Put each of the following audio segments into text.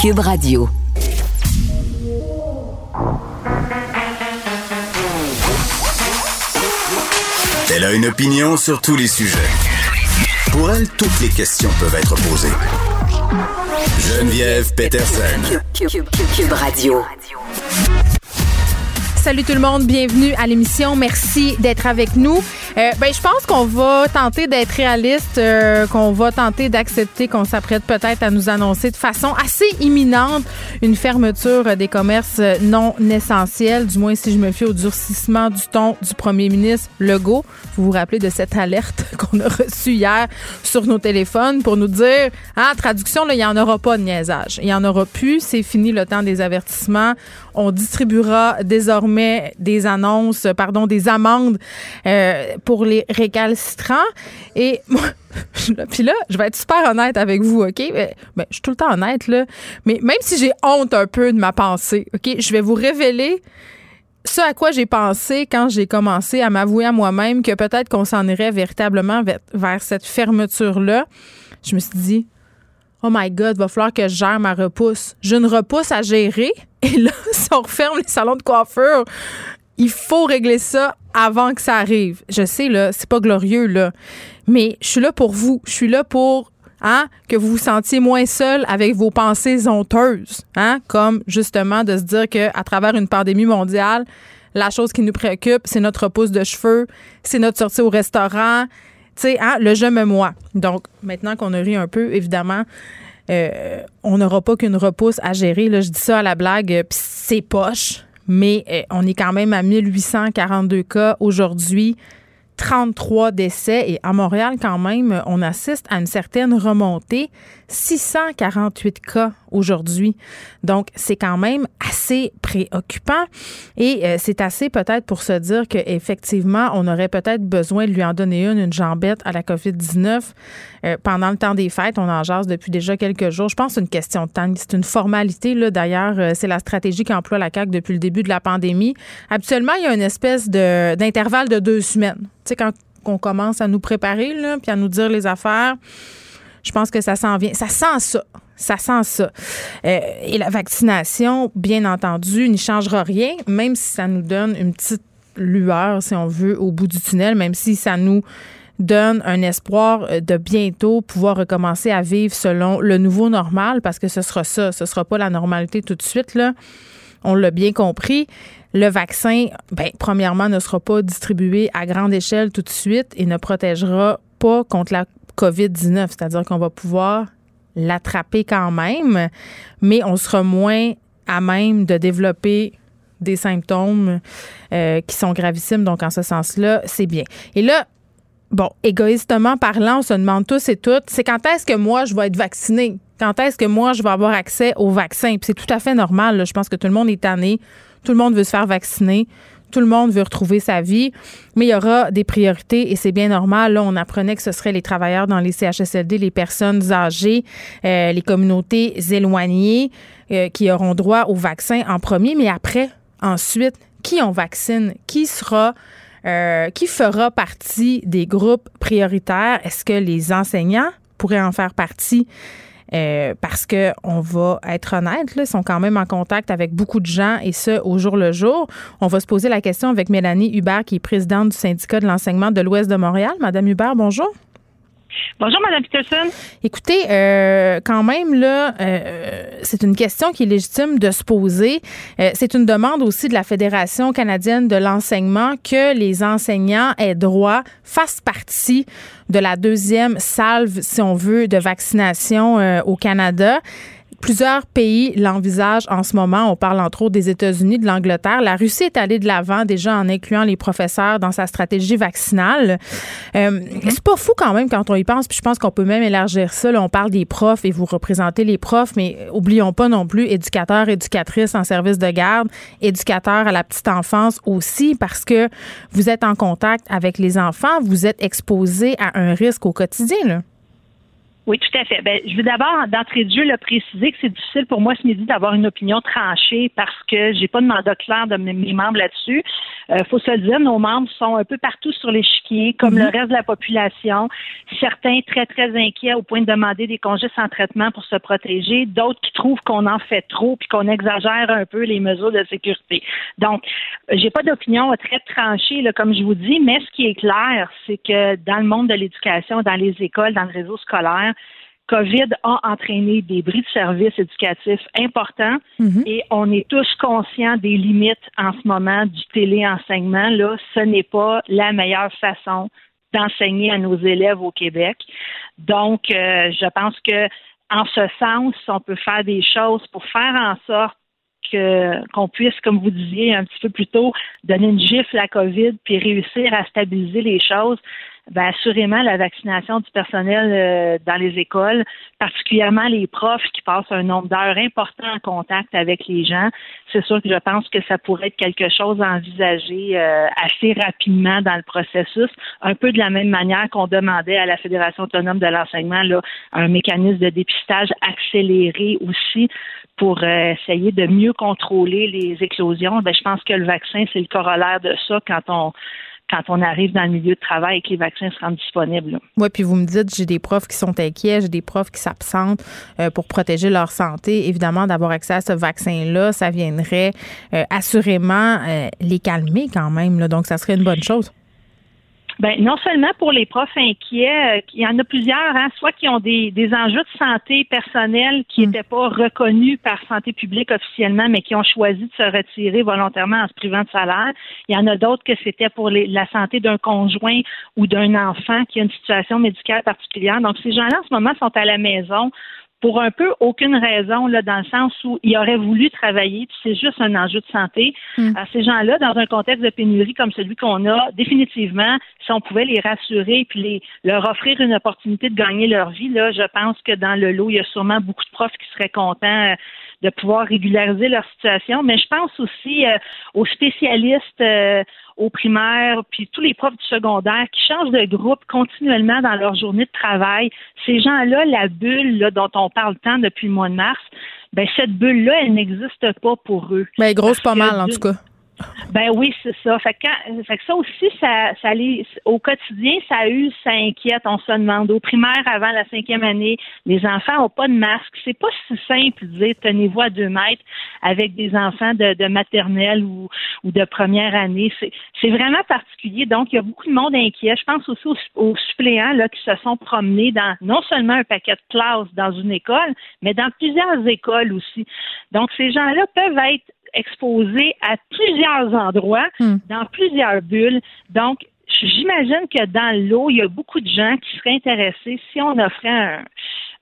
Cube Radio. Elle a une opinion sur tous les sujets. Pour elle, toutes les questions peuvent être posées. Geneviève Peterson. Cube, Radio. Salut tout le monde, bienvenue à l'émission. Merci d'être avec nous. Euh, ben, je pense qu'on va tenter d'être réaliste, euh, qu'on va tenter d'accepter qu'on s'apprête peut-être à nous annoncer de façon assez imminente une fermeture des commerces non essentiels, du moins si je me fie au durcissement du ton du premier ministre Legault. Vous vous rappelez de cette alerte qu'on a reçue hier sur nos téléphones pour nous dire, ah, traduction, il n'y en aura pas de niaisage. Il n'y en aura plus. C'est fini le temps des avertissements. On distribuera désormais des annonces, pardon, des amendes euh, les récalcitrants. Et moi, puis là, je vais être super honnête avec vous, OK? Mais, je suis tout le temps honnête, là. Mais même si j'ai honte un peu de ma pensée, OK? Je vais vous révéler ce à quoi j'ai pensé quand j'ai commencé à m'avouer à moi-même que peut-être qu'on s'en irait véritablement vers, vers cette fermeture-là. Je me suis dit, Oh my God, va falloir que je gère ma repousse. J'ai une repousse à gérer. Et là, si on referme les salons de coiffure, il faut régler ça avant que ça arrive. Je sais, là, c'est pas glorieux, là. Mais je suis là pour vous. Je suis là pour Hein, que vous vous sentiez moins seul avec vos pensées honteuses, hein, comme justement de se dire que à travers une pandémie mondiale, la chose qui nous préoccupe, c'est notre repousse de cheveux, c'est notre sortie au restaurant, tu sais, hein, le je me moi. Donc maintenant qu'on a ri un peu, évidemment, euh, on n'aura pas qu'une repousse à gérer. Là, je dis ça à la blague, puis c'est poche, mais euh, on est quand même à 1842 cas aujourd'hui. 33 décès et à Montréal quand même, on assiste à une certaine remontée, 648 cas aujourd'hui. Donc c'est quand même assez préoccupant et euh, c'est assez peut-être pour se dire qu'effectivement on aurait peut-être besoin de lui en donner une une jambette à la Covid-19 euh, pendant le temps des fêtes, on en jase depuis déjà quelques jours. Je pense que c'est une question de temps, c'est une formalité là d'ailleurs, euh, c'est la stratégie qu'emploie la CAQ depuis le début de la pandémie. Habituellement, il y a une espèce de d'intervalle de deux semaines quand on commence à nous préparer, là, puis à nous dire les affaires, je pense que ça s'en vient. Ça sent ça. Ça sent ça. Euh, et la vaccination, bien entendu, n'y changera rien, même si ça nous donne une petite lueur, si on veut, au bout du tunnel, même si ça nous donne un espoir de bientôt pouvoir recommencer à vivre selon le nouveau normal, parce que ce sera ça, ce sera pas la normalité tout de suite, là. On l'a bien compris. Le vaccin, ben, premièrement, ne sera pas distribué à grande échelle tout de suite et ne protégera pas contre la COVID-19, c'est-à-dire qu'on va pouvoir l'attraper quand même, mais on sera moins à même de développer des symptômes euh, qui sont gravissimes. Donc, en ce sens-là, c'est bien. Et là, bon, égoïstement parlant, on se demande tous et toutes, c'est quand est-ce que moi, je vais être vacciné? Quand est-ce que moi, je vais avoir accès au vaccin? Puis c'est tout à fait normal. Je pense que tout le monde est tanné tout le monde veut se faire vacciner. Tout le monde veut retrouver sa vie, mais il y aura des priorités et c'est bien normal. Là, on apprenait que ce seraient les travailleurs dans les CHSLD, les personnes âgées, euh, les communautés éloignées euh, qui auront droit au vaccin en premier, mais après, ensuite, qui on vaccine? Qui sera euh, qui fera partie des groupes prioritaires? Est-ce que les enseignants pourraient en faire partie? Euh, parce que on va être honnête, là, ils sont quand même en contact avec beaucoup de gens et ce au jour le jour. On va se poser la question avec Mélanie Hubert, qui est présidente du syndicat de l'enseignement de l'Ouest de Montréal. Madame Hubert, bonjour. Bonjour, Madame Peterson. Écoutez, euh, quand même, là, euh, c'est une question qui est légitime de se poser. Euh, c'est une demande aussi de la Fédération canadienne de l'enseignement que les enseignants aient droit, fassent partie de la deuxième salve, si on veut, de vaccination au Canada. Plusieurs pays l'envisagent en ce moment. On parle entre autres des États-Unis, de l'Angleterre. La Russie est allée de l'avant déjà en incluant les professeurs dans sa stratégie vaccinale. Euh, mhm. C'est pas fou quand même quand on y pense. Puis je pense qu'on peut même élargir ça. on parle des profs et vous représentez les profs, mais oublions pas non plus éducateurs, éducatrices en service de garde, éducateurs à la petite enfance aussi, parce que vous êtes en contact avec les enfants, vous êtes exposés à un risque au quotidien. Là. Oui, tout à fait. Ben, je veux d'abord, d'entrée de jeu, le préciser que c'est difficile pour moi ce midi d'avoir une opinion tranchée parce que j'ai pas de mandat clair de mes, membres là-dessus. Il euh, faut se le dire, nos membres sont un peu partout sur l'échiquier, comme le mhm. reste de la population. Certains très, très inquiets au point de demander des congés sans traitement pour se protéger. D'autres qui trouvent qu'on en fait trop puis qu'on exagère un peu les mesures de sécurité. Donc, j'ai pas d'opinion très tranchée, là, comme je vous dis, mais ce qui est clair, c'est que dans le monde de l'éducation, dans les écoles, dans le réseau scolaire, COVID a entraîné des bris de services éducatifs importants mhm. et on est tous conscients des limites en ce moment du téléenseignement. Là, ce n'est pas la meilleure façon d'enseigner à nos élèves au Québec. Donc, euh, je pense que en ce sens, on peut faire des choses pour faire en sorte qu'on puisse, comme vous disiez un petit peu plus tôt, donner une gifle à la COVID puis réussir à stabiliser les choses ben, assurément la vaccination du personnel euh, dans les écoles, particulièrement les profs qui passent un nombre d'heures important en contact avec les gens, c'est sûr que je pense que ça pourrait être quelque chose à envisager euh, assez rapidement dans le processus, un peu de la même manière qu'on demandait à la Fédération autonome de l'enseignement là, un mécanisme de dépistage accéléré aussi pour euh, essayer de mieux contrôler les éclosions. Ben, je pense que le vaccin, c'est le corollaire de ça quand on quand on arrive dans le milieu de travail et que les vaccins se rendent disponibles. Oui, puis vous me dites, j'ai des profs qui sont inquiets, j'ai des profs qui s'absentent euh, pour protéger leur santé. Évidemment, d'avoir accès à ce vaccin-là, ça viendrait euh, assurément euh, les calmer quand même. Donc, ça serait une bonne chose. Ben, non seulement pour les profs inquiets, euh, il y en a plusieurs, hein, soit qui ont des, des enjeux de santé personnelle qui n'étaient mm. pas reconnus par santé publique officiellement, mais qui ont choisi de se retirer volontairement en se privant de salaire. Il y en a d'autres que c'était pour les, la santé d'un conjoint ou d'un enfant qui a une situation médicale particulière. Donc, ces gens-là, en ce moment, sont à la maison pour un peu aucune raison, là, dans le sens où ils auraient voulu travailler, puis c'est juste un enjeu de santé. Hmm. ces gens-là, dans un contexte de pénurie comme celui qu'on a, définitivement, si on pouvait les rassurer puis les, leur offrir une opportunité de gagner leur vie, là, je pense que dans le lot, il y a sûrement beaucoup de profs qui seraient contents euh, de pouvoir régulariser leur situation. Mais je pense aussi euh, aux spécialistes euh, aux primaires, puis tous les profs du secondaire qui changent de groupe continuellement dans leur journée de travail. Ces gens-là, la bulle là, dont on parle tant depuis le mois de mars, ben cette bulle-là, elle n'existe pas pour eux. Ben, grosse pas mal, en tout cas. Ben oui, c'est ça. Fait que, ça aussi, ça, ça au quotidien, ça eu, ça inquiète. On se demande. Au primaire, avant la cinquième année, les enfants n'ont pas de masque. C'est pas si simple de dire tenez-vous à deux mètres avec des enfants de, maternelle ou, ou de première année. C'est vraiment particulier. Donc, il y a beaucoup de monde inquiet. Je pense aussi aux, suppléants là, qui se sont promenés dans non seulement un paquet de classes dans une école, mais dans plusieurs écoles aussi. Donc, ces gens-là peuvent être exposés à plusieurs endroits, hmm. dans plusieurs bulles. Donc, j'imagine que dans l'eau, il y a beaucoup de gens qui seraient intéressés si on offrait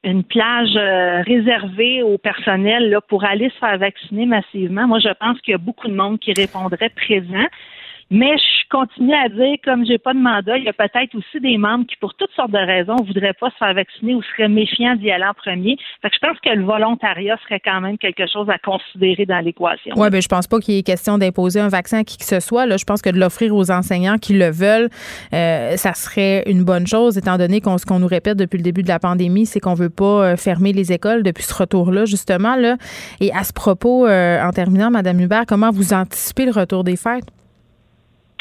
une plage euh, réservée au personnel là, pour aller se faire vacciner massivement. Moi, je pense qu'il y a beaucoup de monde qui répondrait présent. Mais je continue à dire, comme j'ai pas de mandat, il y a peut-être aussi des membres qui, pour toutes sortes de raisons, voudraient pas se faire vacciner ou seraient méfiants d'y aller en premier. Fait que je pense que le volontariat serait quand même quelque chose à considérer dans l'équation. Oui, ben je pense pas qu'il y ait question d'imposer un vaccin à qui que ce soit. Là, je pense que de l'offrir aux enseignants qui le veulent, euh, ça serait une bonne chose, étant donné qu'on ce qu'on nous répète depuis le début de la pandémie, c'est qu'on veut pas euh, fermer les écoles depuis ce retour-là, justement. Là. Et à ce propos, euh, en terminant, Madame Hubert, comment vous anticipez le retour des fêtes?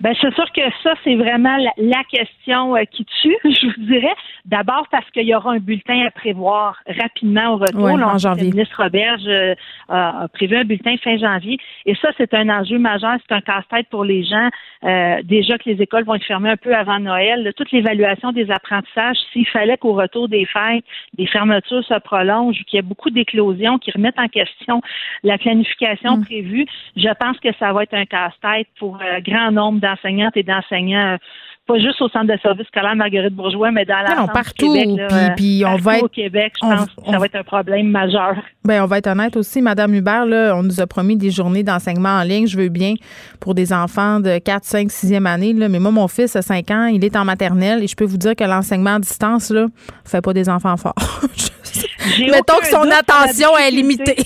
Ben c'est sûr que ça c'est vraiment la, question euh, qui tue, je vous dirais. D'abord parce qu'il y aura un bulletin à prévoir rapidement au retour. en janvier. Le ministre Roberge euh, a prévu un bulletin fin janvier, et ça c'est un enjeu majeur, c'est un casse-tête pour les gens. Euh, déjà que les écoles vont être fermées un peu avant Noël, toute l'évaluation des apprentissages, s'il fallait qu'au retour des fêtes, des fermetures se prolongent, qu'il y ait beaucoup d'éclosions qui remettent en question la planification mm. prévue, je pense que ça va être un casse-tête pour un grand nombre d'enseignantes et d'enseignants pas juste au centre de service scolaire Marguerite Bourgeois, mais dans la partout, Québec, puis, on va être, au Québec, je pense que ça va être un problème majeur. Ben, on va être honnête aussi, Madame Hubert, là, on nous a promis des journées d'enseignement en ligne. Je veux bien pour des enfants de 4, 5, 6e année, là, mais moi, mon fils a 5 ans, il est en maternelle et je peux vous dire que l'enseignement à distance, là, fait pas des enfants forts. Mettons que son attention est limitée.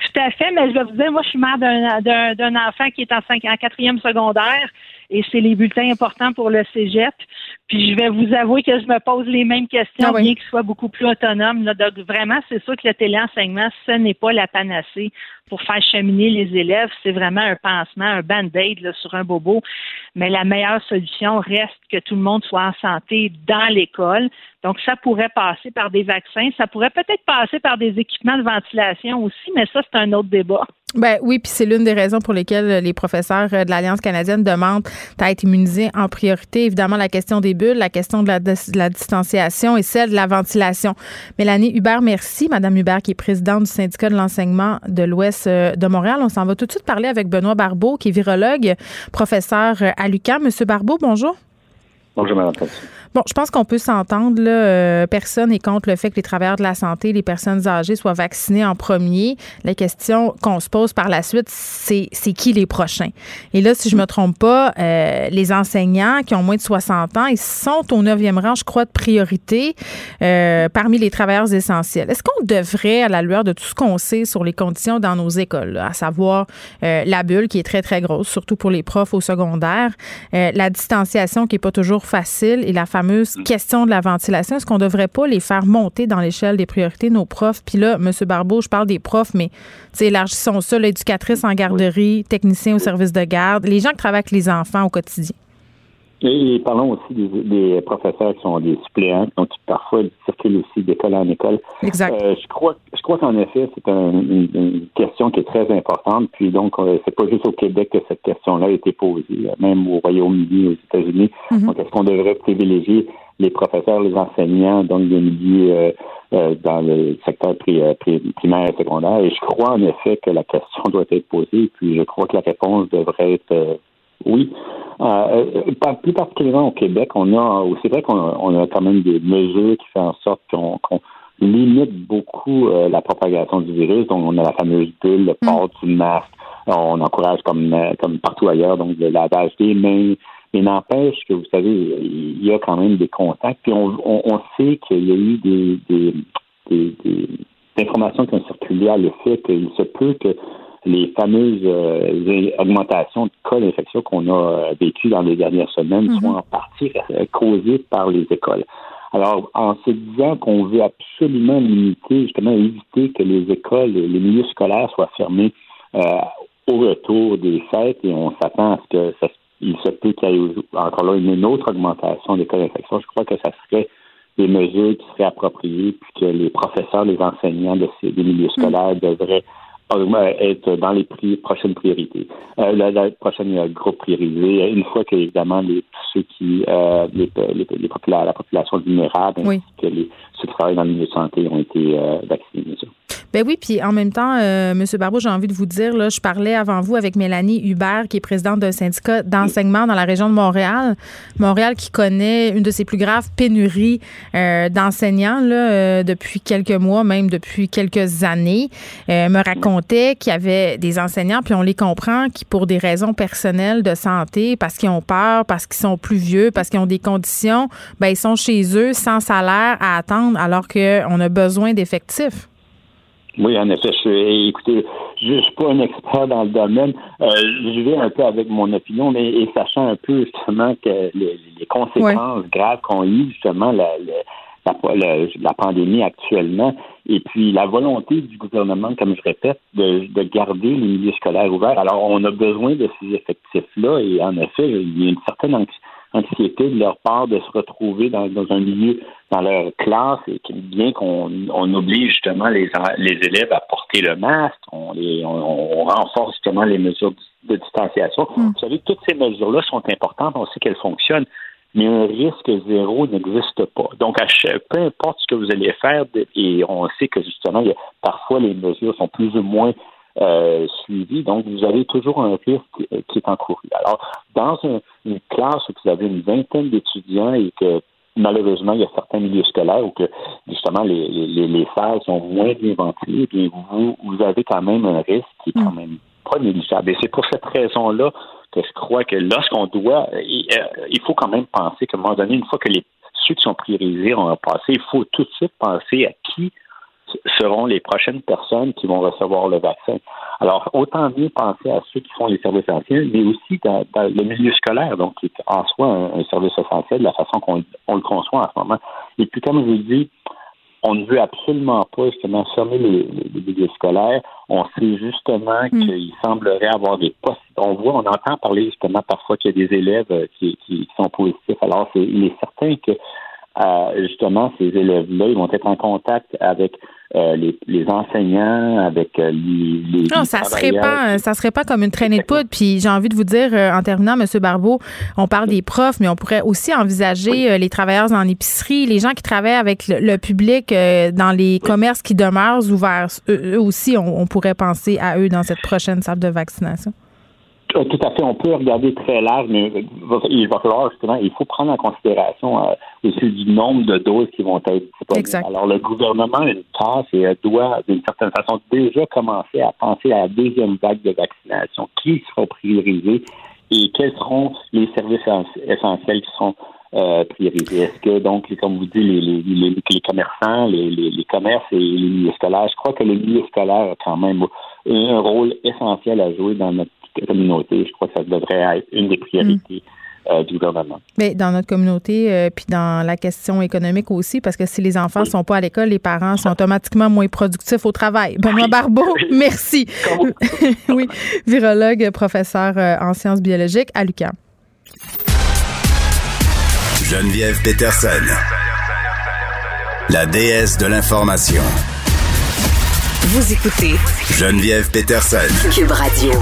Tout à fait, mais je vais vous dire, moi, je suis mère d'un enfant qui est en, 5, en quatrième secondaire et c'est les bulletins importants pour le cégep. Puis je vais vous avouer que je me pose les mêmes questions, ah bien qu'il soit beaucoup plus autonome. Donc vraiment, c'est sûr que le téléenseignement, ce n'est pas la panacée pour faire cheminer les élèves. C'est vraiment un pansement, un band-aid sur un bobo. Mais la meilleure solution reste que tout le monde soit en santé dans l'école. Donc, ça pourrait passer par des vaccins, ça pourrait peut-être passer par des équipements de ventilation aussi, mais ça, c'est un autre débat. Ben oui, puis c'est l'une des raisons pour lesquelles les professeurs de l'Alliance canadienne demandent à être immunisés en priorité. Évidemment, la question des bulles, la question de la, de la distanciation et celle de la ventilation. Mélanie Hubert, merci. Madame Hubert, qui est présidente du syndicat de l'enseignement de l'Ouest euh, de Montréal. On s'en va tout de suite parler avec Benoît Barbeau, qui est virologue, professeur à l'UQAM. Monsieur Barbeau, bonjour. Bonjour, Madame Bon, je pense qu'on peut s'entendre. Là, euh, personne n'est contre le fait que les travailleurs de la santé, les personnes âgées soient vaccinées en premier. La question qu'on se pose par la suite, c'est c'est qui les prochains? Et là, si je me trompe pas, euh, les enseignants qui ont moins de 60 ans, ils sont au 9e rang, je crois, de priorité euh, parmi les travailleurs essentiels. Est-ce qu'on devrait, à la lueur de tout ce qu'on sait sur les conditions dans nos écoles, à savoir la bulle qui est très, très grosse, surtout pour les profs au secondaire, la distanciation qui est pas toujours facile et la fameuse mm. question de la ventilation. Est-ce qu'on ne devrait pas les faire monter dans l'échelle des priorités, nos profs? Puis là, M. Barbeau, je parle des profs, mais élargissons ça, l'éducatrice en garderie, technicien au service de garde, les gens qui travaillent avec les enfants au quotidien. Et parlons aussi des, professeurs qui sont des suppléants, donc qui parfois circulent aussi d'école en école. Exact. Euh, je crois, je crois qu'en effet, c'est une, question qui est très importante. Puis donc, euh, c'est pas juste au Québec que cette question-là a été posée, même au Royaume-Uni, aux États-Unis. Mm-hmm. Donc, est-ce qu'on devrait privilégier les professeurs, les enseignants, donc des milieux euh, dans le secteur primaire et secondaire? Et je crois en effet que la question doit être posée. Puis je crois que la réponse devrait être oui. Euh, euh plus particulièrement au Québec, on a, c'est vrai qu'on a, quand même des mesures qui font en sorte qu'on limite beaucoup euh, la propagation du virus. Donc, on a la fameuse bulle, le mm. port du masque. On encourage comme, euh, comme partout ailleurs, donc le lavage des mains. Mais n'empêche que, vous savez, il y a quand même des contacts. Puis on, on, sait qu'il y a eu des, des, des, des informations qui ont circulé à le fait qu'il se peut que les fameuses euh, augmentations de cas d'infection qu'on a euh, vécues dans les dernières semaines mhm. sont en partie euh, causées par les écoles. Alors, en se disant qu'on veut absolument limiter, justement, éviter que les écoles, les milieux scolaires soient fermés au retour des fêtes, et on s'attend à ce que ça, il se peut qu'il y ait encore là une autre augmentation des cas d'infection, je crois que ça serait des mesures qui seraient appropriées, puis que les professeurs, les enseignants de ces, des milieux scolaires devraient être dans les prochaines priorités, euh, la, prochaine euh, groupe priorisé, une fois que évidemment les, ceux qui euh, les, les, les la population vulnérable, ainsi que les, ceux qui travaillent dans le milieu de santé ont été vaccinés, bien sûr. Ben oui, puis en même temps, euh, M. Barbeau, j'ai envie de vous dire, là, je parlais avant vous avec Mélanie Hubert, qui est présidente d'un syndicat d'enseignement dans la région de Montréal. Montréal qui connaît une de ses plus graves pénuries euh, d'enseignants euh, depuis quelques mois, même depuis quelques années. me racontait qu'il y avait des enseignants, puis on les comprend, qui pour des raisons personnelles de santé, parce qu'ils ont peur, parce qu'ils sont plus vieux, parce qu'ils ont des conditions, ben ils sont chez eux sans salaire à attendre alors qu'on a besoin d'effectifs. Oui, en effet, je suis, écoutez, je, suis pas un expert dans le domaine. Euh, je vais un peu avec mon opinion, mais et sachant un peu justement que les, conséquences graves qu'ont eu justement la, la, la, pandémie actuellement, et puis la volonté du gouvernement, comme je répète, de, de garder les milieux scolaires ouverts. Alors, on a besoin de ces effectifs-là, et en effet, il y a une certaine anxiété anxiété de leur part de se retrouver dans, un milieu, dans leur classe, et bien qu'on on oblige justement les, les élèves à porter le masque, on, les, on, renforce justement les mesures de, distanciation. Mm. Vous savez, toutes ces mesures-là sont importantes, on sait qu'elles fonctionnent, mais un risque zéro n'existe pas. Donc, à peu importe ce que vous allez faire, et on sait que justement, parfois les mesures sont plus ou moins euh, suivi. Donc, vous avez toujours un risque qui, est encouru. Alors, dans une classe où vous avez une vingtaine d'étudiants et que malheureusement, il y a certains milieux scolaires où que justement les, les, les salles sont moins bien ventilées, bien vous, vous avez quand même un risque qui est quand mm. même pas négligeable. Et c'est pour cette raison-là que je crois que lorsqu'on doit, il, euh, il faut quand même penser qu'à un moment donné, une fois que les ceux qui sont priorisés ont passé, il faut tout de suite penser à qui seront les prochaines personnes qui vont recevoir le vaccin. Alors, autant mieux penser à ceux qui font les services essentiels, mais aussi dans, le milieu scolaire, donc qui est en soi un, service essentiel de la façon qu'on le conçoit en ce moment. Et puis, comme je vous dis, on ne veut absolument pas justement fermer les, les, milieux scolaires. On sait justement mm. qu'il semblerait avoir des. On voit, on entend parler justement parfois qu'il y a des élèves euh, qui, qui sont positifs. Alors, il est certain que justement, ces élèves-là, ils vont être en contact avec euh, les, enseignants, avec euh, les, Non, ça serait pas, ça serait pas comme une traînée de poudre. Puis j'ai envie de vous dire, euh, en terminant, M. Barbeau, on parle des profs, mais on pourrait aussi envisager les travailleurs en épicerie, les gens qui travaillent avec le, public dans les commerces qui demeurent ouverts. Eux, aussi, on, pourrait penser à eux dans cette prochaine salle de vaccination. Tout à fait. On peut regarder très large, mais il va falloir justement, il faut prendre en considération euh, aussi du nombre de doses qui vont être disponibles. Alors, le gouvernement a une tâche et doit, d'une certaine façon, déjà commencer à penser à la deuxième vague de vaccination. Qui sera priorisé et quels seront les services essentiels qui seront euh, priorisés? Est-ce que, donc, comme vous dites, les, les, les, commerçants, les, les, commerces et les milieux scolaires, je crois que le milieu scolaire a quand même un rôle essentiel à jouer dans notre communauté. Je crois que ça devrait être une des priorités. Euh, du gouvernement. Mais dans notre communauté, euh, puis dans la question économique aussi, parce que si les enfants ne sont pas à l'école, les parents sont automatiquement moins productifs au travail. Benoît Barbeau, merci. oui, virologue, professeur euh, en sciences biologiques à l'UQAM. Geneviève Peterson, la déesse de l'information. Vous écoutez Geneviève Peterson, Cube Radio.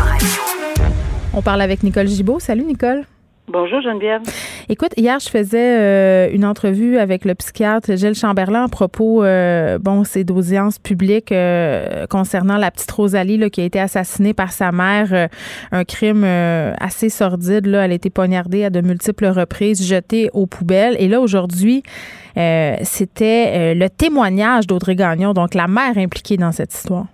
On parle avec Nicole Gibault. Salut Nicole. Bonjour Geneviève. Écoute, hier je faisais euh, une entrevue avec le psychiatre Gilles Chamberlain à propos, euh, bon, c'est d'audience publique euh, concernant la petite Rosalie là, qui a été assassinée par sa mère, un crime assez sordide. Là, elle a été poignardée à de multiples reprises, jetée aux poubelles. Et là aujourd'hui, c'était le témoignage d'Audrey Gagnon, donc la mère impliquée dans cette histoire.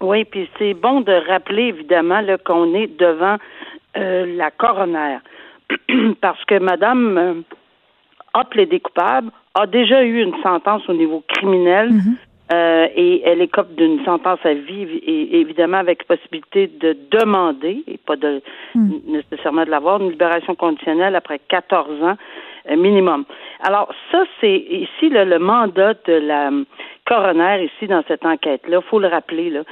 Oui, puis c'est bon de rappeler évidemment qu'on est devant euh, la coroner parce que Madame euh, a plaidé coupable, a déjà eu une sentence au niveau criminel. Mhm. Euh, et elle écope d'une sentence à vie, et évidemment avec possibilité de demander, et pas de mhm. nécessairement de l'avoir, une libération conditionnelle après 14 ans minimum. Alors ça, c'est ici le mandat de la coroner ici dans cette enquête-là, faut le rappeler, là,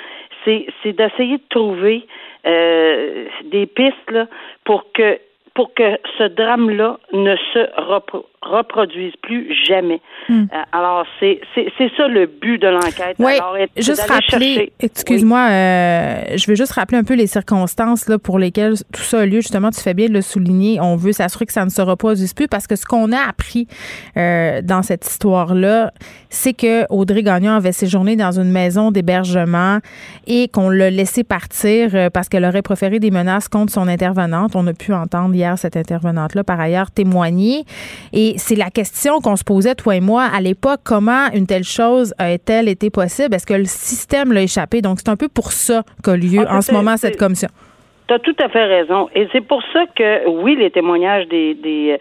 c'est, d'essayer de trouver euh, des pistes là, pour que pour que ce drame-là ne se reproduise plus jamais. Hmm. Euh, alors, c'est, ça le but de l'enquête. Oui, juste rappeler, excuse-moi, euh, je veux juste rappeler un peu les circonstances là, pour lesquelles tout ça a lieu. Justement, tu fais bien de le souligner. On veut s'assurer que ça ne se reproduise plus parce que ce qu'on a appris euh, dans cette histoire-là, c'est que Audrey Gagnon avait séjourné dans une maison d'hébergement et qu'on l'a laissé partir parce qu'elle aurait préféré des menaces contre son intervenante. On a pu entendre hier cette intervenante-là, par ailleurs, témoigner. Et c'est la question qu'on se posait, toi et moi, à l'époque, comment une telle chose a-t-elle été possible? Est-ce que le système l'a échappé? Donc, c'est un peu pour ça qu'a lieu en ce moment cette commission. Tu as tout à fait raison. Et c'est pour ça que, oui, les témoignages des, des,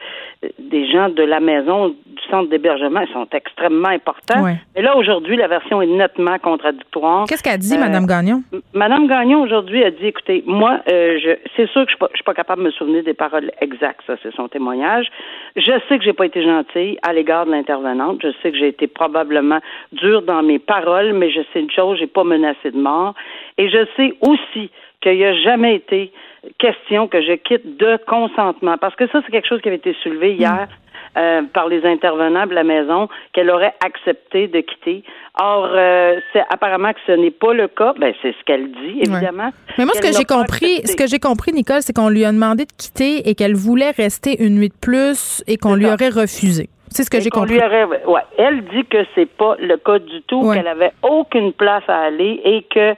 des gens de la maison, du centre d'hébergement, sont extrêmement importants. Mais là, aujourd'hui, la version est nettement contradictoire. Qu'est-ce qu'a dit Mme euh, Gagnon? Mme Gagnon, aujourd'hui, a dit, écoutez, moi, euh, je, c'est sûr que je ne suis, pas capable de me souvenir des paroles exactes, ça, c'est son témoignage. Je sais que j'ai pas été gentille à l'égard de l'intervenante. Je sais que j'ai été probablement dure dans mes paroles, mais je sais une chose, j'ai pas menacé de mort. Et je sais aussi qu'il n'y a jamais été question que je quitte de consentement. Parce que ça, c'est quelque chose qui avait été soulevé hier. Euh, par les intervenants de la maison qu'elle aurait accepté de quitter. Or, euh, c'est apparemment que ce n'est pas le cas. Ben, c'est ce qu'elle dit, évidemment. Mais moi, ce que j'ai compris, ce que j'ai compris, Nicole, c'est qu'on lui a demandé de quitter et qu'elle voulait rester une nuit de plus et qu'on lui aurait refusé. C'est ce que j'ai compris. Lui aurait, ouais, elle dit que c'est pas le cas du tout, qu'elle avait aucune place à aller et que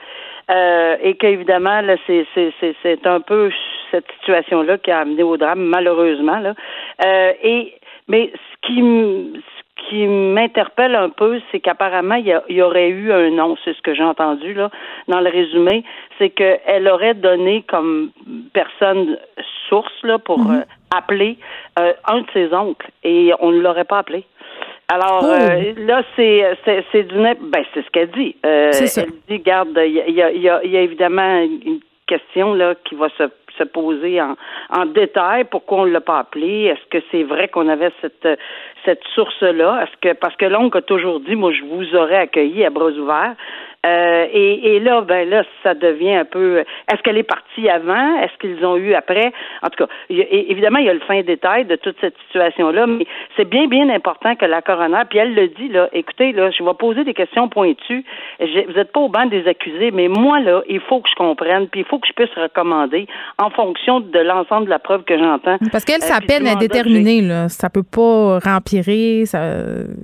euh, et qu'évidemment, là, c'est, c'est, c'est, c'est un peu cette situation-là qui a amené au drame, malheureusement. Là. Euh, et mais ce qui ce qui m'interpelle un peu, c'est qu'apparemment, il y, aurait eu un nom, c'est ce que j'ai entendu là dans le résumé, c'est qu'elle aurait donné comme personne source là pour mhm. euh, appeler euh, un de ses oncles et on ne l'aurait pas appelé. Alors oh. euh, là, c'est c'est du ben c'est ce qu'elle dit. Euh, elle dit, garde, il y a, y, a, y a évidemment une question là qui va se se poser en, en détail pourquoi on ne l'a pas appelé? Est-ce que c'est vrai qu'on avait cette cette source-là? Est-ce que parce que l'oncle a toujours dit, moi, je vous aurais accueilli à bras ouverts. Euh, et, et, là, ben là, ça devient un peu. Est-ce qu'elle est partie avant? Est-ce qu'ils ont eu après? En tout cas, évidemment, il y a le fin détail de toute cette situation-là, mais c'est bien, bien important que la coroner, puis elle le dit là. Écoutez, là, je vais poser des questions pointues. vous n'êtes pas au banc des accusés, mais moi là, il faut que je comprenne, puis il faut que je puisse recommander en fonction de l'ensemble de la preuve que j'entends. Parce qu'elle, sa peine est déterminée là. Ça peut pas rempirer. Ça...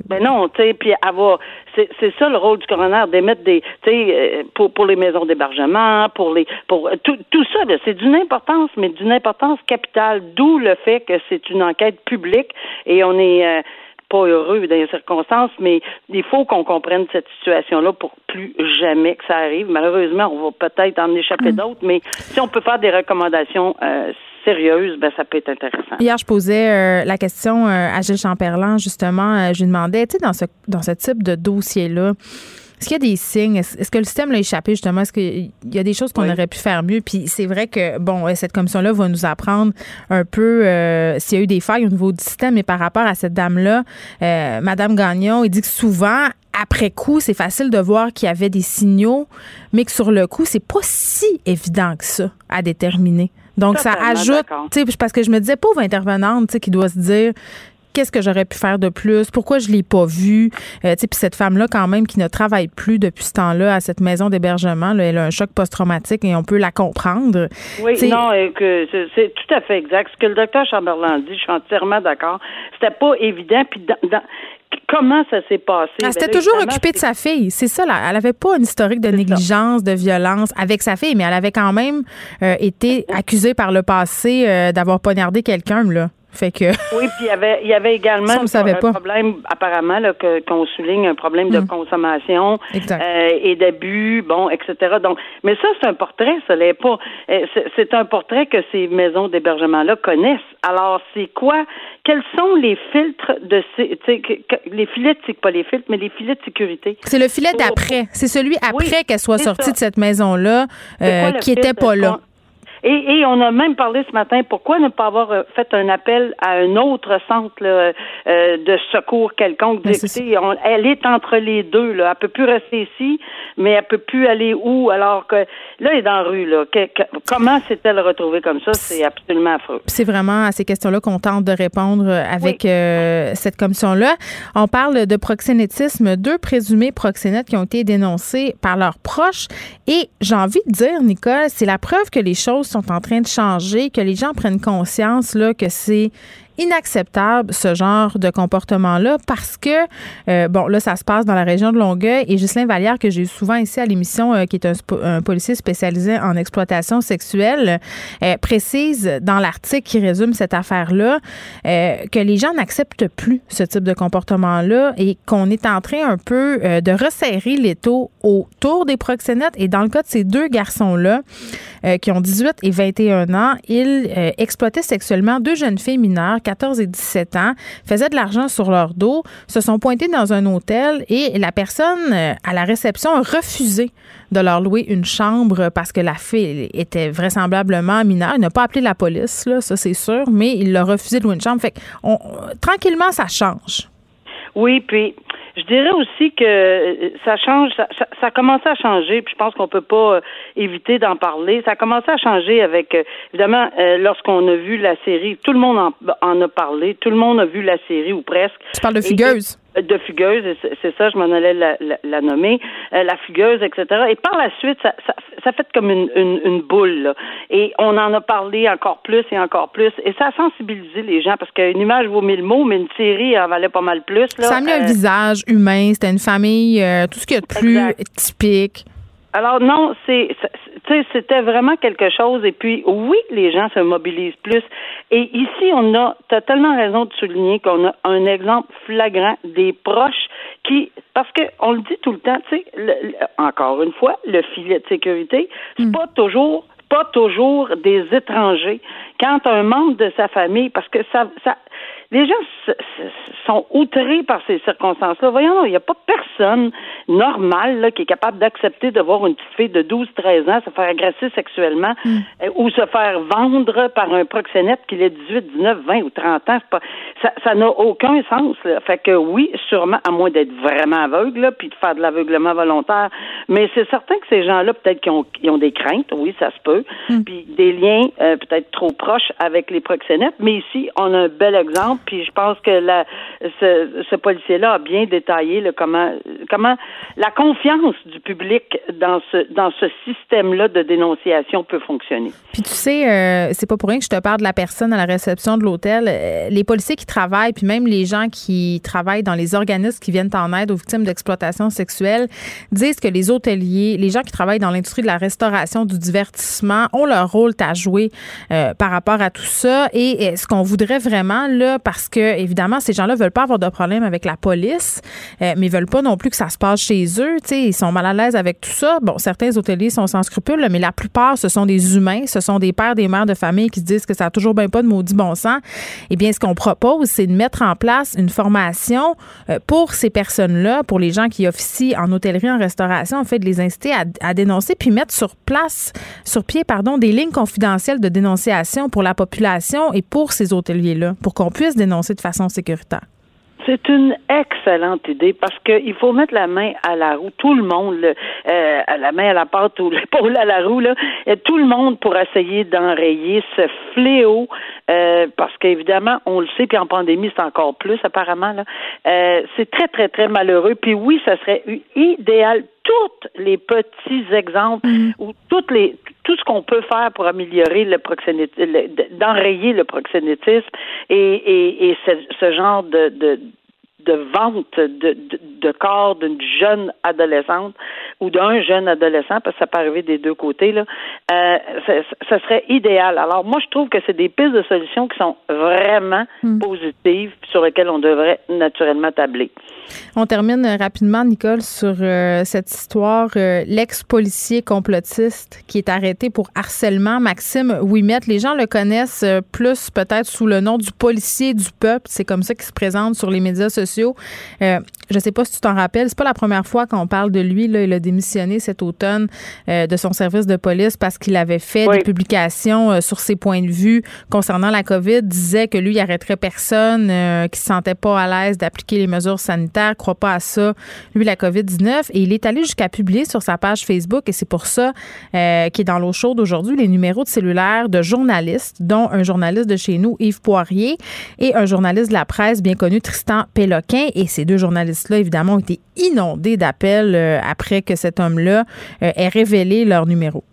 Ben non, tu sais, puis avoir c'est ça le rôle du coroner, d'émettre des, tu sais, euh, pour, pour les maisons d'hébergement, pour les, pour euh, tout, tout ça, c'est d'une importance, mais d'une importance capitale. D'où le fait que c'est une enquête publique et on est euh, pas heureux dans les circonstances, mais il faut qu'on comprenne cette situation-là pour plus jamais que ça arrive. Malheureusement, on va peut-être en échapper mm. d'autres, mais si on peut faire des recommandations, euh, sérieuse, ben, ça peut être intéressant. Hier, je posais euh, la question euh, à Gilles Champerlan, justement. Euh, je lui demandais, tu sais, dans ce, dans ce type de dossier-là, est-ce qu'il y a des signes? Est-ce que le système l'a échappé, justement? Est-ce qu'il y a des choses qu'on aurait pu faire mieux? Puis c'est vrai que, bon, cette commission-là va nous apprendre un peu s'il y a eu des failles au niveau du système. Mais par rapport à cette dame-là, Madame Gagnon, il dit que souvent, après coup, c'est facile de voir qu'il y avait des signaux, mais que sur le coup, c'est pas si évident que ça à déterminer. Donc, ça ajoute, parce que je me disais, pauvre intervenante, qui doit se dire, qu'est-ce que j'aurais pu faire de plus, pourquoi je l'ai pas vu? Euh, puis cette femme-là, quand même, qui ne travaille plus depuis ce temps-là à cette maison d'hébergement, elle a un choc post-traumatique et on peut la comprendre. Oui, non, c'est tout à fait exact. Ce que le docteur Chamberlain dit, je suis entièrement d'accord. C'était pas évident. Puis dans, comment ça s'est passé? Elle s'était ben toujours occupée de sa fille. C'est ça, là. Elle n'avait pas un historique de négligence, de violence avec sa fille, mais elle avait quand même euh, été accusée par le passé euh, d'avoir poignardé quelqu'un, là. Fait que. Oui, puis il y avait, il y avait également un problème, apparemment, là, que, qu'on souligne un problème de mm. consommation euh, et d'abus, bon, etc. Donc, mais ça, c'est un portrait, ça l'est pas. Euh, c'est, un portrait que ces maisons d'hébergement-là connaissent. Alors, c'est quoi? Quels sont les filtres de ces, les filets, c'est pas les filtres, mais les filets de sécurité? C'est le filet d'après. C'est celui après qu'elle soit sortie de cette maison-là, euh, qui était pas là. Et, on a même parlé ce matin, pourquoi ne pas avoir euh, fait un appel à un autre centre euh, de secours quelconque? Ben, elle est entre les deux. Là. Elle peut plus rester ici, mais elle peut plus aller où? Alors que là, elle est dans la rue. Là. comment s'est-elle retrouvée comme ça? C'est absolument affreux. C'est vraiment à ces questions-là qu'on tente de répondre avec euh, cette commission-là. On parle de proxénétisme. Deux présumés proxénètes qui ont été dénoncés par leurs proches. Et j'ai envie de dire, Nicole, c'est la preuve que les choses sont en train de changer, que les gens prennent conscience là, que c'est inacceptable ce genre de comportement-là parce que, euh, bon, là, ça se passe dans la région de Longueuil et Ghislain Vallière, que j'ai eu souvent ici à l'émission, euh, qui est un, policier spécialisé en exploitation sexuelle, euh, précise dans l'article qui résume cette affaire-là que les gens n'acceptent plus ce type de comportement-là et qu'on est en train un peu de resserrer les taux autour des proxénètes. Et dans le cas de ces deux garçons-là, qui ont 18 et 21 ans, ils exploitaient sexuellement deux jeunes filles mineures 14 et 17 ans, faisaient de l'argent sur leur dos, se sont pointés dans un hôtel et la personne euh, à la réception a refusé de leur louer une chambre parce que la fille était vraisemblablement mineure. Il n'a pas appelé la police, là, ça c'est sûr, mais il a refusé de louer une chambre. Fait tranquillement, ça change. Oui, puis je dirais aussi que euh, ça change, ça, ça, a commencé à changer, puis je pense qu'on peut pas euh, éviter d'en parler. Ça a commencé à changer avec, euh, évidemment, lorsqu'on a vu la série, tout le monde en, en, a parlé, tout le monde a vu la série ou presque. Tu parles de Fugueuse de fugueuse, c'est ça, je m'en allais la, la, nommer, euh, la fugueuse, etc. Et par la suite, ça, ça, ça fait comme une, une, une boule. Là. Et on en a parlé encore plus et encore plus. Et ça a sensibilisé les gens parce qu'une image vaut mille mots, mais une série en valait pas mal plus. Là. Ça a mis un euh, visage humain, c'était une famille, euh, tout ce qu'il y a de plus typique. Alors non, c'est c'était vraiment quelque chose. Et puis oui, les gens se mobilisent plus. Et ici, on a totalement raison de souligner qu'on a un exemple flagrant des proches qui, parce que on le dit tout le temps, tu sais, encore une fois, le filet de sécurité, c'est mm. pas toujours pas toujours des étrangers. Quand un membre de sa famille, parce que ça, ça les gens sont outrés par ces circonstances-là. Voyons, il n'y a pas personne normal là, qui est capable d'accepter de voir une petite fille de 12-13 ans se faire agresser sexuellement mm. euh, ou se faire vendre par un proxénète qui est 18, 19, 20 ou 30 ans. Pas, ça n'a aucun sens. Là. Fait que oui, sûrement, à moins d'être vraiment aveugle, puis de faire de l'aveuglement volontaire, mais c'est certain que ces gens-là, peut-être qu'ils ont, ont, des craintes, oui, ça se peut, mm. puis des liens euh, peut-être trop proches avec les proxénètes, mais ici, on a un bel exemple, puis je pense que ce, policier-là a bien détaillé comment, la confiance du public dans ce, système-là de dénonciation peut fonctionner. Puis tu sais, euh, c'est pas pour rien que je te parle de la personne à la réception de l'hôtel. Euh, les policiers qui travaillent, puis même les gens qui travaillent dans les organismes qui viennent en aide aux victimes d'exploitation sexuelle, disent que les hôteliers, les gens qui travaillent dans l'industrie de la restauration, du divertissement, ont leur rôle à jouer euh, par rapport à tout ça. Et ce qu'on voudrait vraiment, là, parce que, évidemment, ces gens-là veulent pas avoir de problème avec la police, mais ils veulent pas non plus que ça se passe chez eux. sais, ils sont mal à l'aise avec tout ça. Bon, certains hôteliers sont sans scrupules, mais la plupart, ce sont des humains, ce sont des pères, des mères de famille qui se disent que ça n'a toujours pas de maudit bon sens. Eh bien, ce qu'on propose, c'est de mettre en place une formation euh, pour ces personnes-là, pour les gens qui officient en hôtellerie, en restauration, en fait, de les inciter à, à dénoncer, puis mettre sur place, sur pied, pardon, des lignes confidentielles de dénonciation pour la population et pour ces hôteliers-là, pour qu'on puisse dénoncer de façon sécuritaire? C'est une excellente idée parce qu'il faut mettre la main à la roue. Tout le monde, euh, la main à la pâte ou l'épaule à la roue, là, et tout le monde pour essayer d'enrayer ce fléau. Euh, parce qu'évidemment, on le sait, puis en pandémie, c'est encore plus apparemment. Là. Euh, c'est très, très, très malheureux. Puis oui, ça serait idéal tous les petits exemples mm-hmm. ou toutes les tout ce qu'on peut faire pour améliorer le proxénétisme, d'enrayer le proxénétisme et, et, ce, genre de, de, vente de, de corps d'une jeune adolescente ou d'un jeune adolescent, parce que ça peut arriver des deux côtés, là, euh, ça, serait idéal. Alors, moi, je trouve que c'est des pistes de solutions qui sont vraiment hmm. positives, sur lesquelles on devrait naturellement tabler. On termine rapidement, Nicole, sur euh, cette histoire. Euh, l'ex-policier complotiste qui est arrêté pour harcèlement, Maxime Ouimet. Les gens le connaissent plus peut-être sous le nom du policier du peuple. C'est comme ça qu'il se présente sur les médias sociaux. Je ne sais pas si tu t'en rappelles, c'est pas la première fois qu'on parle de lui. Là. Il a démissionné cet automne euh, de son service de police parce qu'il avait fait des publications euh, sur ses points de vue concernant la COVID, disait que lui, il arrêterait personne euh, qui se sentait pas à l'aise d'appliquer les mesures sanitaires, croit pas à ça, lui, la COVID-19. Et il est allé jusqu'à publier sur sa page Facebook, et c'est pour ça qu'il est dans l'eau chaude aujourd'hui, les numéros de cellulaire de journalistes, dont un journaliste de chez nous, Yves Poirier, et un journaliste de la presse bien connu, Tristan Péloquin. Et ces deux journalistes-là, évidemment, ont été inondés d'appels après que cet homme-là euh, ait révélé leur numéro.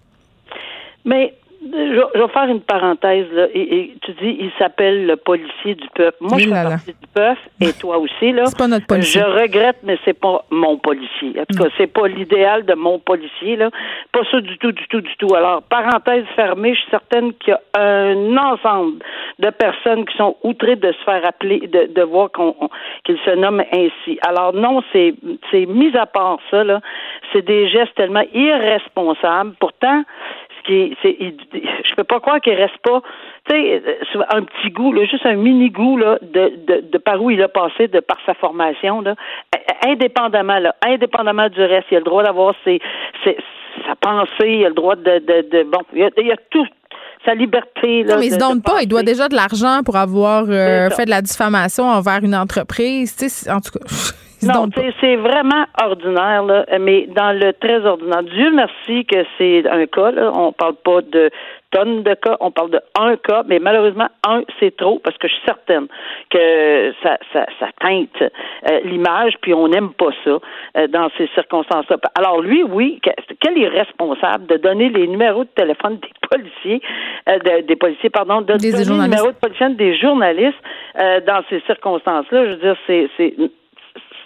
Mais je, vais faire une parenthèse là. Et, tu dis, il s'appelle le policier du peuple. Moi, je suis partie du peuple et toi aussi là. C'est pas notre policier. Je regrette, mais c'est pas mon policier. En tout cas, c'est pas l'idéal de mon policier là. Pas ça du tout, du tout, du tout. Alors, parenthèse fermée, je suis certaine qu'il y a un ensemble de personnes qui sont outrées de se faire appeler, de, de voir qu'on qu'il se nomme ainsi. Alors non, c'est c'est mis à part ça là, c'est des gestes tellement irresponsables. Pourtant, qui c'est, je peux pas croire qu'il reste pas, tu sais, euh, un petit goût, là, juste un mini goût là, de, de, de par où il a passé, de par sa formation, là, indépendamment, là, indépendamment du reste, il a le droit d'avoir ses, ses sa pensée, il a le droit de, de, de bon, il y a, il y a tout, sa liberté. Là, non, mais il se donne pas. Il doit déjà de l'argent pour avoir euh, fait de la diffamation envers une entreprise. En tout cas. Non, c'est vraiment ordinaire, là, mais dans le très ordinaire. Dieu merci que c'est un cas, là. On parle pas de tonnes de cas, on parle de un cas, mais malheureusement, un, c'est trop parce que je suis certaine que ça, ça, ça teinte euh, l'image, puis on n'aime pas ça euh, dans ces circonstances-là. Alors lui, oui, quel est responsable de donner les numéros de téléphone des policiers, euh, des policiers, pardon, de donner les numéros de policiers des journalistes dans ces circonstances-là? Je veux dire, c'est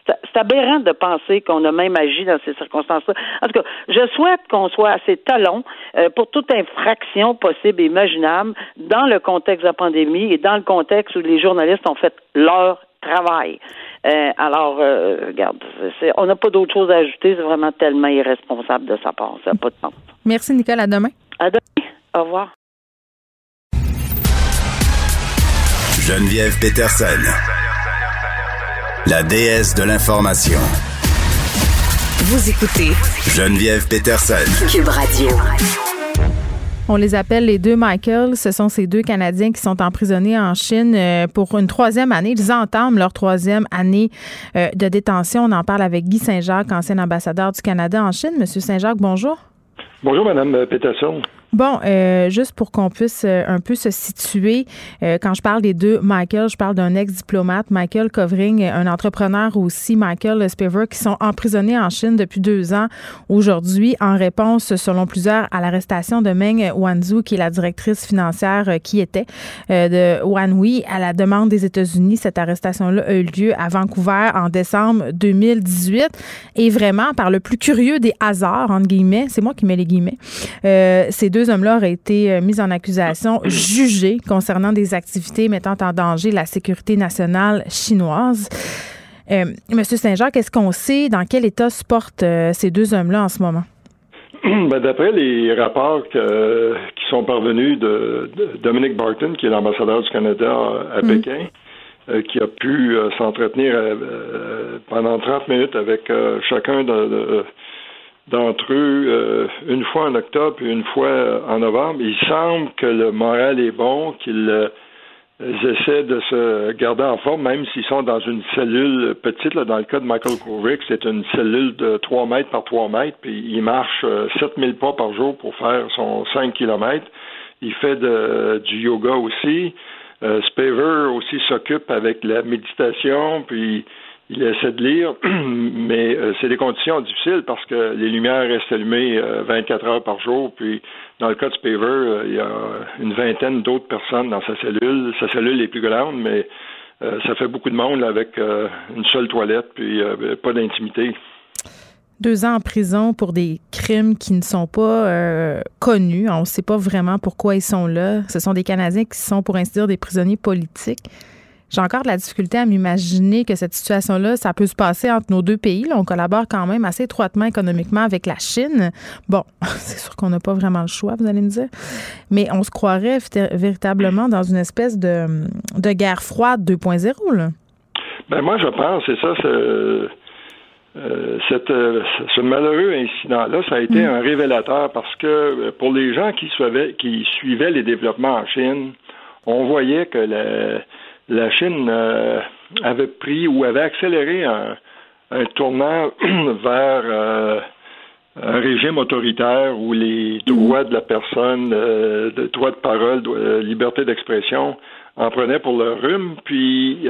c'est aberrant de penser qu'on a même agi dans ces circonstances-là. En tout cas, je souhaite qu'on soit assez talons euh, pour toute infraction possible et imaginable dans le contexte de la pandémie et dans le contexte où les journalistes ont fait leur travail. Euh, alors, euh, regarde, on n'a pas d'autre chose à ajouter. C'est vraiment tellement irresponsable de sa part. Ça n'a pas de sens. Merci, Nicole. À demain. À demain. Au revoir. Geneviève Peterson, la déesse de l'information. Vous écoutez Geneviève Peterson, Cube Radio. On les appelle les deux Michael. Ce sont ces deux Canadiens qui sont emprisonnés en Chine euh, pour une troisième année. Ils entament leur troisième année euh, de détention. On en parle avec Guy Saint-Jacques, ancien ambassadeur du Canada en Chine. Monsieur Saint-Jacques, bonjour. Bonjour, Madame Peterson. Bon, euh, juste pour qu'on puisse euh, un peu se situer, euh, quand je parle des deux Michael, je parle d'un ex-diplomate, Michael Covering, un entrepreneur aussi, Michael Spiver, qui sont emprisonnés en Chine depuis deux ans aujourd'hui en réponse, selon plusieurs, à l'arrestation de Meng Wanzhou, qui est la directrice financière qui était de Wanhui, à la demande des États-Unis. Cette arrestation-là a eu lieu à Vancouver en décembre 2018 et vraiment par le plus curieux des hasards, entre guillemets, c'est moi qui mets les guillemets, ces deux deux hommes-là auraient été euh, mis en accusation, jugés concernant des activités mettant en danger la sécurité nationale chinoise. Euh, Monsieur Saint-Jacques, est-ce qu'on sait dans quel état se portent euh, ces deux hommes-là en ce moment? Ben, d'après les rapports qui sont parvenus de, Dominique Barton, qui est l'ambassadeur du Canada à mm. Pékin, qui a pu s'entretenir pendant 30 minutes avec chacun de, d'entre eux euh, une fois en octobre et une fois euh, en novembre. Il semble que le moral est bon, qu'ils euh, essaient de se garder en forme, même s'ils sont dans une cellule petite. Là, dans le cas de Michael Kovic, c'est une cellule de 3 mètres par 3 mètres, puis il marche 7000 pas par jour pour faire son 5 kilomètres. Il fait de, du yoga aussi. Spaver aussi s'occupe avec la méditation, puis il essaie de lire, mais euh, c'est des conditions difficiles parce que les lumières restent allumées 24 euh, heures par jour. Puis, dans le cas de Spaver, euh, il y a une vingtaine d'autres personnes dans sa cellule. Sa cellule est plus grande, mais ça fait beaucoup de monde avec une seule toilette, puis pas d'intimité. Deux ans en prison pour des crimes qui ne sont pas connus. On ne sait pas vraiment pourquoi ils sont là. Ce sont des Canadiens qui sont, pour ainsi dire, des prisonniers politiques. J'ai encore de la difficulté à m'imaginer que cette situation-là, ça peut se passer entre nos deux pays. on collabore quand même assez étroitement économiquement avec la Chine. Bon, c'est sûr qu'on n'a pas vraiment le choix, vous allez me dire. Mais on se croirait véritablement dans une espèce de, de guerre froide 2.0. Ben moi, je pense, c'est ça, euh, cette, euh, ce malheureux incident-là, ça a été mm. un révélateur parce que euh, pour les gens qui suivaient, qui suivaient les développements en Chine, on voyait que la, la Chine euh, avait pris ou avait accéléré un, tournant vers euh, un régime autoritaire où les droits de la personne, euh, droits de parole, liberté d'expression en prenaient pour leur rhume. Puis,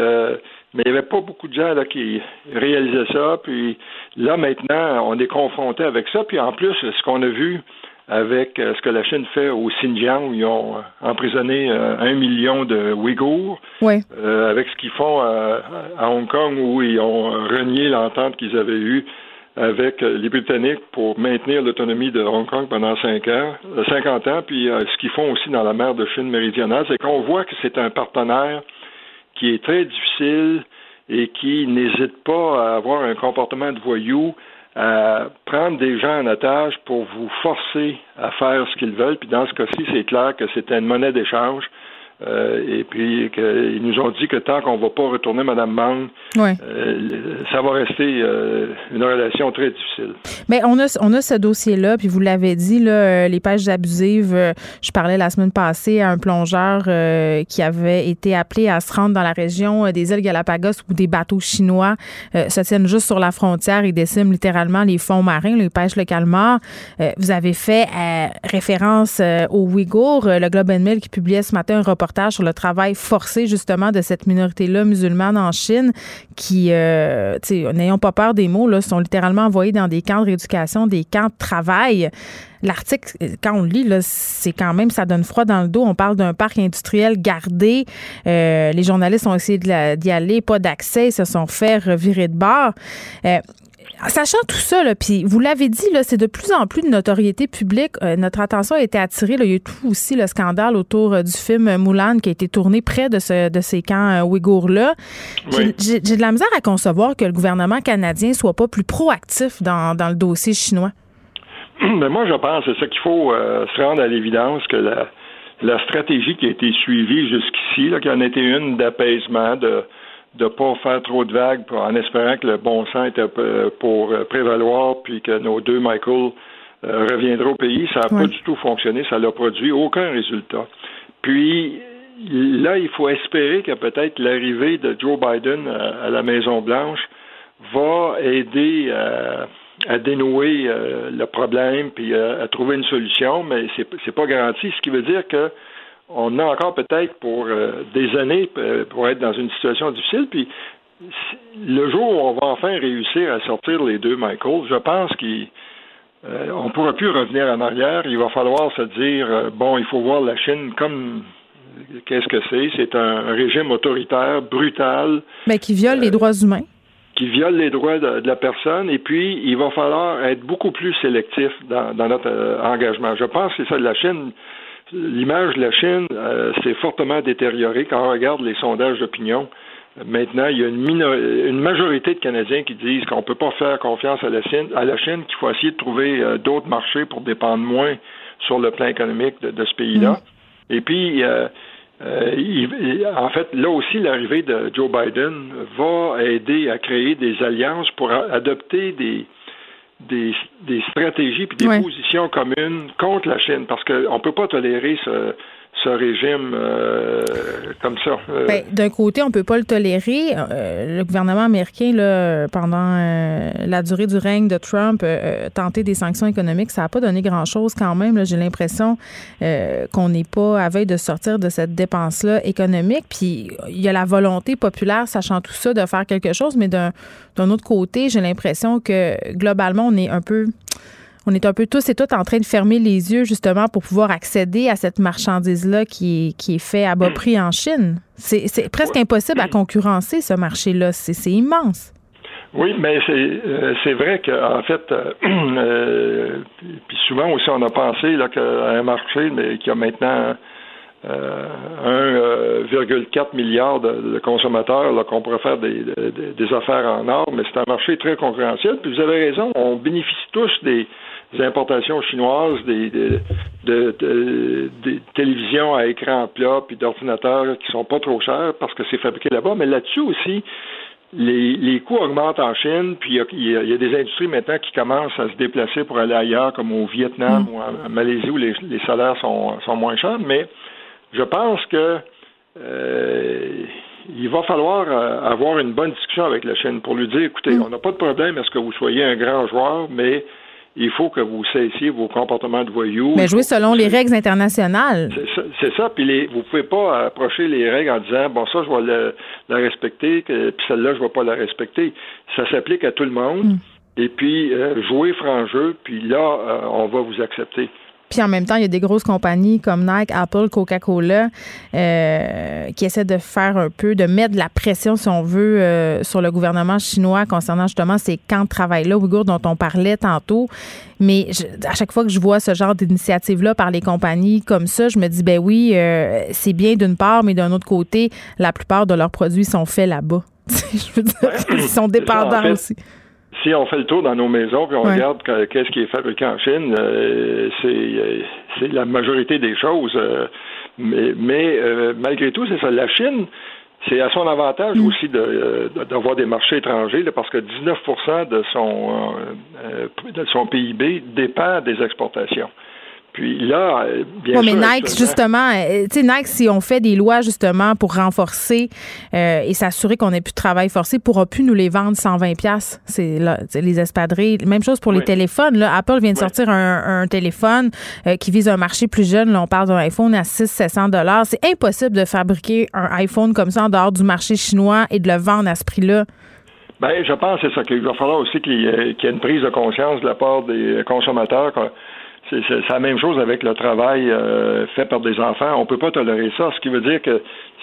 mais il n'y avait pas beaucoup de gens là, qui réalisaient ça. Puis là, maintenant, on est confronté avec ça. Puis en plus, ce qu'on a vu, avec euh, ce que la Chine fait au Xinjiang, où ils ont euh, emprisonné euh, un million de Ouïghours, avec ce qu'ils font à, Hong Kong, où ils ont renié l'entente qu'ils avaient eue avec les Britanniques pour maintenir l'autonomie de Hong Kong pendant cinq ans, 50 ans, puis ce qu'ils font aussi dans la mer de Chine méridionale, c'est qu'on voit que c'est un partenaire qui est très difficile et qui n'hésite pas à avoir un comportement de voyou, à prendre des gens en otage pour vous forcer à faire ce qu'ils veulent. Puis dans ce cas-ci, c'est clair que c'était une monnaie d'échange. Euh, et puis ils nous ont dit que tant qu'on ne va pas retourner Mme Mang, euh, ça va rester euh, une relation très difficile. Mais on a, on a ce dossier-là, puis vous l'avez dit, là, les pêches abusives. je parlais la semaine passée à un plongeur qui avait été appelé à se rendre dans la région des îles Galapagos où des bateaux chinois se tiennent juste sur la frontière et déciment littéralement les fonds marins, les pêches localement. vous avez fait référence aux Ouïghours. Le Globe and Mail qui publiait ce matin un reportage sur le travail forcé justement de cette minorité-là musulmane en Chine qui, euh, n'ayons pas peur des mots, là, sont littéralement envoyés dans des camps de rééducation, des camps de travail. L'article, quand on le lit, c'est quand même, ça donne froid dans le dos. On parle d'un parc industriel gardé. Euh, les journalistes ont essayé d'y aller, pas d'accès, se sont fait revirer de bord. Euh, Sachant tout ça, puis vous l'avez dit, c'est de plus en plus de notoriété publique. Euh, notre attention a été attirée. il y a eu tout aussi le scandale autour euh, du film Moulin qui a été tourné près de, ce, de ces camps euh, ouïghours-là. J'ai de la misère à concevoir que le gouvernement canadien soit pas plus proactif dans, le dossier chinois. Mais moi, je pense, c'est ça qu'il faut se rendre à l'évidence que la stratégie qui a été suivie jusqu'ici, là, qui en était une d'apaisement, de de pas faire trop de vagues en espérant que le bon sens était euh, pour euh, prévaloir puis que nos deux Michael euh, reviendraient au pays. Ça n'a pas du tout fonctionné. Ça n'a produit aucun résultat. Puis là, il faut espérer que peut-être l'arrivée de Joe Biden à, la Maison-Blanche va aider à, dénouer le problème puis à, trouver une solution, mais c'est, c'est pas garanti. Ce qui veut dire que on a encore peut-être pour euh, des années euh, pour être dans une situation difficile. Puis le jour où on va enfin réussir à sortir les deux Michael, je pense qu'on euh, ne pourra plus revenir en arrière. Il va falloir se dire bon, il faut voir la Chine comme qu'est-ce que c'est? C'est un régime autoritaire, brutal, mais qui viole les droits humains qui viole les droits de, la personne, et puis il va falloir être beaucoup plus sélectif dans, dans notre engagement. Je pense que c'est ça, la Chine l'image de la Chine euh, s'est fortement détériorée quand on regarde les sondages d'opinion. Maintenant, il y a une, majorité de Canadiens qui disent qu'on ne peut pas faire confiance à la Chine, à la Chine qu'il faut essayer de trouver euh, d'autres marchés pour dépendre moins sur le plan économique de, ce pays-là. Mm. Et puis, euh, en fait, là aussi, l'arrivée de Joe Biden va aider à créer des alliances pour adopter des, des, des stratégies puis des positions communes contre la Chine parce qu'on ne peut pas tolérer ce, ce régime euh, comme ça. Euh, ben, d'un côté, on peut pas le tolérer. Euh, le gouvernement américain, là, pendant la durée du règne de Trump, tenté des sanctions économiques, ça n'a pas donné grand-chose quand même. J'ai l'impression qu'on n'est pas à veille de sortir de cette dépense-là économique. Puis il y a la volonté populaire, sachant tout ça, de faire quelque chose, mais d'un autre côté, j'ai l'impression que globalement, on est un peu on est un peu tous et toutes en train de fermer les yeux justement pour pouvoir accéder à cette marchandise-là qui est, qui est fait à bas hmm. prix en Chine. C'est presque impossible à concurrencer ce marché-là. C'est immense. Oui, mais c'est euh, vrai qu'en fait, euh, euh, puis souvent aussi on a pensé là qu'à un marché mais qui a maintenant 1,4 milliard de, consommateurs qu'on pourrait faire des, des, affaires en or, mais c'est un marché très concurrentiel. Puis vous avez raison, on bénéficie tous des, des importations chinoises, des, de, télévisions à écran plat, puis d'ordinateurs qui sont pas trop chers parce que c'est fabriqué là-bas. Mais là-dessus aussi, les, les coûts augmentent en Chine, puis il y, a, des industries maintenant qui commencent à se déplacer pour aller ailleurs, comme au Vietnam ou en, Malaisie, où les, salaires sont, sont moins chers. Mais je pense que euh, il va falloir euh, avoir une bonne discussion avec la Chine pour lui dire, écoutez, mm. on n'a pas de problème à ce que vous soyez un grand joueur, mais il faut que vous cessiez vos comportements de voyous. Mais jouer selon les règles internationales. C'est ça, puis les, vous pouvez pas approcher les règles en disant bon ça je vais la, respecter, puis celle-là je vais pas la respecter. Ça s'applique à tout le monde. Hmm. Et puis euh, jouer franc jeu, puis là euh, on va vous accepter. Puis en même temps, il y a des grosses compagnies comme Nike, Apple, Coca-Cola euh, qui essaient de faire un peu, de mettre de la pression, si on veut, euh, sur le gouvernement chinois concernant justement ces camps de travail-là, Ouïghours, dont on parlait tantôt. Mais à chaque fois que je vois ce genre d'initiative-là par les compagnies comme ça, je me dis, ben oui, euh, c'est bien d'une part, mais d'un autre côté, la plupart de leurs produits sont faits là-bas. je veux dire, ils sont dépendants aussi si on fait le tour dans nos maisons puis on regarde qu'est-ce qui est fabriqué en Chine, euh, euh, c'est la majorité des choses. Euh, mais, malgré tout, c'est ça. La Chine, c'est à son avantage mm. aussi d'avoir des marchés étrangers parce que 19 de son, de son PIB dépend des exportations. Puis là, euh, bien sûr. Mais Nike, justement, euh, tu sais, Nike, si on fait des lois, justement, pour renforcer euh, et s'assurer qu'on n'ait plus de travail forcé, pourra plus nous les vendre 120$. C'est là, les espadrilles. Même chose pour les téléphones. Là. Apple vient de sortir un, téléphone qui vise un marché plus jeune. Là, on parle d'un iPhone à 600-700$. C'est impossible de fabriquer un iPhone comme ça en dehors du marché chinois et de le vendre à ce prix-là. Bien, je pense que c'est ça qu'il va falloir aussi qu'il y, ait une prise de conscience de la part des consommateurs c'est la même chose avec le travail euh, fait par des enfants. On peut pas tolérer ça. Ce qui veut dire que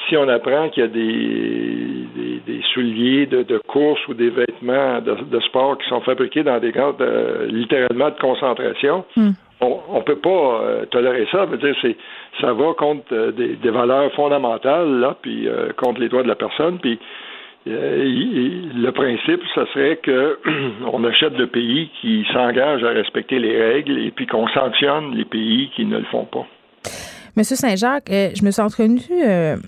si on apprend qu'il y a des, des, souliers de, de, course ou des vêtements de, sport qui sont fabriqués dans des grandes, euh, littéralement, de concentration, hmm. on, on peut pas euh, tolérer ça. Ça veut dire c'est ça va contre des, des, valeurs fondamentales là, puis contre les droits de la personne, puis le principe, ce serait que on achète de pays qui s'engagent à respecter les règles et puis qu'on sanctionne les pays qui ne le font pas. Monsieur Saint-Jacques, je me suis entretenue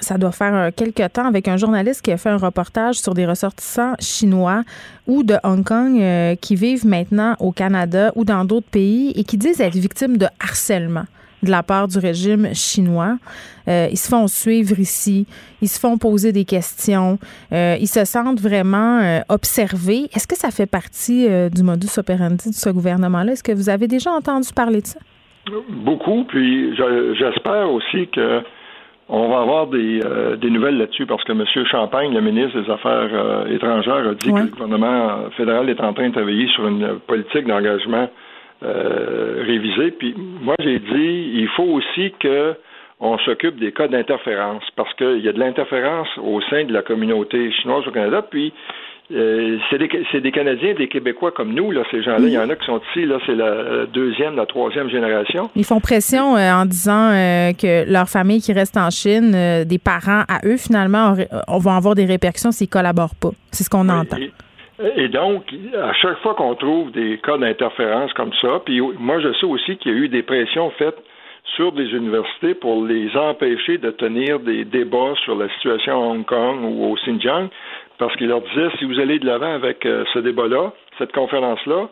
ça doit faire quelques temps avec un journaliste qui a fait un reportage sur des ressortissants chinois ou de Hong Kong euh, qui vivent maintenant au Canada ou dans d'autres pays et qui disent être victimes de harcèlement de la part du régime chinois. Euh, ils se font suivre ici, ils se font poser des questions, euh, ils se sentent vraiment observés. Est-ce que ça fait partie du modus operandi de ce gouvernement-là? Est-ce que vous avez déjà entendu parler de ça? Beaucoup, puis j'espère aussi que on va avoir des, euh, des nouvelles là-dessus parce que M. Champagne, le ministre des Affaires euh, étrangères, a dit que le gouvernement fédéral est en train de travailler sur une politique d'engagement euh, révisée. Puis moi, j'ai dit, il faut aussi que on s'occupe des cas d'interférence parce qu'il y a de l'interférence au sein de la communauté chinoise au Canada. Puis euh, c'est des, des, Canadiens, des Québécois comme nous, là, ces gens-là. Il y en a qui sont ici, là, c'est la deuxième, la troisième génération. Ils font pression euh, en disant euh, que leur famille qui reste en Chine, des parents à eux, finalement, on va avoir des répercussions s'ils collaborent pas. C'est ce qu'on entend. Et, donc, à chaque fois qu'on trouve des cas d'interférence comme ça, puis moi, je sais aussi qu'il y a eu des pressions faites sur des universités pour les empêcher de tenir des débats sur la situation à Hong Kong ou au Xinjiang parce qu'il leur disait si vous allez de l'avant avec euh, ce débat-là, cette conférence-là,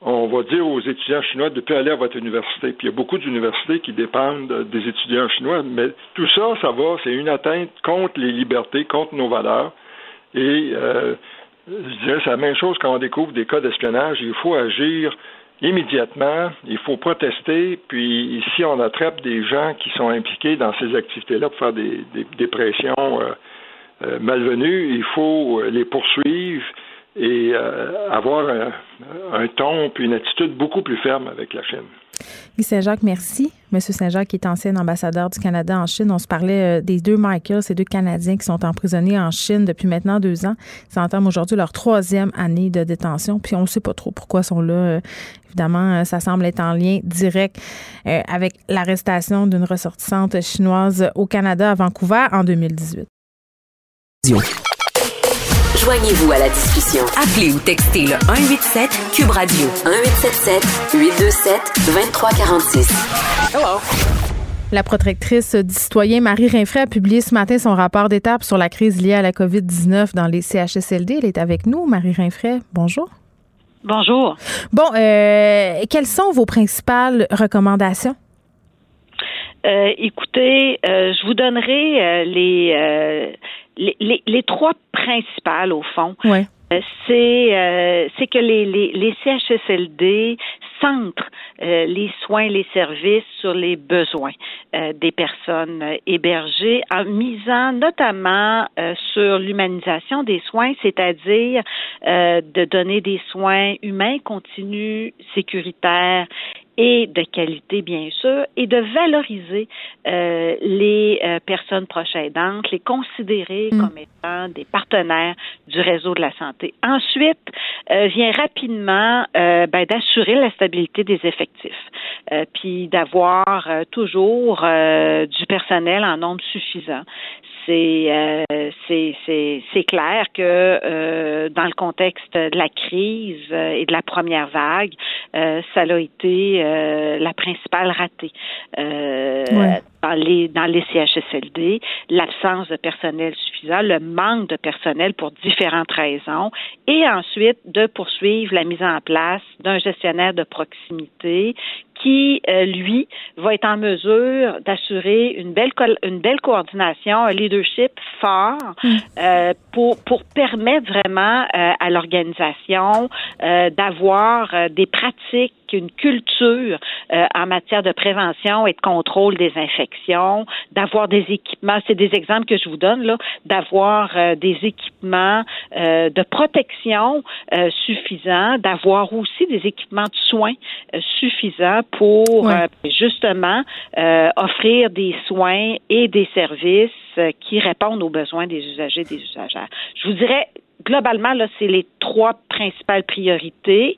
on va dire aux étudiants chinois de ne plus aller à votre université. Puis il y a beaucoup d'universités qui dépendent des étudiants chinois, mais tout ça, ça va, c'est une atteinte contre les libertés, contre nos valeurs. Et euh, je dirais c'est la même chose quand on découvre des cas d'espionnage. Il faut agir immédiatement, il faut protester, puis ici on attrape des gens qui sont impliqués dans ces activités-là pour faire des, des, pressions. Euh, euh, malvenus, il faut euh, les poursuivre et euh, avoir un, ton puis une attitude beaucoup plus ferme avec la Chine. Guy Saint-Jacques, merci. Monsieur Saint-Jacques qui est ancien ambassadeur du Canada en Chine. On se parlait des deux Michael, ces deux Canadiens qui sont emprisonnés en Chine depuis maintenant deux ans. Ils entament aujourd'hui leur troisième année de détention. Puis on ne sait pas trop pourquoi ils sont là. Évidemment, ça semble être en lien direct avec l'arrestation d'une ressortissante chinoise au Canada à Vancouver en 2018. Joignez-vous à la discussion. Appelez ou textez le 187 Cube Radio 1877 827 2346. Hello. La protectrice du citoyen Marie Rinfray a publié ce matin son rapport d'étape sur la crise liée à la COVID-19 dans les CHSLD. Elle est avec nous. Marie Rinfray, bonjour. Bonjour. Bon, euh, quelles sont vos principales recommandations? Euh, écoutez, euh, je vous donnerai les les, les, trois principales, au fond, ouais. Euh, c'est euh, c'est que les, les, les CHSLD centrent euh, les soins, les services sur les besoins des personnes hébergées, en misant notamment sur l'humanisation des soins, c'est-à-dire de donner des soins humains, continus, sécuritaires et de qualité, bien sûr, et de valoriser euh, les euh, personnes proches aidantes, les considérer mm. comme étant des partenaires du réseau de la santé. Ensuite, euh, vient rapidement euh, ben, d'assurer la stabilité des effectifs, puis d'avoir toujours du personnel en nombre suffisant c'est euh, c'est clair que euh, dans le contexte de la crise euh, et de la première vague, euh, ça a été la principale ratée. Dans les dans les CHSLD, l'absence de personnel suffisant, le manque de personnel pour différentes raisons, et ensuite de poursuivre la mise en place d'un gestionnaire de proximité qui, euh, lui, va être en mesure d'assurer une belle une belle coordination, un leadership fort mm. euh, pour pour permettre vraiment euh, à l'organisation d'avoir des pratiques une culture en matière de prévention et de contrôle des infections, d'avoir des équipements, c'est des exemples que je vous donne là, d'avoir des équipements de protection suffisants, d'avoir aussi des équipements de soins suffisants pour euh, justement euh, offrir des soins et des services euh, qui répondent aux besoins des usagers et des usagères. Je vous dirais globalement, là, c'est les trois principales priorités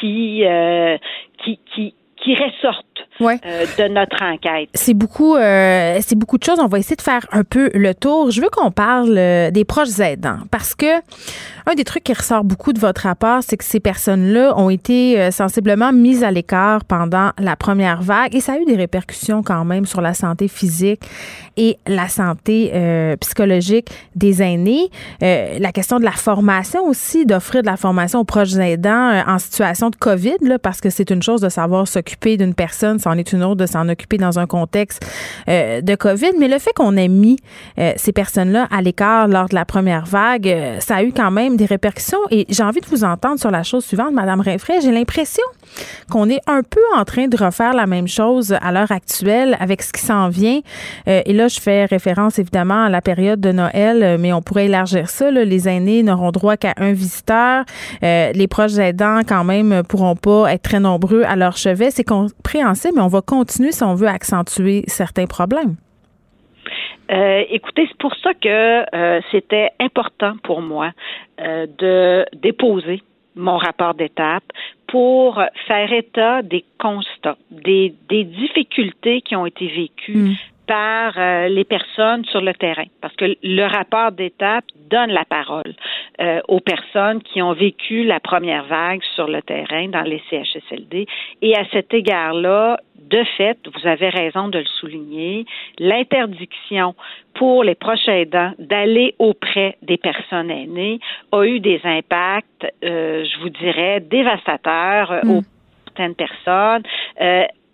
qui, qui, qui, qui ressortent de notre enquête. C'est beaucoup, c'est beaucoup de choses. On va essayer de faire un peu le tour. Je veux qu'on parle des proches aidants parce que un des trucs qui ressort beaucoup de votre rapport, c'est que ces personnes-là ont été sensiblement mises à l'écart pendant la première vague et ça a eu des répercussions quand même sur la santé physique et la santé psychologique des aînés. la question de la formation aussi, d'offrir de la formation aux proches aidants euh, en situation de COVID, là, parce que c'est une chose de savoir s'occuper d'une personne, c'en est une autre de s'en occuper dans un contexte euh, de COVID. Mais le fait qu'on ait mis euh, ces personnes-là à l'écart lors de la première vague, ça a eu quand même des répercussions. Et j'ai envie de vous entendre sur la chose suivante, Madame Rinfray. J'ai l'impression qu'on est un peu en train de refaire la même chose à l'heure actuelle avec ce qui s'en vient. et là, je fais référence évidemment à la période de Noël, mais on pourrait élargir ça. Les aînés n'auront droit qu'à un visiteur. Euh, les proches aidants, quand même, pourront pas être très nombreux à leur chevet. C'est compréhensible, mais on va continuer si on veut accentuer certains problèmes. Euh, écoutez, c'est pour ça que euh, c'était important pour moi de déposer mon rapport d'étape pour faire état des constats, des, difficultés qui ont été vécues mm par euh, les personnes sur le terrain, parce que le rapport d'étape donne la parole euh, aux personnes qui ont vécu la première vague sur le terrain dans les CHSLD. Et à cet égard-là, de fait, vous avez raison de le souligner, l'interdiction pour les proches aidants d'aller auprès des personnes aînées a eu des impacts, euh, je vous dirais, dévastateurs mmh. aux certaines personnes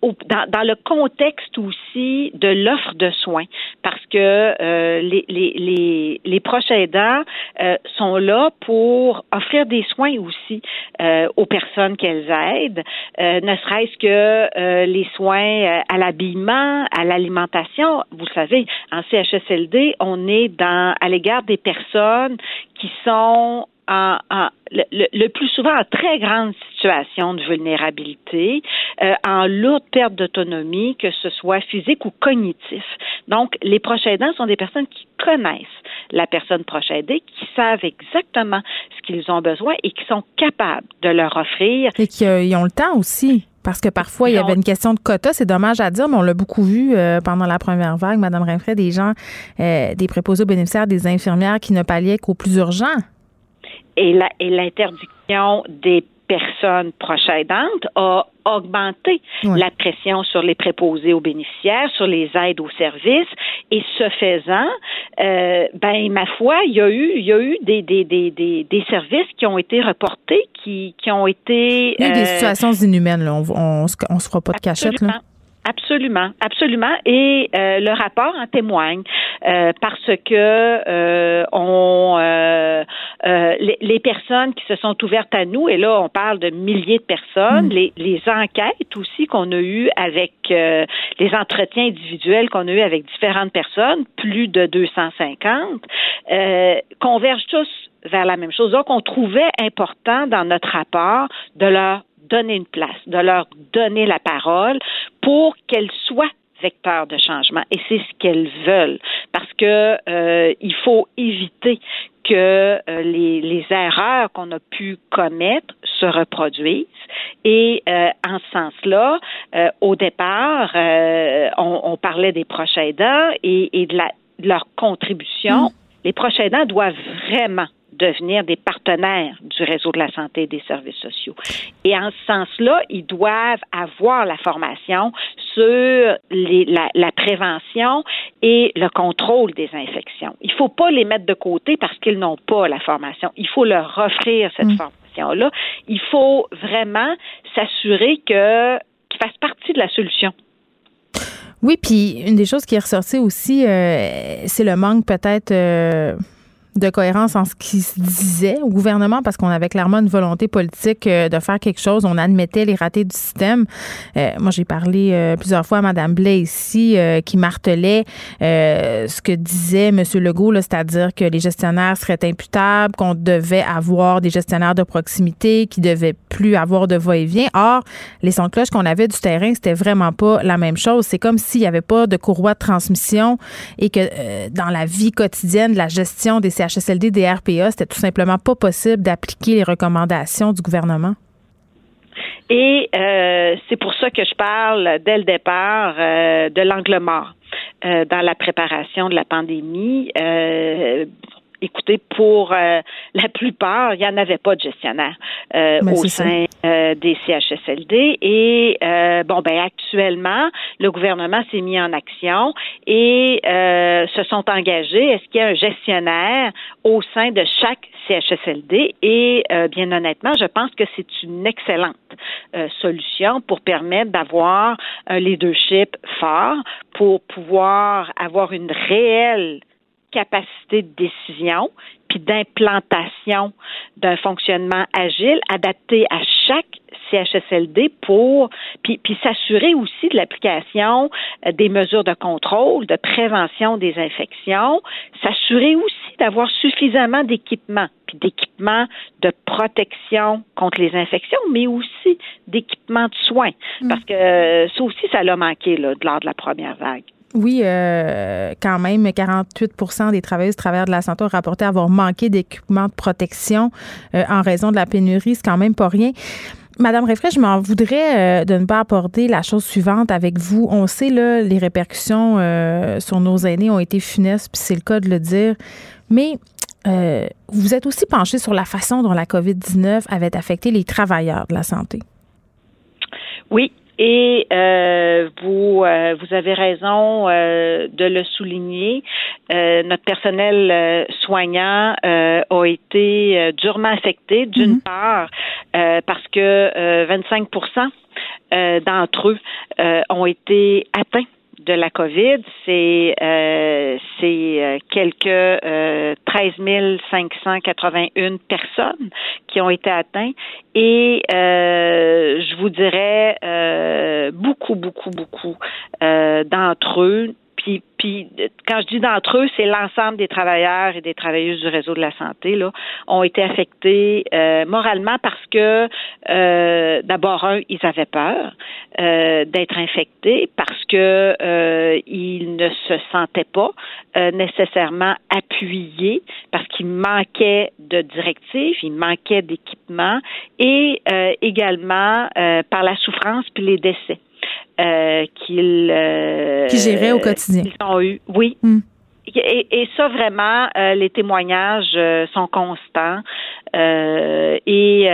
dans, dans, le contexte aussi de l'offre de soins, parce que euh, les, les, les, les, proches aidants euh, sont là pour offrir des soins aussi euh, aux personnes qu'elles aident, ne serait-ce que les soins à l'habillement, à l'alimentation. Vous savez, en CHSLD, on est dans à l'égard des personnes qui sont en, le, plus souvent en très grande situation de vulnérabilité, euh, en lourde perte d'autonomie, que ce soit physique ou cognitif. Donc, les proches aidants sont des personnes qui connaissent la personne proche aidée, qui savent exactement ce qu'ils ont besoin et qui sont capables de leur offrir. Et qui euh, ont le temps aussi. Parce que parfois, il y avait une question de quota, c'est dommage à dire, mais on l'a beaucoup vu euh, pendant la première vague, Mme Rinfray, des gens, des préposés aux bénéficiaires, des infirmières qui ne palliaient qu'au plus urgent et l'interdiction des personnes proches aidantes a augmenté la pression sur les préposés aux bénéficiaires, sur les aides aux services, et ce faisant, euh, ben ma foi, il y a eu, il y a eu des, des, des, des, des services qui ont été reportés, qui, qui ont été. Il y a des euh, situations inhumaines, là. On, on, se fera pas de cachette, là. Absolument, absolument. Et euh, le rapport en témoigne euh, parce que euh, on les, les, personnes qui se sont ouvertes à nous, et là on parle de milliers de personnes, mm. les, les, enquêtes aussi qu'on a eues avec les entretiens individuels qu'on a eu avec différentes personnes, plus de 250, convergent tous vers la même chose. Donc, on trouvait important dans notre rapport de leur donner une place, de leur donner la parole pour qu'elles soient vecteurs de changement. Et c'est ce qu'elles veulent, parce que euh, il faut éviter que euh, les, les, erreurs qu'on a pu commettre se reproduisent. Et euh, en ce sens-là, au départ, on, on, parlait des proches aidants et, et de, la, de, leur contribution. Mm. Les proches aidants doivent vraiment devenir des partenaires du réseau de la santé et des services sociaux. Et en ce sens-là, ils doivent avoir la formation sur les, la, la, prévention et le contrôle des infections. Il ne faut pas les mettre de côté parce qu'ils n'ont pas la formation. Il faut leur offrir cette mm. formation-là. Il faut vraiment s'assurer que qu'ils fassent partie de la solution. Oui, puis une des choses qui est ressortie aussi, euh, c'est le manque peut-être euh, de cohérence en ce qui se disait au gouvernement parce qu'on avait clairement une volonté politique euh, de faire quelque chose. On admettait les ratés du système. Euh, moi, j'ai parlé euh, plusieurs fois à Mme Blais ici qui martelait ce que disait M. Legault, c'est-à-dire que les gestionnaires seraient imputables, qu'on devait avoir des gestionnaires de proximité, qui devaient plus avoir de va-et-vient. Or, les sons de cloche qu'on avait du terrain, c'était vraiment pas la même chose. C'est comme s'il n'y avait pas de courroie de transmission et que dans la vie quotidienne, la gestion des CHSLD, des c'était tout simplement pas possible d'appliquer les recommandations du gouvernement? Et euh, c'est pour ça que je parle dès le départ de l'angle mort. dans la préparation de la pandémie écoutez, pour euh, la plupart, il n'y en avait pas de gestionnaire euh, ben, au sein euh, des CHSLD. Et bon, ben actuellement, le gouvernement s'est mis en action et se sont engagés. Est-ce qu'il y a un gestionnaire au sein de chaque CHSLD? Et bien honnêtement, je pense que c'est une excellente solution pour permettre d'avoir un leadership fort, pour pouvoir avoir une réelle capacité de décision puis d'implantation d'un fonctionnement agile adapté à chaque CHSLD pour puis, puis s'assurer aussi de l'application euh, des mesures de contrôle, de prévention des infections, s'assurer aussi d'avoir suffisamment d'équipements, puis d'équipements de protection contre les infections, mais aussi d'équipements de soins, mm. parce que euh, ça aussi, ça l'a manqué là, lors de la première vague. Oui, euh, quand même, 48 des travailleuses et travailleurs de la santé ont rapporté avoir manqué d'équipements de protection euh, en raison de la pénurie. C'est quand même pas rien. Madame Réfray, je m'en voudrais euh, de ne pas apporter la chose suivante avec vous. On sait, là, les répercussions sur nos aînés ont été funestes, puis c'est le cas de le dire. Mais vous êtes aussi penché sur la façon dont la COVID-19 avait affecté les travailleurs de la santé. Oui, et euh, vous, euh, vous avez raison euh, de le souligner. notre personnel soignant a été durement affecté, d'une mm-hmm. part, parce que 25% d'entre eux ont été atteints de la COVID, c'est euh, c'est quelques euh, 13 581 personnes qui ont été atteintes. Et euh, je vous dirais euh, beaucoup beaucoup beaucoup euh, d'entre eux puis, puis quand je dis d'entre eux, c'est l'ensemble des travailleurs et des travailleuses du réseau de la santé là ont été affectés euh, moralement parce que euh, d'abord un, ils avaient peur euh, d'être infectés parce que euh, ils ne se sentaient pas euh, nécessairement appuyés parce qu'il manquait de directives, il manquait d'équipement et également par la souffrance puis les décès. Euh, qu'ils euh, qui géraient au quotidien. ont eu, oui. Hmm. Et, ça vraiment, euh, les témoignages sont constants. et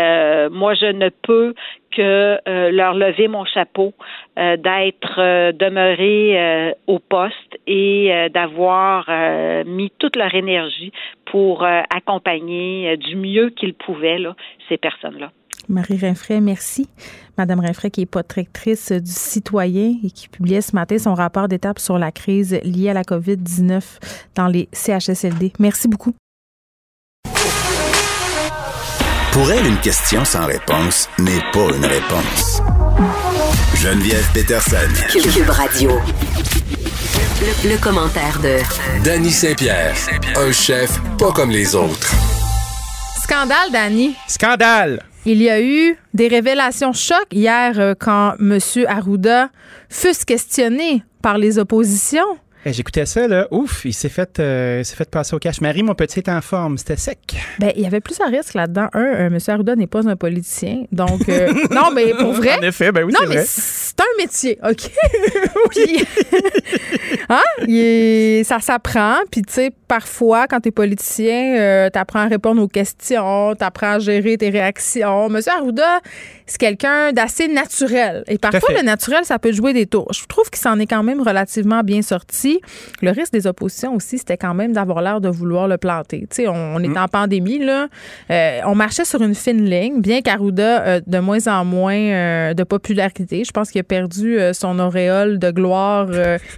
moi, je ne peux que leur lever mon chapeau d'être demeuré au poste et d'avoir mis toute leur énergie pour accompagner du mieux qu'ils pouvaient là, ces personnes-là. Marie Rinfray, merci. Madame Rinfray, qui est protectrice du citoyen et qui publiait ce matin son rapport d'étape sur la crise liée à la COVID-19 dans les CHSLD. Merci beaucoup. Pour elle, une question sans réponse n'est pas une réponse. Geneviève Peterson. Cube Radio. Le, le, commentaire de Danny Saint-Pierre, un chef pas comme les autres. Scandale, Danny. Scandale. Il y a eu des révélations choc hier euh, quand M. Arruda fut questionné par les oppositions. Eh, j'écoutais ça, là. Ouf, il s'est fait, euh, s'est fait passer au cache. Marie, mon petit est en forme. C'était sec. Ben, il y avait plusieurs risques là-dedans. Un, euh, M. Arruda n'est pas un politicien. Donc, euh, non, mais pour vrai. En effet, ben oui, c'est vrai. C'est un métier, OK? Puis, hein? ça s'apprend. Puis, tu sais, parfois, quand tu es politicien, tu apprends à répondre aux questions, tu apprends à gérer tes réactions. M. Arruda, c'est quelqu'un d'assez naturel. Et parfois, le naturel, ça peut jouer des tours. Je trouve qu'il s'en est quand même relativement bien sorti. Le risque des oppositions aussi, c'était quand même d'avoir l'air de vouloir le planter. Tu sais, on, est mm. en pandémie, là. Euh, on marchait sur une fine ligne, bien qu'Arruda euh, de moins en moins euh, de popularité. Je pense qu'il a perdu son auréole de gloire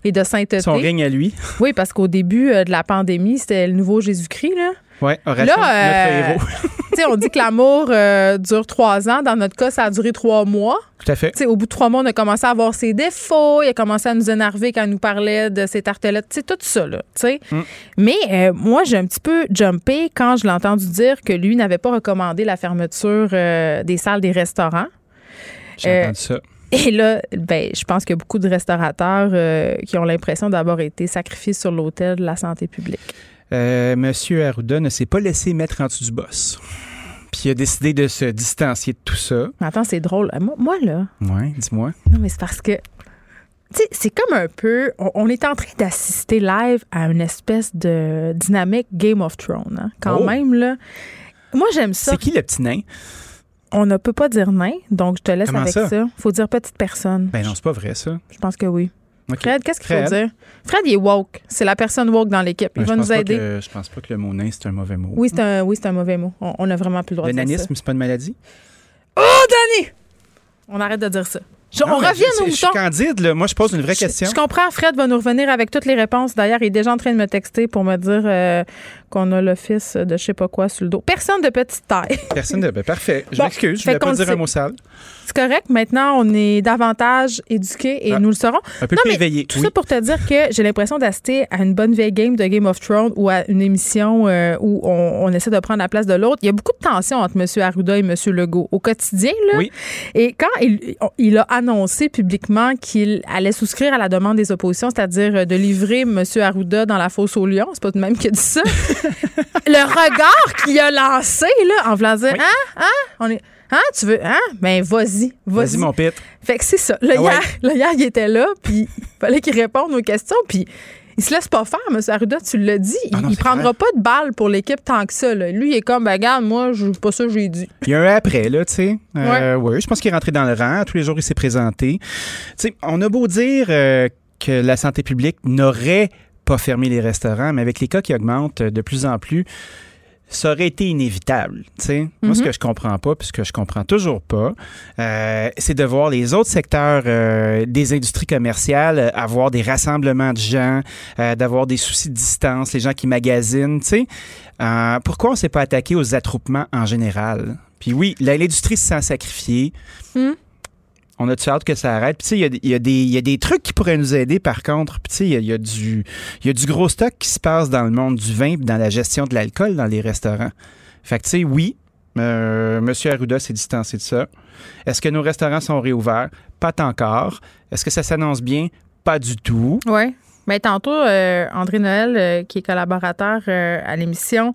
et de sainteté. Son règne à lui. Oui, parce qu'au début de la pandémie, c'était le nouveau Jésus-Christ, là. Oui, Horatio, notre euh, héros. on dit que l'amour euh, dure trois ans. Dans notre cas, ça a duré trois mois. Tout à fait. au bout de trois mois, on a commencé à avoir ses défauts. Il a commencé à nous énerver quand il nous parlait de ses tartelettes. tout ça, là. Mm. Mais euh, moi, j'ai un petit peu jumpé quand je l'ai entendu dire que lui n'avait pas recommandé la fermeture des salles des restaurants. J'ai entendu ça. Et là, ben, je pense qu'il y a beaucoup de restaurateurs qui ont l'impression d'avoir été sacrifiés sur l'autel de la santé publique. Euh, Monsieur Arruda ne s'est pas laissé mettre en dessous du boss. Puis il a décidé de se distancier de tout ça. Mais attends, c'est drôle. Moi, moi, là, Ouais, dis-moi. non, mais c'est parce que, tu sais, c'est comme un peu, on, on est en train d'assister live à une espèce de dynamique Game of Thrones, hein, quand Oh. même, là. Moi, j'aime ça. C'est qui le petit nain? On ne peut pas dire nain, donc je te laisse Comment avec ça? ça. Faut dire petite personne. Ben non, c'est pas vrai, ça. Je pense que oui. Fred, qu'est-ce qu'il faut dire? Fred, il est woke. C'est la personne woke dans l'équipe. Il va nous aider. que- je pense pas que le mot nain, c'est un mauvais mot. Oui, c'est un, oui, un mauvais mot. On, on a vraiment plus le droit Le de dire ça. nanisme, c'est pas une maladie? Oh, Danny! On arrête de dire ça. Je- Non, on revient je- aux Je suis candide, là. Moi, je pose une vraie Je- question. Je, comprends. Fred va nous revenir avec toutes les réponses. D'ailleurs, il est déjà en train de me texter pour me dire euh, qu'on a l'office de je sais pas quoi sur le dos. Personne de petite taille. Personne de. Ben, parfait. Je Bon, m'excuse. Je voulais pas dire sait. un mot sale. C'est correct. Maintenant, on est davantage éduqués et Ah. nous le serons. Un peu Non, plus mais éveillé. Tout Oui. ça pour te dire que j'ai l'impression d'assister à une bonne vieille game de Game of Thrones ou à une émission euh, où on, on essaie de prendre la place de l'autre. Il y a beaucoup de tension entre M. Arruda et M. Legault au quotidien. Là. Oui. Et quand il, il a annoncé publiquement qu'il allait souscrire à la demande des oppositions, c'est-à-dire euh, de livrer M. Arruda dans la fosse au lion, c'est pas de même qui a dit ça, le regard qu'il a lancé là, en voulant dire Oui. Hein? Hein? On est. Hein? Tu veux. Hein? Ben, vas-y. Vas-y. Vas-y, mon pit. Fait que c'est ça. Là, Ah ouais. hier, hier, il était là, puis il fallait qu'il réponde aux questions, puis il se laisse pas faire, M. Arruda, tu l'as dit. Il, Ah non, il c'est prendra pas de balle pour l'équipe tant que ça. là. Lui, il est comme, ben, regarde, moi, je pas ça j'ai dit. Il y a un après, là, tu sais. Euh, ouais. je pense qu'il est rentré dans le rang. Tous les jours, il s'est présenté. Tu sais, on a beau dire euh, que la santé publique n'aurait pas fermé les restaurants, mais avec les cas qui augmentent de plus en plus, ça aurait été inévitable. tu sais. Moi, ce Mhm. que je comprends pas, puis ce que je comprends toujours pas, euh, c'est de voir les autres secteurs euh, des industries commerciales euh, avoir des rassemblements de gens, d'avoir des soucis de distance, les gens qui magasinent, tu sais. Pourquoi on s'est pas attaqué aux attroupements en général? Puis oui, l'industrie se sent sacrifiée. Hmm? On a-tu hâte que ça arrête? Puis il y a- des- trucs qui pourraient nous aider par contre. Il y a- du- gros stock qui se passe dans le monde du vin puis dans la gestion de l'alcool dans les restaurants. Fait que tu sais, oui, euh, M. Arruda s'est distancé de ça. Est-ce que nos restaurants sont réouverts? Pas encore. Est-ce que ça s'annonce bien? Pas du tout. Oui. Mais tantôt, euh, André Noël, euh, qui est collaborateur euh, à l'émission,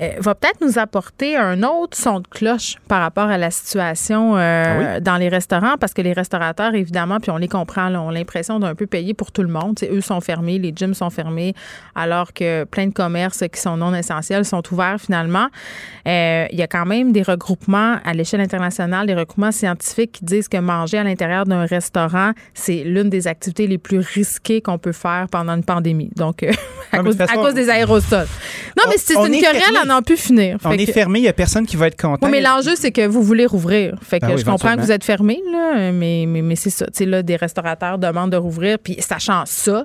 euh, va peut-être nous apporter un autre son de cloche par rapport à la situation euh, Ah dans les restaurants, parce que les restaurateurs, évidemment, puis on les comprend, là, ont l'impression d'un peu payer pour tout le monde. T'sais, eux sont fermés, les gyms sont fermés, alors que plein de commerces qui sont non essentiels sont ouverts finalement. Euh, Il y a quand même des regroupements à l'échelle internationale, des regroupements scientifiques qui disent que manger à l'intérieur d'un restaurant, c'est l'une des activités les plus risquées qu'on peut faire pendant une pandémie. Donc, euh, à, Ah, cause, à des aérosols. Non, mais on- c'est on une querelle fermé. à n'en plus finir. On est fermé, il n'y a personne qui va être content. oui, mais l'enjeu, c'est que vous voulez rouvrir. Fait que Ben oui, je comprends que vous êtes fermé, là, mais, mais, mais c'est ça. Tu sais, là, des restaurateurs demandent de rouvrir, puis sachant ça,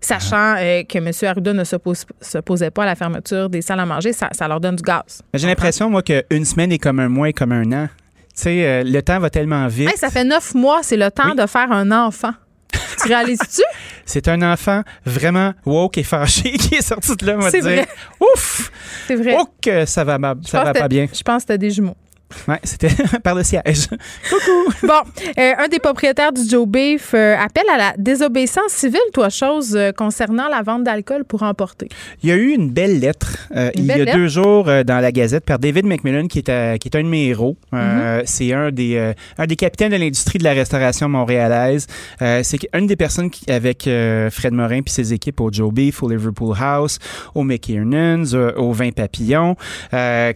sachant euh, que M. Arruda ne s'opposait pas à la fermeture des salles à manger, ça, ça leur donne du gaz. J'ai l'impression, moi, qu'une semaine est comme un mois et comme un an. Tu sais, euh, le temps va tellement vite. Hey, ça fait neuf mois, c'est le temps Oui. de faire un enfant. Tu réalises-tu? C'est un enfant vraiment woke et fâché qui est sorti de là, on va C'est dire. vrai. Ouf! C'est vrai. Oh que ça va, ça va pas bien. Je pense que c'était des jumeaux. Ouais, c'était par le siège. Bon, euh, un des propriétaires du Joe Beef euh, appelle à la désobéissance civile, toi, chose euh, concernant la vente d'alcool pour emporter. Il y a eu une belle lettre euh, Une il belle y a lettre? deux jours dans la Gazette par David McMillan, qui est, qui est un de mes héros. Mm-hmm. C'est un des, un des capitaines de l'industrie de la restauration montréalaise. C'est une des personnes qui, avec Fred Morin puis ses équipes au Joe Beef, au Liverpool House, au McKiernan's, au Vin Papillon,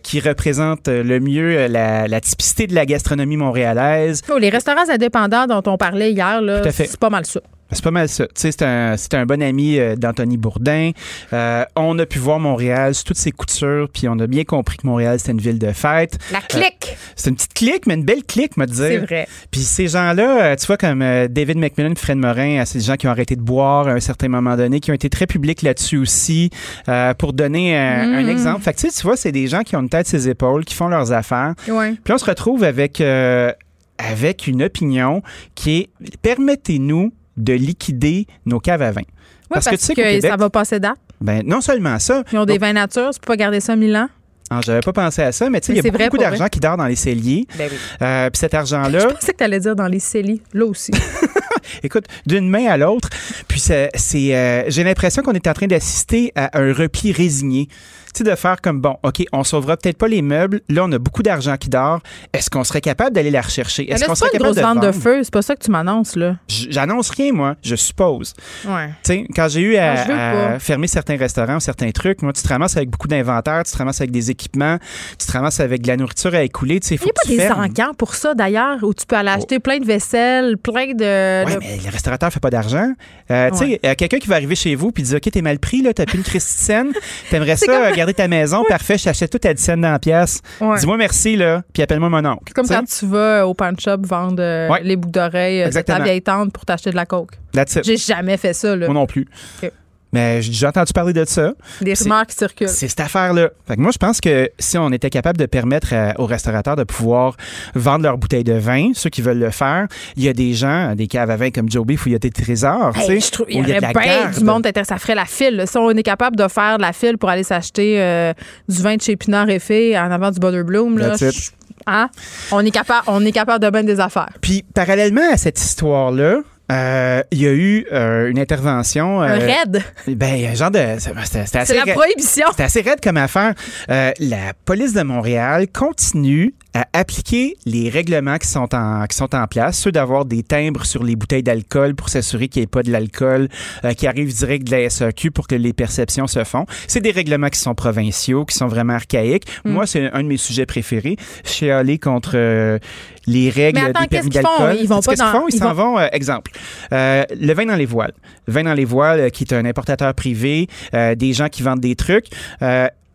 qui représente le mieux euh, la, la typicité de la gastronomie montréalaise. Oh, les restaurants indépendants dont on parlait hier, là, c'est pas mal ça. C'est pas mal ça. Tu sais, c'est un, un bon ami euh, d'Anthony Bourdin. Euh, on a pu voir Montréal toutes ses coutures, puis on a bien compris que Montréal, c'était une ville de fête. La clique, C'est une petite clique, mais une belle clique, me dire. c'est vrai. Puis ces gens-là, euh, tu vois, comme euh, David McMillan, Fred Morin, euh, c'est des gens qui ont arrêté de boire à un certain moment donné, qui ont été très publics là-dessus aussi, euh, pour donner un, Mm. un exemple. Fait que tu sais, tu vois, c'est des gens qui ont une tête sur les épaules, qui font leurs affaires. Ouais. Puis on se retrouve avec, euh, avec une opinion qui est permettez-nous de liquider nos caves à vin. Parce parce, que tu sais que, Québec- ça va passer date. Ben, non seulement ça, Ils ont des donc, vins nature, tu peux pas garder ça mille ans. ah, j'avais pas pensé à ça, mais tu sais, il y a beaucoup, d'argent qui dort dans les celliers. Ben oui. Euh, Puis cet Je argent-là, pensais que tu allais dire dans les celliers, là aussi. écoute, d'une main à l'autre. Puis c'est, c'est, euh, j'ai l'impression qu'on est en train d'assister à un repli résigné. Sais, de faire comme, bon, OK, on sauvera peut-être pas les meubles. Là, on a beaucoup d'argent qui dort. Est-ce qu'on serait capable d'aller la rechercher? Est-ce qu'on c'est pas serait une capable grosse de vente de feu, c'est pas ça que tu m'annonces, là. J'annonce rien, moi. Je suppose. Ouais. Tu sais, quand j'ai eu à, je veux à fermer certains restaurants, certains trucs, moi, tu te ramasses avec beaucoup d'inventaire, tu te ramasses avec des équipements, tu te ramasses avec de la nourriture à écouler. Tu sais, Il faut n'y a pas des encans pour ça, d'ailleurs, où tu peux aller acheter plein de vaisselle, plein de. Oui, de- mais le restaurateur fait pas d'argent. Euh, Tu sais, euh, quelqu'un qui va arriver chez vous puis dit OK, t'es mal pris, là, t'as plus une Christine, t'aimerais ça comme- euh, garder ta maison, parfait, je t'achète tout à 10 cents dans la pièce. Dis-moi merci, là, puis appelle-moi mon oncle. Comme Tu sais, quand tu vas au pawn shop vendre euh, les boucles d'oreilles euh, de ta Exactement. vieille tante pour t'acheter de la coke. that's it. J'ai jamais fait ça, là. Moi non plus. Mais j'ai déjà entendu parler de ça. Des rumeurs qui circulent. C'est cette affaire-là. Fait que moi, je pense que si on était capable de permettre à- aux restaurateurs de pouvoir vendre leurs bouteilles de vin, ceux qui veulent le faire, il y a des gens, des caves à vin comme Joe Beef où il y a des trésors. Hey, je trouve, il y de la du monde. Ça ferait la file. Si on est capable de faire de la file pour aller s'acheter euh, du vin de chez Pinard et Fée en avant du Butterbloom, là, hein? on, est capable, on est capable de bien des affaires. Puis, parallèlement à cette histoire-là, euh, il y a eu euh, une intervention. Un euh, raid? Ben, un genre de. C'était c'était assez C'est la raide. prohibition. C'est assez raide comme affaire. La police de Montréal continue à appliquer les règlements qui sont en, qui sont en place, ceux d'avoir des timbres sur les bouteilles d'alcool pour s'assurer qu'il n'y ait pas de l'alcool qui arrive direct de la SAQ pour que les perceptions se font. C'est des règlements qui sont provinciaux, qui sont vraiment archaïques. Mm. Moi, c'est un de mes sujets préférés. Je suis allé contre les règles Mais attends, des permis qu'est-ce qu'ils font? d'alcool. Ils vont pas qu'est-ce qu'ils dans- font? Ils ils s'en vont, euh, exemple, euh, le vin dans les voiles. Le vin dans les voiles, euh, qui est un importateur privé, euh, des gens qui vendent des trucs.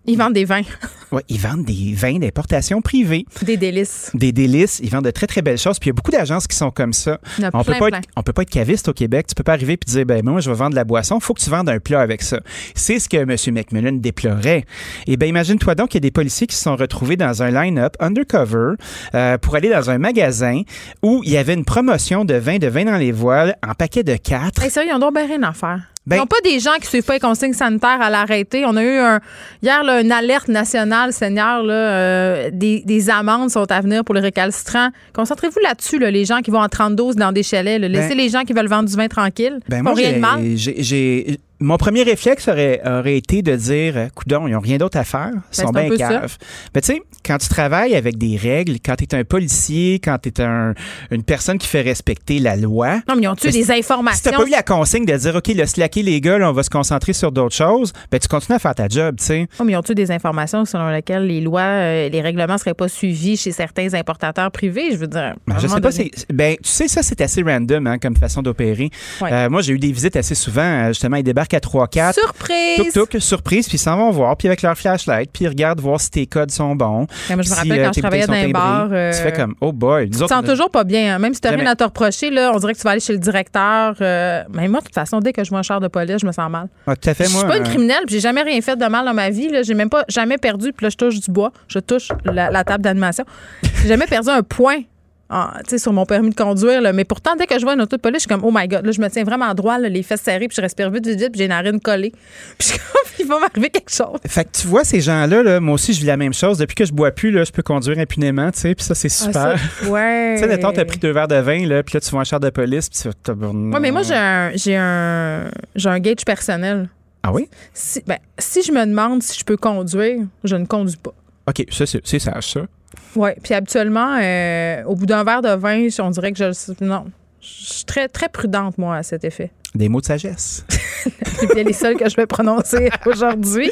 Ils vendent des vins, Ouais, ils vendent des vins d'importation privée, des délices. des délices, ils vendent de très très belles choses. Puis il y a beaucoup d'agences qui sont comme ça. Il On plein, peut pas être, on peut pas être caviste au Québec. Tu peux pas arriver puis dire ben moi je vais vendre de la boisson. Faut que tu vendes un plat avec ça. C'est ce que M. McMillan déplorait. Et ben imagine-toi donc qu'il y a des policiers qui se sont retrouvés dans un line-up undercover euh, pour aller dans un magasin où il y avait une promotion de vin de vin dans les voiles en paquet de quatre. Hey, sérieux, ils ont donc bien rien à faire. Ben- ils n'ont pas des gens qui suivent pas les consignes sanitaires à l'arrêter. On a eu un, hier là, une alerte nationale, Seigneur. Là, euh, des, des amendes sont à venir pour les récalcitrants. Concentrez-vous là-dessus, là, les gens qui vont en 32 dans des chalets. là. Laissez Ben- les gens qui veulent vendre du vin tranquille. Ben moi, rien de mal. j'ai- mon premier réflexe aurait, aurait été de dire, euh, coudon, ils n'ont rien d'autre à faire, ils sont Ben, un bien caves. Mais tu sais, quand tu travailles avec des règles, quand tu es un policier, quand tu es un, une personne qui fait respecter la loi, Non, mais ils ont tué Mais des si- si informations. t'as pas eu la consigne de dire, OK, le slacker les gars, là, on va se concentrer sur d'autres choses, ben tu continues à faire ta job, tu sais. Non, mais ils ont tué des informations selon lesquelles les lois, euh, les règlements seraient pas suivis chez certains importateurs privés? Je veux dire. Ben, je sais pas, ben, tu sais, ça, c'est assez random hein, comme façon d'opérer. Ouais. Euh, moi, j'ai eu des visites assez souvent. Justement, ils débarquent à 3-4. Surprise! Touk, touk, surprise, puis ils s'en vont voir, puis avec leur flashlight, puis ils regardent voir si tes codes sont bons. Ouais, moi, je me si, rappelle euh, quand je travaillais dans un bar, euh, Tu fais comme, oh boy. Tu te sens toujours pas bien. hein. Même si tu rien à te reprocher, là, on dirait que tu vas aller chez le directeur. euh, mais moi, de toute façon, dès que je vois un char de police, je me sens mal. Ah, tout à fait, je moi. suis pas une euh, criminelle, puis j'ai jamais rien fait de mal dans ma vie. Là. J'ai même pas jamais perdu, puis là, je touche du bois. Je touche la, la table d'animation. J'ai jamais perdu un point. En- sur mon permis de conduire, là. mais pourtant, dès que je vois une auto de police, je suis comme, oh my God, là, je me tiens vraiment droit, là, les fesses serrées, puis je respire vite, vite, vite, puis j'ai une narine collée. Puis je suis comme, il va m'arriver quelque chose. Fait que tu vois, ces gens-là, là, moi aussi, je vis la même chose. Depuis que je bois plus, là, je peux conduire impunément, tu sais, puis ça, c'est super. Ah, ça, ouais. Tu sais, mettons, t'as pris deux verres de vin, là, puis là, tu vois un char de police, puis tu Ouais, mais moi, j'ai un, j'ai un, j'ai un gauge personnel. Ah oui? Si, ben, si je me demande si je peux conduire, je ne conduis pas. OK, ça, c'est c'est sage, ça. Oui, puis habituellement, euh, au bout d'un verre de vin, on dirait que je. Non. Je suis très, très prudente, moi, à cet effet. Des mots de sagesse. C'est bien les seuls que je vais prononcer aujourd'hui.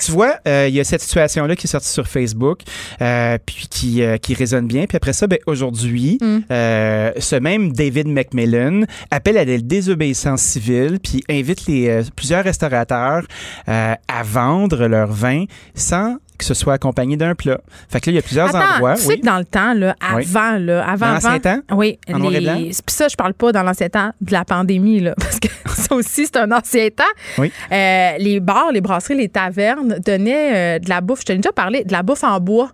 Tu vois, euh, il y a cette situation-là qui est sortie sur Facebook, euh, puis qui, euh, qui résonne bien. Puis après ça, ben, aujourd'hui, Mm. ce même David McMillan appelle à la désobéissance civile, puis invite les, plusieurs restaurateurs à vendre leur vin sans que ce soit accompagné d'un plat. Fait que là, il y a plusieurs Attends, endroits. tu sais oui. que dans le temps, là, Oui. avant, là, avant, Dans l'ancien temps? Oui. Blanc? Puis ça, je parle pas dans l'ancien temps de la pandémie, là, parce que ça aussi, c'est un ancien temps. Oui. Euh, les bars, les brasseries, les tavernes donnaient euh, de la bouffe. Je t'ai déjà parlé de la bouffe en bois.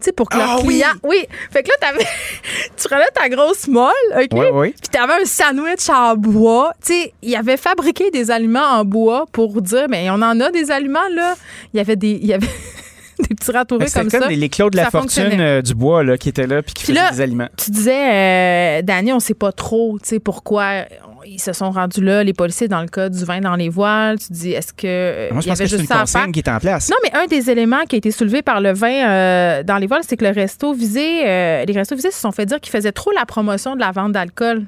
Tu sais, pour que leurs oui! clients. Oui. Fait que là, t'avais. tu prenais ta grosse molle, OK? Oui, oui. Puis t'avais un sandwich en bois. Tu sais, il avait fabriqué des aliments en bois pour dire, mais on en a des aliments, là. Il y avait des. Il y avait. des petits ratourés comme, comme ça. les, Claude Ça Lafortune fonctionnait. euh, du bois là, qui étaient là puis qui Puis faisaient là, des aliments. Tu disais, euh, Danny, on sait pas trop, tu sais, pourquoi ils se sont rendus là, les policiers, dans le cas du vin dans les voiles. Tu dis, est-ce que euh, Moi, je y pense avait que c'est une consigne qui est en place. Non, mais un des éléments qui a été soulevé par le vin euh, dans les voiles, c'est que le resto visé, les restos visés se sont fait dire qu'ils faisaient trop la promotion de la vente d'alcool.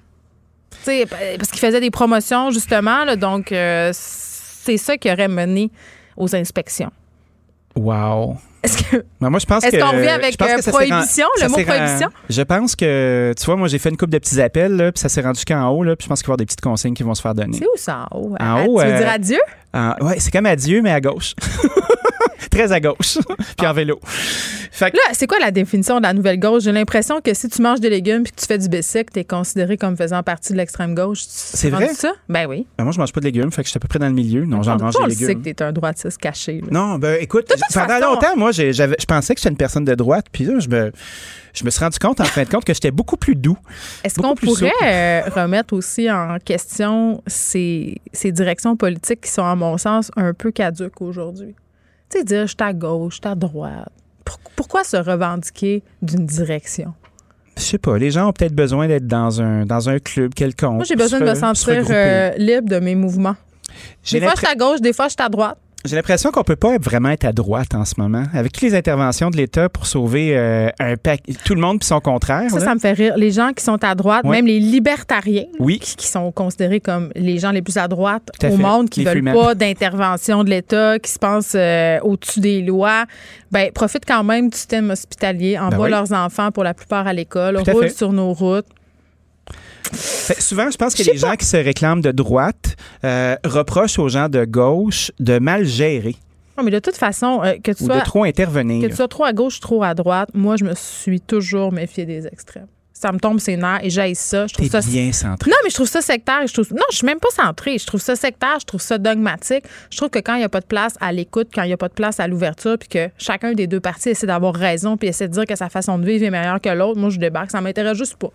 Parce qu'ils faisaient des promotions, justement, là, donc c'est ça qui aurait mené aux inspections. Wow. Est-ce que. Ben, moi, je pense Est-ce qu'on revient avec, euh, prohibition, le mot prohibition? Je pense que, tu vois, moi, j'ai fait une coupe de petits appels, là, puis ça s'est rendu jusqu'en haut, là, puis je pense qu'il va y avoir des petites consignes qui vont se faire donner. C'est où ça en haut? En À- haut, tu veux euh, dire adieu? En- ouais, c'est comme adieu, mais à gauche. Très à gauche. puis en vélo. Fait que, Là, c'est quoi la définition de la nouvelle gauche? J'ai l'impression que si tu manges des légumes puis que tu fais du basic, t'es considéré comme faisant partie de l'extrême gauche. C'est vrai? ça? Ben oui. ben, moi, je mange pas de légumes, fait que je suis à peu près dans le milieu. Non, j'en mange des légumes. que t'es un droitiste caché. là. Non, ben écoute, toute pendant façon- longtemps, moi, je pensais que j'étais une personne de droite, puis là, je me, je me suis rendu compte, en fin de compte, que j'étais beaucoup plus doux. Est-ce qu'on pourrait euh, remettre aussi en question ces, ces directions politiques qui sont, à mon sens, un peu caduques aujourd'hui? Tu sais, dire je suis à gauche, je suis à droite. Pour- pourquoi se revendiquer d'une direction? Je sais pas, les gens ont peut-être besoin d'être dans un, dans un club quelconque. Moi, j'ai besoin de me se sentir euh, libre de mes mouvements. Des fois, je suis à gauche, des fois, je suis à droite. J'ai l'impression qu'on peut pas vraiment être à droite en ce moment. Avec toutes les interventions de l'État pour sauver euh, un pack, tout le monde puis son contraire. Ça, là. ça me fait rire. Les gens qui sont à droite, même les libertariens, Oui. qui, qui sont considérés comme les gens les plus à droite Tout au fait. monde, qui Les veulent pas d'intervention de l'État, qui se pensent euh, au-dessus des lois, ben profitent quand même du système hospitalier, envoient oui. leurs enfants pour la plupart à l'école, roulent sur nos routes. Fait- souvent, je pense que les gens qui se réclament de droite euh, reprochent aux gens de gauche de mal gérer Non, mais de toute façon, euh, que tu ou sois de trop intervenir. que tu sois trop à gauche, trop à droite, moi, je me suis toujours méfiée des extrêmes. Ça me tombe ses nerfs et j'aille ça. Je trouve T'es ça bien centré. Non, mais je trouve ça sectaire. Je trouve... Non, je suis même pas centrée. Je trouve ça sectaire, je trouve ça dogmatique. Je trouve que quand il n'y a pas de place à l'écoute, quand il n'y a pas de place à l'ouverture, puis que chacun des deux parties essaie d'avoir raison, puis essaie de dire que sa façon de vivre est meilleure que l'autre, moi, je débarque. Ça m'intéresse juste pas.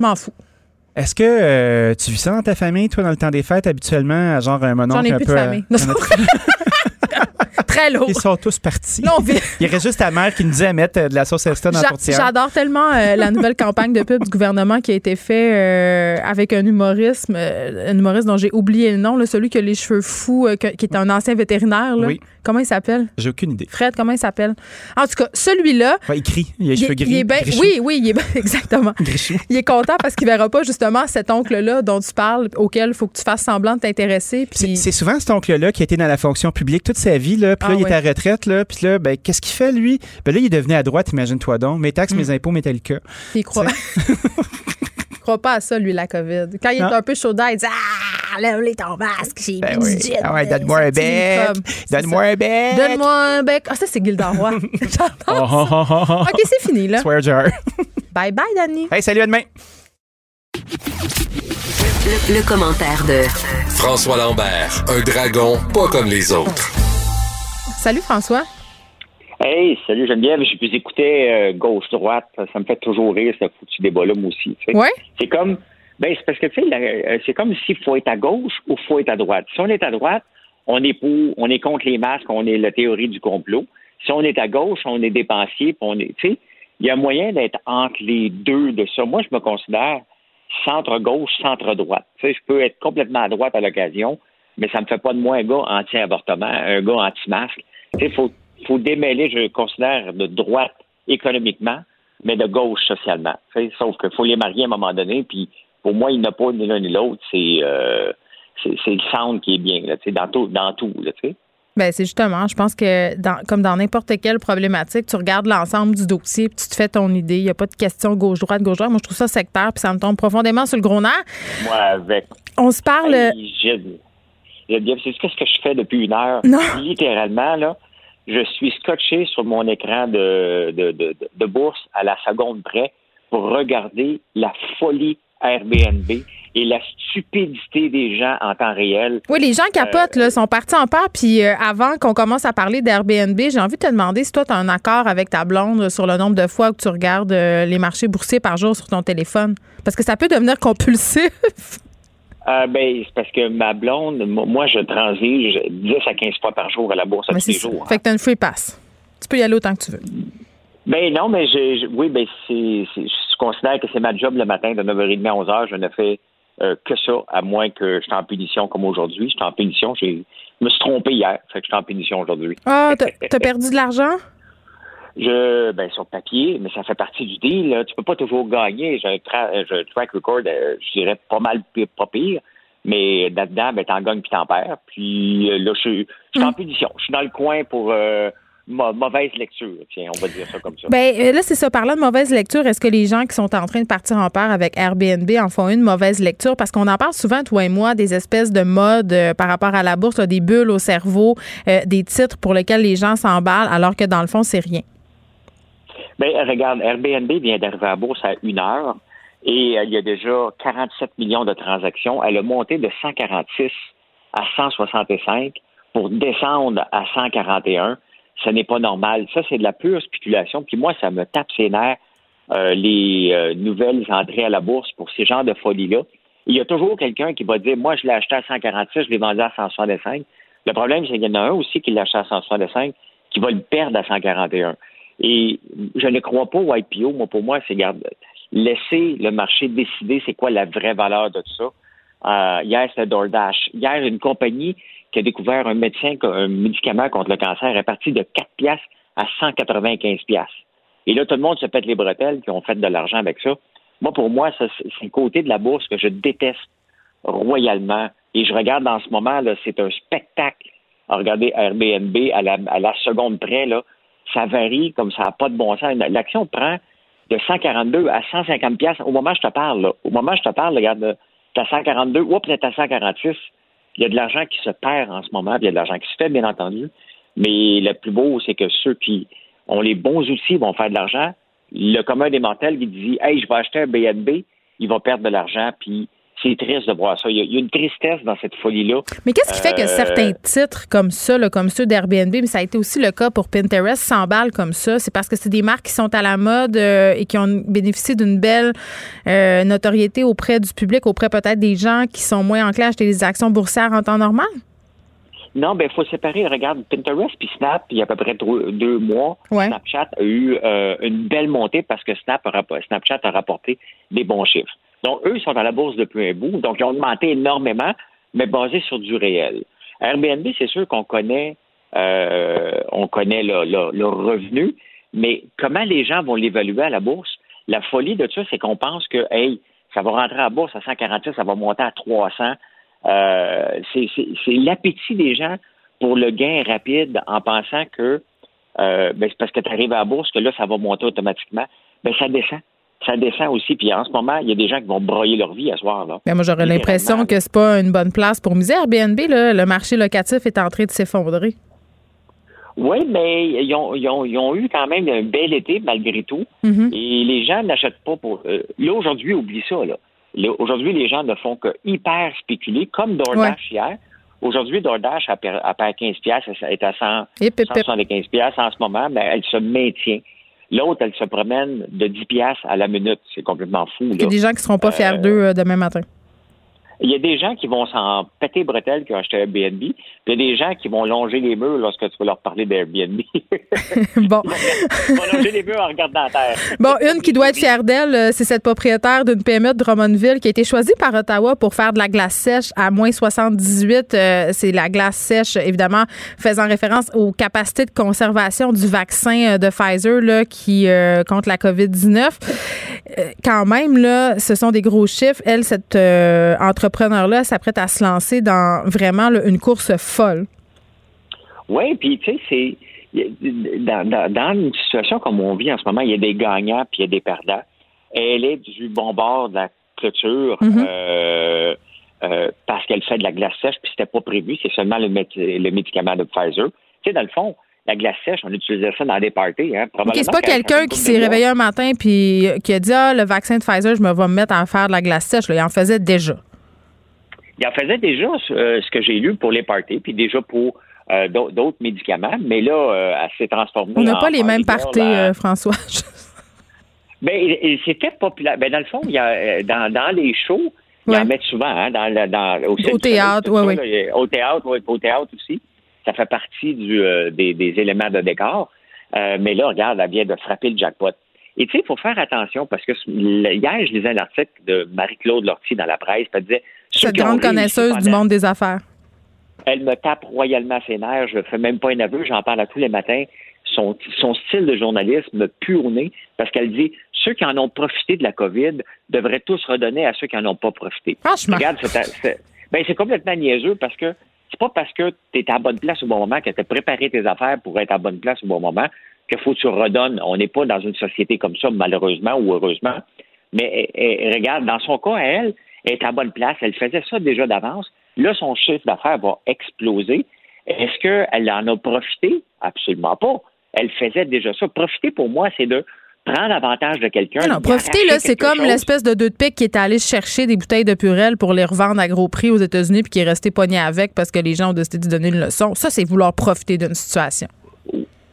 Je m'en fous. Est-ce que euh, tu vis ça dans ta famille, toi, dans le temps des fêtes, habituellement, à genre un mononcle J'en ai un plus de peu... famille. Très lourd. Ils sont tous partis. Il y aurait juste ta mère qui nous disait à mettre euh, de la sauce la J'a- tourtière. J'adore tellement euh, la nouvelle campagne de pub du gouvernement qui a été faite euh, avec un humorisme, euh, un humoriste dont j'ai oublié le nom, là, celui qui a les cheveux fous, qui est un ancien vétérinaire. là. Oui. Comment il s'appelle? J'ai aucune idée. Fred, comment il s'appelle? En tout cas, celui-là, Ouais, il crie. Il a les cheveux gris. il est. Oui, oui, il est bien. Exactement. Grichous. Il est content parce qu'il verra pas justement cet oncle-là dont tu parles, auquel il faut que tu fasses semblant de t'intéresser. C'est Puis c'est souvent cet oncle-là qui a été dans la fonction publique toute sa vie, là, puis là, Ah il ouais. est à la retraite, là, puis là, ben, qu'est-ce qu'il fait, lui? Ben là, il est devenu à droite, imagine-toi donc. Mes taxes, Mm. mes impôts, Metallica. il croit. il croit pas à ça, lui, la COVID. Quand il est un peu chaud d'air, il dit Ah, lève-les ton masque, j'ai Ben mis oui. du gin, Ah ouais, donne-moi un bec. Donne-moi un bec. Donne-moi un bec. Ah, ça, c'est Gilda Roy. J'adore. Oh, oh, oh, oh, oh. OK, c'est fini, là. Swear jar. Bye bye, Danny. hey, salut, à demain. Le, le commentaire de François Lambert, un dragon pas comme les autres. Salut, François. Hey, salut Geneviève, je peux écouter euh, gauche-droite, ça, me fait toujours rire ce foutu débat-là, moi aussi. tu sais. Ouais. C'est comme, ben c'est parce que tu sais, euh, c'est comme s'il faut être à gauche ou faut être à droite. Si on est à droite, on est pour, on est contre les masques, on est la théorie du complot. Si on est à gauche, on est dépensier, puis on est, tu sais, il y a moyen d'être entre les deux de ça. Moi, je me considère centre-gauche, centre-droite. Tu sais, je peux être complètement à droite à l'occasion, mais ça me fait pas de moi un gars anti-avortement, un gars anti-masque. Sais, faut, faut démêler, je considère, de droite économiquement, mais de gauche socialement. Sauf qu'il faut les marier à un moment donné, puis pour moi, il n'y en a pas ni l'un ni l'autre. C'est, euh, le centre qui est bien, là, dans tout, dans tout, là. Ben, c'est justement, je pense que dans, comme dans n'importe quelle problématique, tu regardes l'ensemble du dossier puis tu te fais ton idée. Il n'y a pas de question gauche-droite, gauche-droite. Moi, je trouve ça sectaire puis ça me tombe profondément sur le gros nerf. Moi, avec On se parle. Gilles, Geneviève, c'est ce que je fais depuis une heure. Non. Littéralement, là, je suis scotché sur mon écran de, de, de, de bourse à la seconde près pour regarder la folie Airbnb et la stupidité des gens en temps réel. Oui, les gens capotent, là, sont partis en peur. Puis euh, avant qu'on commence à parler d'Airbnb, j'ai envie de te demander si toi, tu as un accord avec ta blonde sur le nombre de fois que tu regardes euh, les marchés boursiers par jour sur ton téléphone. Parce que ça peut devenir compulsif. Euh, ben, c'est parce que ma blonde, mo- moi, je transige 10 à 15 fois par jour à la bourse à tous les jours. hein. Fait que tu as une free pass. Tu peux y aller autant que tu veux. Ben non, mais je, oui, ben c'est, je considère que c'est ma job le matin de 9h30 à 11h. Je ne fais euh, que ça, à moins que je suis en punition comme aujourd'hui. Je suis en punition. Je me suis trompé hier, fait que je suis en punition aujourd'hui. Ah, t'as, as perdu de l'argent? Je, ben, sur papier, mais ça fait partie du deal. Là. Tu peux pas toujours gagner. J'ai un, track record, euh, je dirais pas mal pas pire. Mais là-dedans, ben, t'en gagnes puis t'en perds. Puis euh, là, je, suis en hmm. punition. Je suis dans le coin pour euh, mauvaise lecture. Tiens, on va dire ça comme ça. Ben là, c'est ça. Parlant de mauvaise lecture, est-ce que les gens qui sont en train de partir en part avec Airbnb en font une mauvaise lecture? Parce qu'on en parle souvent, toi et moi, des espèces de modes par rapport à la bourse, des bulles au cerveau, des titres pour lesquels les gens s'emballent, alors que dans le fond, c'est rien. Ben, regarde, Airbnb vient d'arriver à bourse à une heure et euh, il y a déjà 47 millions de transactions. Elle a monté de 146 à 165 pour descendre à 141. Ce n'est pas normal. Ça, c'est de la pure spéculation. Puis moi, ça me tape ses nerfs, euh, les euh, nouvelles entrées à la bourse pour ces genres de folies-là. Il y a toujours quelqu'un qui va dire, moi, je l'ai acheté à 146, je l'ai vendu à 165. Le problème, c'est qu'il y en a un aussi qui l'a acheté à 165 qui va le perdre à 141. Et je ne crois pas au IPO. Moi, pour moi, c'est laisser le marché décider c'est quoi la vraie valeur de tout ça. Euh, hier, c'était DoorDash. Hier, une compagnie qui a découvert un médecin, un médicament contre le cancer est parti de 4 piastres à 195 piastres. Et là, tout le monde se pète les bretelles qui ont fait de l'argent avec ça. Moi, pour moi, c'est un côté de la bourse que je déteste royalement. Et je regarde en ce moment, c'est un spectacle à regarder Airbnb à la, à la seconde près, là ça varie comme ça n'a pas de bon sens. L'action prend de 142 à 150 pièces au moment où je te parle. Au moment où je te parle, regarde, tu as 142, ou peut-être à 146. Il y a de l'argent qui se perd en ce moment, puis il y a de l'argent qui se fait, bien entendu. Mais le plus beau, c'est que ceux qui ont les bons outils vont faire de l'argent. Le commun des mortels qui dit Hey, je vais acheter un BNB, il va perdre de l'argent, puis c'est triste de voir ça. Il y, a, une tristesse dans cette folie-là. Mais qu'est-ce qui fait que euh, certains titres comme ça, comme ceux d'Airbnb, mais ça a été aussi le cas pour Pinterest, s'emballent comme ça? C'est parce que c'est des marques qui sont à la mode euh, et qui ont bénéficié d'une belle euh, notoriété auprès du public, auprès peut-être des gens qui sont moins enclins à acheter des actions boursières en temps normal? Non, ben il faut séparer. Regarde, Pinterest puis Snap, il y a à peu près deux, mois, Snapchat a eu une belle montée parce que Snap Snapchat a rapporté des bons chiffres. Donc, eux, ils sont à la bourse depuis un bout. Donc, ils ont augmenté énormément, mais basé sur du réel. Airbnb, c'est sûr qu'on connaît, euh, on connaît le, revenu, mais comment les gens vont l'évaluer à la bourse? La folie de ça, c'est qu'on pense que, hey, ça va rentrer à la bourse à 146, ça va monter à 300. Euh, c'est l'appétit des gens pour le gain rapide en pensant que euh, ben, c'est parce que tu arrives à la bourse que là, ça va monter automatiquement. Ben, ça descend ça descend aussi. Puis en ce moment, il y a des gens qui vont broyer leur vie à soir. Là. moi, j'aurais l'impression que c'est pas une bonne place pour miser. Airbnb, là, le marché locatif est en train de s'effondrer. Oui, mais ils ont, ils, ont, ils ont, eu quand même un bel été malgré tout. Mm-hmm. Et les gens n'achètent pas pour. Euh, là, aujourd'hui, oublie ça. Là. aujourd'hui, les gens ne font que hyper spéculer, comme DoorDash hier. Aujourd'hui, DoorDash a, perdu 15 pièces, elle est à 100, 175 pièces en ce moment, mais elle se maintient. L'autre, elle se promène de 10 piastres à la minute. C'est complètement fou. Il y a des gens qui ne seront pas fiers euh, d'eux euh, demain matin. Il y a des gens qui vont s'en péter bretelles qui ont acheté Airbnb. Puis il y a des gens qui vont longer les murs lorsque tu vas leur parler d'Airbnb. bon. Ils vont longer les murs en regardant la terre. Bon, une qui doit être fière d'elle, euh, c'est cette propriétaire d'une PME de Drummondville qui a été choisie par Ottawa pour faire de la glace sèche à moins 78. Euh, c'est la glace sèche, évidemment, faisant référence aux capacités de conservation du vaccin euh, de Pfizer là, qui contre la COVID-19. quand même, là, ce sont des gros chiffres. Elle, cette entreprise entrepreneur-là s'apprête à se lancer dans vraiment une course folle. Oui, puis tu sais, c'est dans, une situation comme on vit en ce moment, il y a des gagnants puis il y a des perdants. Elle est du bon bord de la clôture mm-hmm. euh, euh, parce qu'elle fait de la glace sèche puis c'était pas prévu, c'est seulement le, le médicament de Pfizer. Tu sais, dans le fond, la glace sèche, on utilisait ça dans des parties. Hein. c'est pas quelqu'un qui s'est réveillé un matin puis qui a dit ah le vaccin de Pfizer, je me vais me mettre à faire de la glace sèche. il en faisait déjà. Il en faisait déjà euh, ce que j'ai lu pour les parties, puis déjà pour euh, d'autres médicaments, mais là, euh, elle s'est transformée. On n'a pas les mêmes parties, François. ben, c'était populaire. Ben, dans le fond, il y a, dans, dans les shows, ils en mettent souvent, hein, dans, dans, au, au théâtre, oui, oui. Au théâtre, oui, au théâtre aussi. Ça fait partie du, des, des, éléments de décor. Mais là, regarde, elle vient de frapper le jackpot. Et tu sais, il faut faire attention parce que hier, je lisais un article de Marie-Claude Lortie dans la presse. Elle disait. Cette grande connaisseuse du monde des affaires. Elle me tape royalement ses nerfs. Je ne fais même pas un aveu. J'en parle à tous les matins. Son, style de journalisme me pue au nez parce qu'elle dit ceux qui en ont profité de la COVID devraient tous redonner à ceux qui n'en ont pas profité. Franchement. Regarde, c'est ben, complètement niaiseux parce que c'est pas parce que tu es à bonne place au bon moment, que tu as préparé tes affaires pour être à bonne place au bon moment, qu'il faut que tu redonnes. On n'est pas dans une société comme ça, malheureusement ou heureusement. Mais regarde, dans son cas, elle, elle est à bonne place. Elle faisait ça déjà d'avance. Là, son chiffre d'affaires va exploser. Est-ce qu'elle en a profité? Absolument pas. Elle faisait déjà ça. Profiter, pour moi, c'est de prendre avantage de quelqu'un. Non, profiter, là, c'est comme l'espèce de deux de pique qui est allé chercher des bouteilles de Purel pour les revendre à gros prix aux États-Unis puis qui est resté pogné avec parce que les gens ont décidé de donner une leçon. Ça, c'est vouloir profiter d'une situation.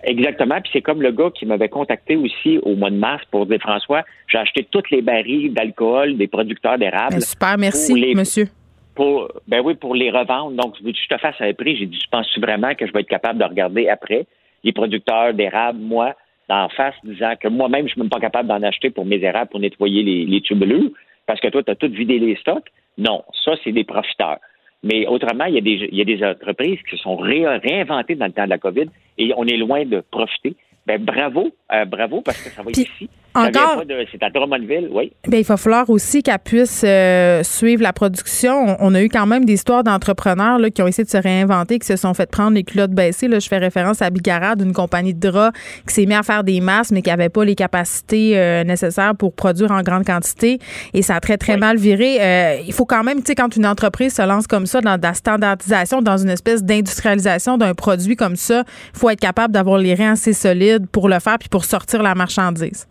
Exactement. Puis c'est comme le gars qui m'avait contacté aussi au mois de mars pour dire François, j'ai acheté toutes les barils d'alcool des producteurs d'érable. Ben, super, merci, monsieur. Pour, ben oui, pour les revendre. Donc, que je te fasse un prix? J'ai dit, je pense vraiment que je vais être capable de regarder après les producteurs d'érable, moi, d'en face, disant que moi-même, je suis même pas capable d'en acheter pour mes érables pour nettoyer les, les tubuleux, parce que toi, tu as tout vidé les stocks. Non, ça, c'est des profiteurs. Mais autrement, il y, a des, il y a des entreprises qui se sont réinventées dans le temps de la COVID et on est loin de profiter. Ben, bravo, euh, bravo, parce que ça va être ici. Encore. C'est à Drummondville, oui. Bien, il va falloir aussi qu'elle puisse euh, suivre la production. On, a eu quand même des histoires d'entrepreneurs qui ont essayé de se réinventer, qui se sont fait prendre les culottes baissées. Là, je fais référence à Bigarade, une compagnie de draps qui s'est mis à faire des masques, mais qui n'avait pas les capacités euh, nécessaires pour produire en grande quantité. Et ça a très, très mal viré. Il faut quand même, tu sais, quand une entreprise se lance comme ça dans la standardisation, dans une espèce d'industrialisation d'un produit comme ça, il faut être capable d'avoir les reins assez solides pour le faire puis pour sortir la marchandise?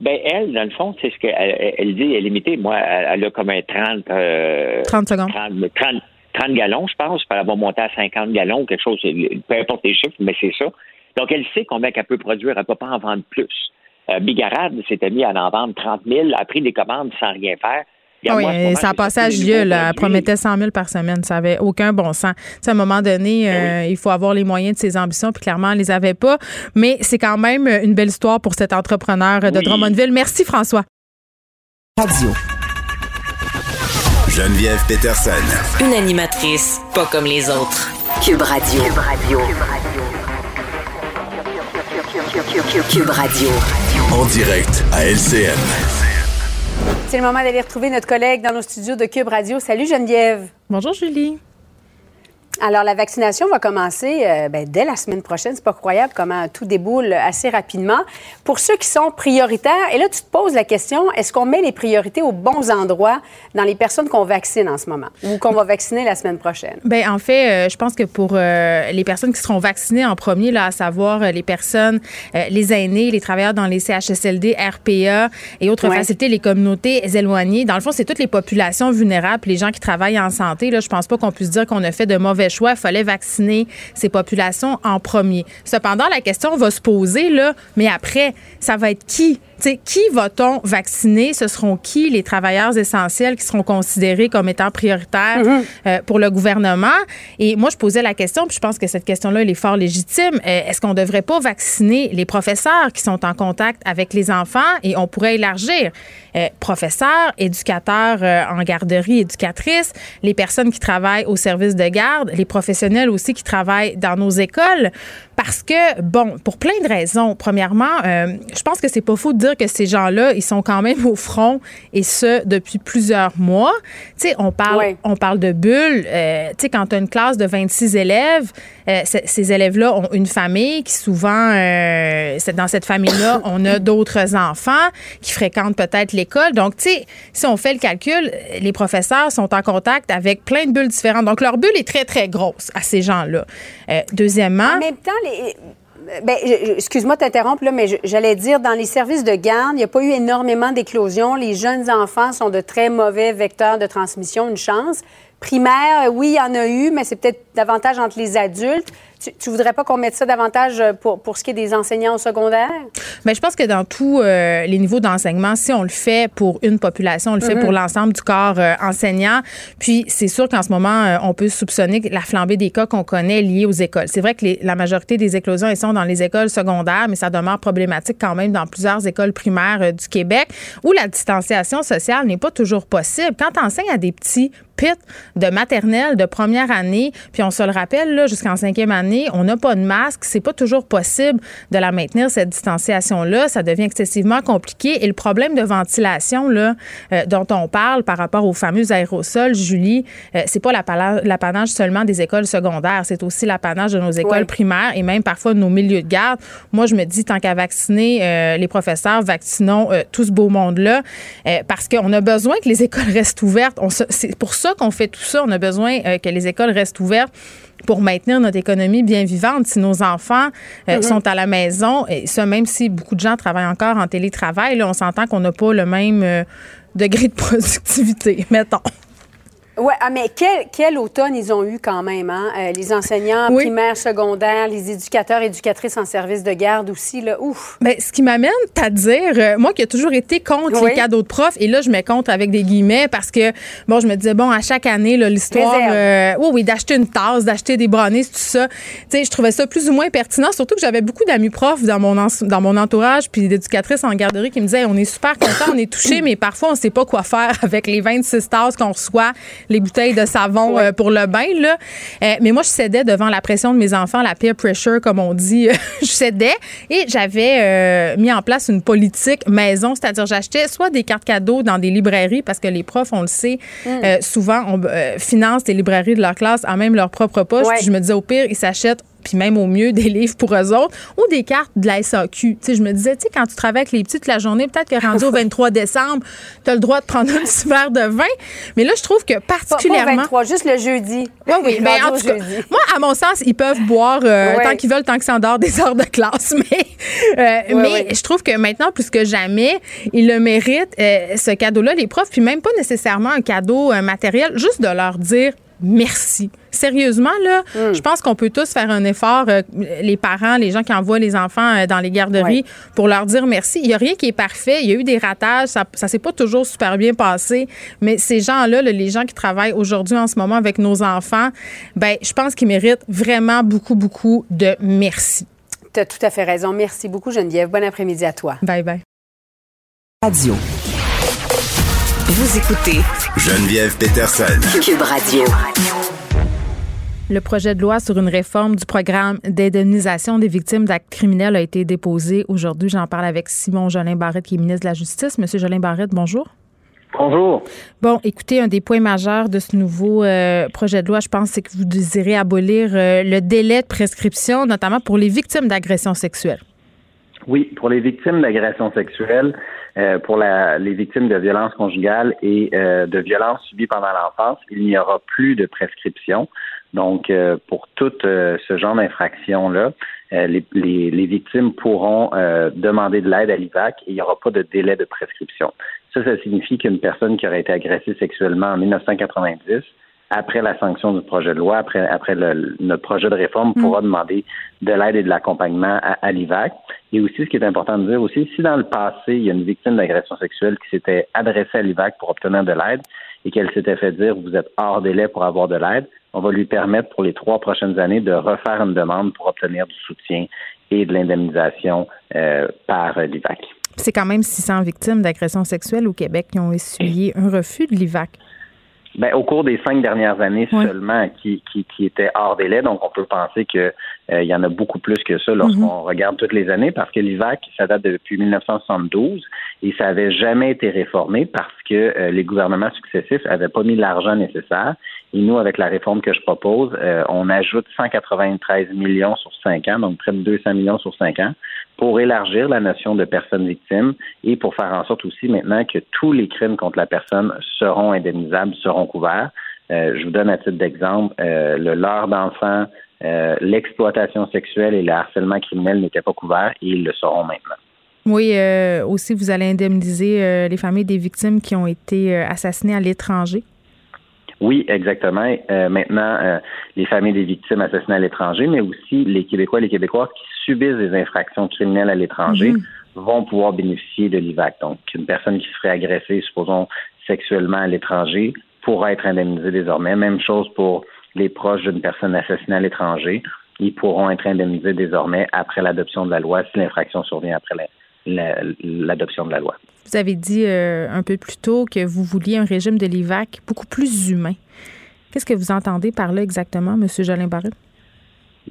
Ben, elle, dans le fond, c'est ce qu'elle elle dit, elle est limitée. Moi, elle, a comme un 30... 30 euh, secondes. 30, gallons, je pense. Elle va monter à 50 gallons, quelque chose, peu importe les chiffres, mais c'est ça. Donc, elle sait combien qu'elle peut produire. Elle ne peut pas en vendre plus. Euh, Bigarade s'était mis à en vendre 30 000, a pris des commandes sans rien faire. Ah oui, ça a passé à Gieux, Elle promettait 100 000 par semaine. Ça n'avait aucun bon sens. à un moment donné, ben euh, il faut avoir les moyens de ses ambitions, puis clairement, elle les avait pas. Mais c'est quand même une belle histoire pour cet entrepreneur de Drummondville. Merci, François. Radio. Geneviève Peterson. Une animatrice pas comme les autres. Cube Radio. Cube Radio. Cube Radio. En direct à LCM. C'est le moment d'aller retrouver notre collègue dans nos studios de Cube Radio. Salut Geneviève. Bonjour Julie. Alors, la vaccination va commencer euh, ben, dès la semaine prochaine. C'est pas croyable comment tout déboule assez rapidement. Pour ceux qui sont prioritaires, et là, tu te poses la question, est-ce qu'on met les priorités aux bons endroits dans les personnes qu'on vaccine en ce moment ou qu'on va vacciner la semaine prochaine? Bien, en fait, euh, je pense que pour euh, les personnes qui seront vaccinées en premier, là, à savoir les personnes, les aînés, les travailleurs dans les CHSLD, RPA et autres facilités, les communautés éloignées, dans le fond, c'est toutes les populations vulnérables, les gens qui travaillent en santé. Là, je pense pas qu'on puisse dire qu'on a fait de mauvais il fallait vacciner ces populations en premier. Cependant, la question va se poser, là, mais après, ça va être qui? Qui va-t-on vacciner? Ce seront qui? Les travailleurs essentiels qui seront considérés comme étant prioritaires mm-hmm. euh, pour le gouvernement? Et moi, je posais la question, puis je pense que cette question-là, elle est fort légitime. Euh, est-ce qu'on ne devrait pas vacciner les professeurs qui sont en contact avec les enfants? Et on pourrait élargir? Euh, professeurs, éducateurs en garderie, éducatrices, les personnes qui travaillent au service de garde, les professionnels aussi qui travaillent dans nos écoles. Parce que, bon, pour plein de raisons. Premièrement, je pense que c'est pas faux de dire que ces gens-là, ils sont quand même au front et ce, depuis plusieurs mois. Tu sais, on parle, on parle de bulles. Euh, tu sais, quand tu as une classe de 26 élèves, euh, ces élèves-là ont une famille qui souvent, euh, dans cette famille-là, on a d'autres enfants qui fréquentent peut-être l'école. Donc, tu sais, si on fait le calcul, les professeurs sont en contact avec plein de bulles différentes. Donc, leur bulle est très, très grosse à ces gens-là. deuxièmement... En même temps, les ben, excuse-moi de t'interrompre, mais j'allais dire, dans les services de garde, il n'y a pas eu énormément d'éclosions. Les jeunes enfants sont de très mauvais vecteurs de transmission, une chance. Primaire, oui, il y en a eu, mais c'est peut-être davantage entre les adultes. Tu, ne voudrais pas qu'on mette ça davantage euh, pour, pour ce qui est des enseignants au secondaire? Mais je pense que dans tous euh, les niveaux d'enseignement, si on le fait pour une population, on le fait mm-hmm. pour l'ensemble du corps euh, enseignant. Puis c'est sûr qu'en ce moment, on peut soupçonner la flambée des cas qu'on connaît liés aux écoles. C'est vrai que la majorité des éclosions elles sont dans les écoles secondaires, mais ça demeure problématique quand même dans plusieurs écoles primaires du Québec où la distanciation sociale n'est pas toujours possible. Quand tu enseignes à des petits de maternelle, de première année, puis on se le rappelle, là, jusqu'en cinquième année, on n'a pas de masque. C'est pas toujours possible de la maintenir, cette distanciation-là. Ça devient excessivement compliqué. Et le problème de ventilation, là, euh, dont on parle par rapport aux fameux aérosols, Julie, euh, c'est pas l'apanage seulement des écoles secondaires, c'est aussi l'apanage de nos écoles primaires et même parfois de nos milieux de garde. Moi, je me dis, tant qu'à vacciner euh, les professeurs, vaccinons tout ce beau monde-là, parce qu'on a besoin que les écoles restent ouvertes. C'est pour ça qu'on fait tout ça. On a besoin euh, que les écoles restent ouvertes pour maintenir notre économie bien vivante. Si nos enfants euh, mm-hmm. sont à la maison, et ça, même si beaucoup de gens travaillent encore en télétravail, là, on s'entend qu'on n'a pas le même euh, degré de productivité, mettons. Oui, ah, mais quel, quel, automne ils ont eu quand même, hein? Euh, les enseignants primaires, secondaires, les éducateurs, éducatrices en service de garde aussi, là, ouf. Mais ce qui m'amène à dire, euh, moi qui ai toujours été contre les cadeaux de profs, et là, je me compte avec des guillemets parce que, bon, je me disais, bon, à chaque année, l'histoire, euh, oui, oui, d'acheter une tasse, d'acheter des brownies, tout ça, tu sais, je trouvais ça plus ou moins pertinent, surtout que j'avais beaucoup d'amis profs dans mon, dans mon entourage, puis d'éducatrices en garderie qui me disaient, on est super contents, on est touchés, mais parfois, on sait pas quoi faire avec les 26 tasses qu'on reçoit les bouteilles de savon euh, pour le bain. Là. Euh, mais moi, je cédais devant la pression de mes enfants, la peer pressure, comme on dit. je cédais et j'avais euh, mis en place une politique maison, c'est-à-dire j'achetais soit des cartes cadeaux dans des librairies, parce que les profs, on le sait, mm. souvent, on finance des librairies de leur classe à même leur propre poche. Je me disais, au pire, ils s'achètent puis même au mieux des livres pour eux autres, ou des cartes de la SAQ. Tu sais, je me disais, tu sais, quand tu travailles avec les petits toute la journée, peut-être que rendu au 23 décembre, tu as le droit de prendre un petit verre de vin. Mais là, je trouve que particulièrement. Pas, 23, juste le jeudi. Oui, oui, mais en tout cas, moi, à mon sens, ils peuvent boire euh, tant qu'ils veulent, tant en dehors des heures de classe. Mais, euh, mais je trouve que maintenant, plus que jamais, ils le méritent, euh, ce cadeau-là, les profs, puis même pas nécessairement un cadeau matériel, juste de leur dire merci. Sérieusement, là, hmm. je pense qu'on peut tous faire un effort, euh, les parents, les gens qui envoient les enfants euh, dans les garderies, pour leur dire merci. Il n'y a rien qui est parfait. Il y a eu des ratages. Ça ne s'est pas toujours super bien passé. Mais ces gens-là, les gens qui travaillent aujourd'hui, en ce moment, avec nos enfants, ben, je pense qu'ils méritent vraiment beaucoup, beaucoup de merci. Tu as tout à fait raison. Merci beaucoup, Geneviève. Bon après-midi à toi. Bye bye. Radio. Vous écoutez Geneviève Peterson. Cube Radio. Le projet de loi sur une réforme du programme d'indemnisation des victimes d'actes criminels a été déposé aujourd'hui. J'en parle avec Simon Jolin Barrette, qui est ministre de la Justice. Monsieur Jolin Barrette, bonjour. Bonjour. Bon, écoutez, un des points majeurs de ce nouveau euh, projet de loi, je pense, c'est que vous désirez abolir euh, le délai de prescription, notamment pour les victimes d'agressions sexuelles. Oui, pour les victimes d'agressions sexuelles, euh, pour la, les victimes de violences conjugales et euh, de violences subies pendant l'enfance, il n'y aura plus de prescription. Donc, euh, pour tout ce genre d'infraction-là, les, les, les, victimes pourront demander de l'aide à l'IVAC et il n'y aura pas de délai de prescription. Ça, ça signifie qu'une personne qui aurait été agressée sexuellement en 1990 après la sanction du projet de loi, après, après le, notre projet de réforme, mm. pourra demander de l'aide et de l'accompagnement à, l'IVAC. Et aussi, ce qui est important de dire aussi, si dans le passé, il y a une victime d'agression sexuelle qui s'était adressée à l'IVAC pour obtenir de l'aide et qu'elle s'était fait dire vous êtes hors délai pour avoir de l'aide, on va lui permettre pour les trois prochaines années de refaire une demande pour obtenir du soutien et de l'indemnisation euh, par l'IVAC. C'est quand même 600 victimes d'agression sexuelle au Québec qui ont essuyé un refus de l'IVAC. Ben, au cours des cinq dernières années seulement, qui, qui, qui étaient hors délai. Donc, on peut penser qu'il euh, y en a beaucoup plus que ça lorsqu'on mhm. regarde toutes les années, parce que l'IVAC, ça date depuis 1972 et ça n'avait jamais été réformé parce que euh, les gouvernements successifs n'avaient pas mis l'argent nécessaire. Et nous, avec la réforme que je propose, euh, on ajoute 193 millions sur cinq ans, donc près de 200 millions sur cinq ans, pour élargir la notion de personne victime et pour faire en sorte aussi maintenant que tous les crimes contre la personne seront indemnisables, seront couverts. Euh, je vous donne à titre d'exemple, euh, le leurre d'enfants, euh, l'exploitation sexuelle et le harcèlement criminel n'étaient pas couverts et ils le seront maintenant. Oui, aussi, vous allez indemniser les familles des victimes qui ont été assassinées à l'étranger. Oui, exactement. Euh, maintenant, euh, les familles des victimes assassinées à l'étranger, mais aussi les Québécois et les Québécoises qui subissent des infractions criminelles à l'étranger mhm. vont pouvoir bénéficier de l'IVAC. Donc, une personne qui serait agressée, supposons, sexuellement à l'étranger, pourra être indemnisée désormais. Même chose pour les proches d'une personne assassinée à l'étranger. Ils pourront être indemnisés désormais après l'adoption de la loi si l'infraction survient après l'adoption de la loi. Vous avez dit euh, un peu plus tôt que vous vouliez un régime de l'IVAC beaucoup plus humain. Qu'est-ce que vous entendez par là exactement, M. Jolin Barrette?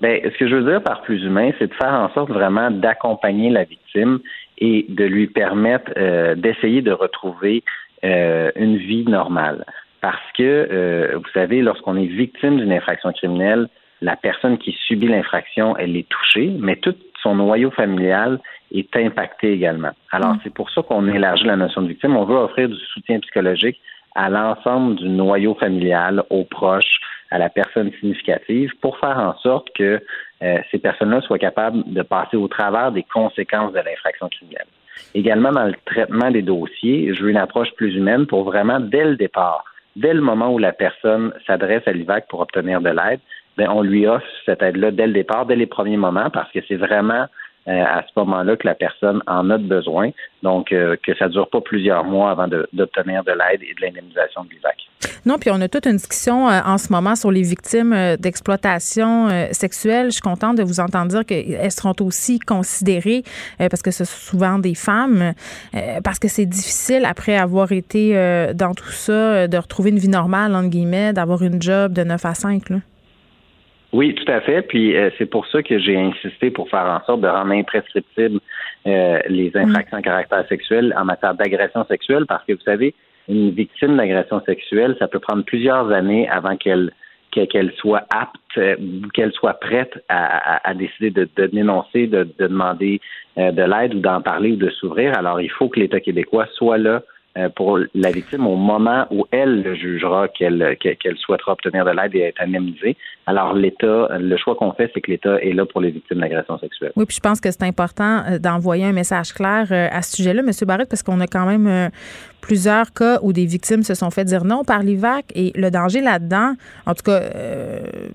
Bien, ce que je veux dire par plus humain, c'est de faire en sorte vraiment d'accompagner la victime et de lui permettre euh, d'essayer de retrouver euh, une vie normale. Parce que, vous savez, lorsqu'on est victime d'une infraction criminelle, la personne qui subit l'infraction, elle est touchée, mais tout son noyau familial est impacté également. Alors, mm. c'est pour ça qu'on élargit la notion de victime. On veut offrir du soutien psychologique à l'ensemble du noyau familial, aux proches, à la personne significative, pour faire en sorte que euh, ces personnes-là soient capables de passer au travers des conséquences de l'infraction criminelle. Également, dans le traitement des dossiers, je veux une approche plus humaine pour vraiment, dès le départ, dès le moment où la personne s'adresse à l'IVAC pour obtenir de l'aide, ben, on lui offre cette aide-là dès le départ, dès les premiers moments, parce que c'est vraiment à ce moment-là que la personne en a besoin. Donc, euh, que ça ne dure pas plusieurs mois avant d'obtenir de, l'aide et de l'indemnisation de l'IVAC. Non, puis on a toute une discussion euh, en ce moment sur les victimes d'exploitation sexuelle. Je suis contente de vous entendre dire qu'elles seront aussi considérées, parce que ce sont souvent des femmes, parce que c'est difficile, après avoir été dans tout ça, de retrouver une vie normale, entre guillemets, d'avoir une job de 9 à 5. Là. Oui, tout à fait. Puis euh, c'est pour ça que j'ai insisté pour faire en sorte de rendre imprescriptibles euh, les mm. infractions à caractère sexuel en matière d'agression sexuelle, parce que vous savez, une victime d'agression sexuelle, ça peut prendre plusieurs années avant qu'elle qu'elle soit apte euh, qu'elle soit prête à, décider de, dénoncer, de, de demander de l'aide ou d'en parler ou de s'ouvrir. Alors, il faut que l'État québécois soit là euh, pour la victime au moment où elle jugera qu'elle qu'elle souhaitera obtenir de l'aide et être indemnisée. Alors l'État, le choix qu'on fait, c'est que l'État est là pour les victimes d'agression sexuelle. Oui, puis je pense que c'est important euh, d'envoyer un message clair euh, à ce sujet-là, M. Barrett, parce qu'on a quand même plusieurs cas où des victimes se sont fait dire non par l'IVAC et le danger là-dedans, en tout cas,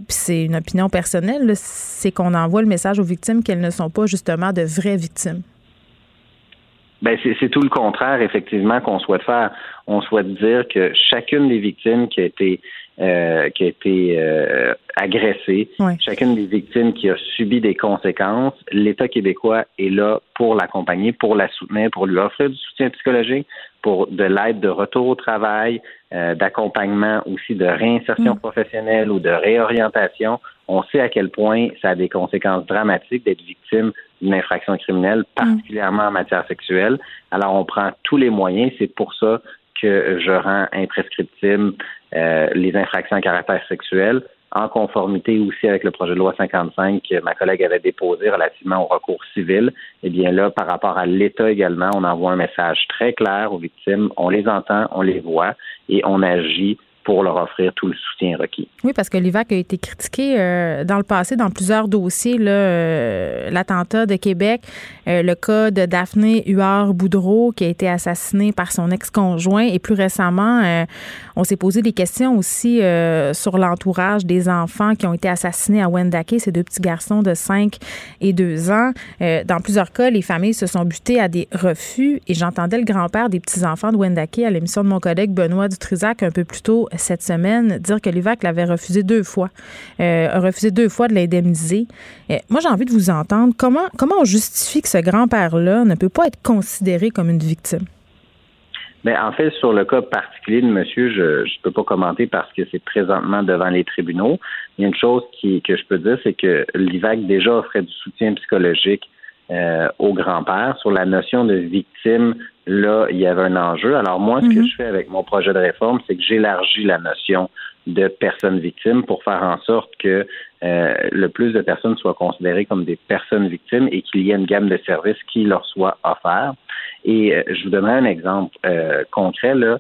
c'est une opinion personnelle, c'est qu'on envoie le message aux victimes qu'elles ne sont pas justement de vraies victimes. Ben c'est tout le contraire, effectivement, qu'on souhaite faire. On souhaite dire que chacune des victimes qui a été euh, qui a été euh, agressée, chacune des victimes qui a subi des conséquences, l'État québécois est là pour l'accompagner, pour la soutenir, pour lui offrir du soutien psychologique, pour de l'aide de retour au travail, euh, d'accompagnement aussi de réinsertion mm. professionnelle ou de réorientation. On sait à quel point ça a des conséquences dramatiques d'être victime d'une infraction criminelle, mm. particulièrement en matière sexuelle. Alors, on prend tous les moyens. C'est pour ça que je rends imprescriptible euh, les infractions à caractère sexuel en conformité aussi avec le projet de loi 55 que ma collègue avait déposé relativement au recours civil, eh bien là, par rapport à l'État également, on envoie un message très clair aux victimes, on les entend, on les voit et on agit pour leur offrir tout le soutien requis. Oui, parce que l'IVAC a été critiqué euh, dans le passé dans plusieurs dossiers. Euh, l'attentat de Québec, euh, le cas de Daphné Huard-Boudreau qui a été assassinée par son ex-conjoint et plus récemment, on s'est posé des questions aussi sur l'entourage des enfants qui ont été assassinés à Wendake, ces deux petits garçons de 5 et 2 ans. dans plusieurs cas, les familles se sont butées à des refus et j'entendais le grand-père des petits-enfants de Wendake à l'émission de mon collègue Benoît Dutrisac un peu plus tôt cette semaine dire que l'IVAC l'avait refusé deux fois, euh, a refusé deux fois de l'indemniser. Euh, moi, j'ai envie de vous entendre. Comment, comment on justifie que ce grand-père-là ne peut pas être considéré comme une victime? Ben, en fait, sur le cas particulier de monsieur, je ne peux pas commenter parce que c'est présentement devant les tribunaux. Il y a une chose qui, que je peux dire, c'est que l'IVAC déjà offrait du soutien psychologique euh, au grand-père. Sur la notion de victime, là, il y avait un enjeu. Alors moi, ce que mhm. je fais avec mon projet de réforme, c'est que j'élargis la notion de personnes victimes pour faire en sorte que euh, le plus de personnes soient considérées comme des personnes victimes et qu'il y ait une gamme de services qui leur soit offert. Et euh, je vous donnerai un exemple concret là,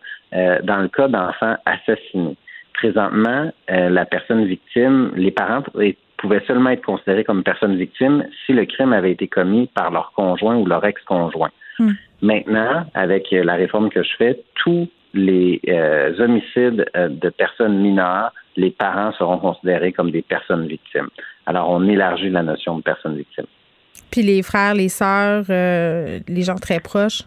dans le cas d'enfants assassinés. Présentement, la personne victime, les parents pouvaient seulement être considérés comme personnes victimes si le crime avait été commis par leur conjoint ou leur ex-conjoint. Hmm. Maintenant, avec la réforme que je fais, tout les euh, homicides euh, de personnes mineures, les parents seront considérés comme des personnes victimes. Alors, on élargit la notion de personnes victimes. Puis les frères, les sœurs, euh, les gens très proches?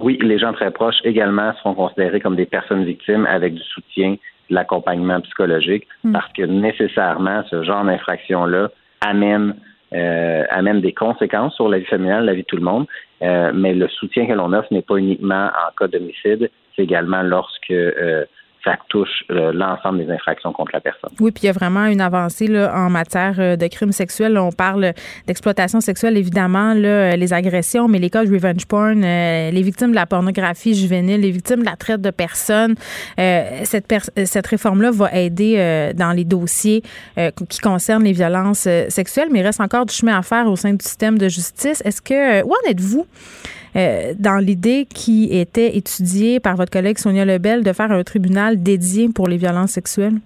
Oui, les gens très proches également seront considérés comme des personnes victimes avec du soutien, l'accompagnement psychologique, hmm. parce que nécessairement, ce genre d'infraction-là amène euh, amène des conséquences sur la vie familiale, la vie de tout le monde. Euh, mais le soutien que l'on offre n'est pas uniquement en cas d'homicide, c'est également lorsque euh, ça touche euh, l'ensemble des infractions contre la personne. Oui, puis il y a vraiment une avancée là, en matière euh, de crimes sexuels. on parle d'exploitation sexuelle, évidemment, là, euh, les agressions, mais les cas de revenge porn, les victimes de la pornographie juvénile, les victimes de la traite de personnes. cette, cette réforme-là va aider dans les dossiers qui concernent les violences sexuelles, mais il reste encore du chemin à faire au sein du système de justice. Est-ce que, où en êtes-vous? Euh, dans l'idée qui était étudiée par votre collègue Sonia Lebel de faire un tribunal dédié pour les violences sexuelles?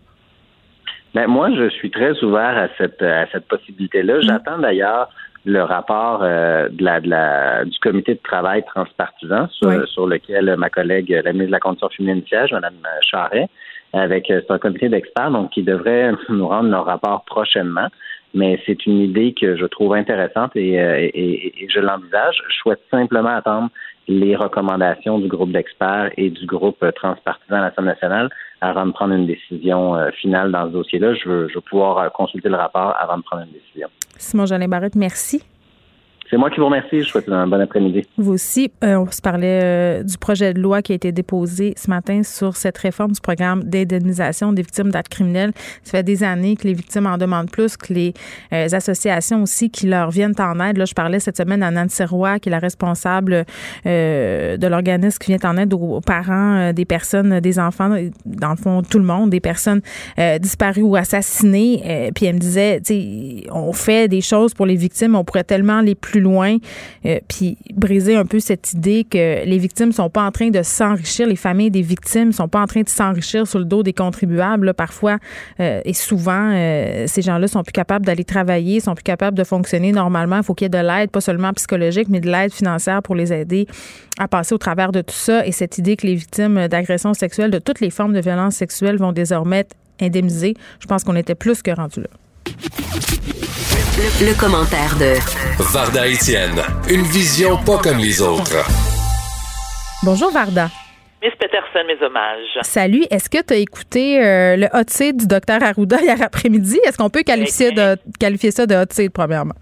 Ben, moi, je suis très ouvert à cette, à cette possibilité-là. Mm. J'attends d'ailleurs le rapport euh, de la, de la, du comité de travail transpartisan sur, sur lequel ma collègue, la ministre de la Condition féminine siège, Mme Charret, avec c'est un comité d'experts donc qui devrait nous rendre leur rapport prochainement mais c'est une idée que je trouve intéressante et, euh, je l'envisage. Je souhaite simplement attendre les recommandations du groupe d'experts et du groupe transpartisan à l'Assemblée nationale avant de prendre une décision euh, finale dans ce dossier-là. Je veux, je pouvoir euh, consulter le rapport avant de prendre une décision. Simon Jolin Barrette, merci. C'est moi qui vous remercie. Je souhaite un bon après-midi. Vous aussi. Euh, on se parlait euh, du projet de loi qui a été déposé ce matin sur cette réforme du programme d'indemnisation des victimes d'actes criminels. Ça fait des années que les victimes en demandent plus, que les euh, associations aussi qui leur viennent en aide. Là, je parlais cette semaine à Nancy Roy, qui est la responsable de l'organisme qui vient en aide aux parents des personnes, des enfants, dans le fond, tout le monde, des personnes disparues ou assassinées. puis elle me disait, tu sais, on fait des choses pour les victimes, on pourrait tellement les plus loin, euh, puis briser un peu cette idée que les victimes sont pas en train de s'enrichir, les familles des victimes sont pas en train de s'enrichir sur le dos des contribuables. parfois euh, et souvent, euh, ces gens-là sont plus capables d'aller travailler, sont plus capables de fonctionner normalement. Il faut qu'il y ait de l'aide, pas seulement psychologique, mais de l'aide financière pour les aider à passer au travers de tout ça. Et cette idée que les victimes d'agressions sexuelles, de toutes les formes de violence sexuelle, vont désormais être indemnisées, je pense qu'on était plus que rendu là. Le, commentaire de Varda Etienne, une vision pas comme les autres. Bonjour Varda. Miss Peterson, mes hommages. Salut. Est-ce que tu as écouté euh, le hot seat du docteur Arruda hier après-midi? Est-ce qu'on peut qualifier, de, qualifier ça de hot seat, premièrement?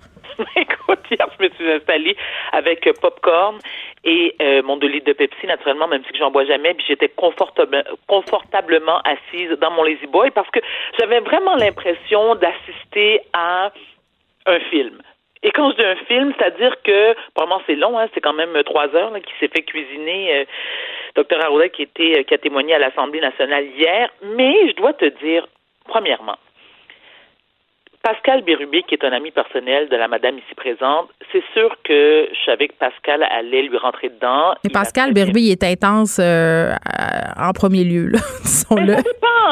Hier, je me suis installée avec euh, popcorn et euh, mon 2 litres de Pepsi, naturellement, même si j'en bois jamais, puis j'étais confortablement assise dans mon Lazy Boy parce que j'avais vraiment l'impression d'assister à un film. Et quand je dis un film, c'est-à-dire que, probablement c'est long, hein, c'est quand même trois heures qui s'est fait cuisiner euh, Dr Arruda qui, était, euh, qui a témoigné à l'Assemblée nationale hier. Mais je dois te dire, premièrement, Pascal Bérubé, qui est un ami personnel de la madame ici présente, c'est sûr que je savais que Pascal allait lui rentrer dedans. Mais Pascal Bérubé, il est intense euh, en premier lieu, là, disons-le.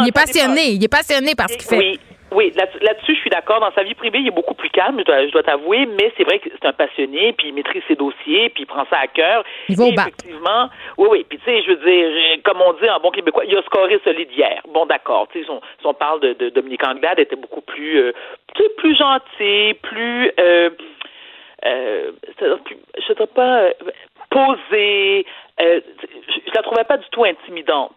Il est passionné, il est passionné par ce qu'il fait. Oui, oui, là-dessus, je suis d'accord. Dans sa vie privée, il est beaucoup plus calme, je dois, t'avouer, mais c'est vrai que c'est un passionné, puis il maîtrise ses dossiers, puis il prend ça à cœur. Il va au Effectivement, oui, oui. Puis tu sais, je veux dire, comme on dit en bon québécois, il a scoré solide hier. Bon, d'accord. Tu sais, si, on, parle de, de Dominique Anglade, était beaucoup plus, euh, plus gentil, plus, euh, euh, je ne sais pas, euh, posé. Euh, je la trouvais pas du tout intimidante.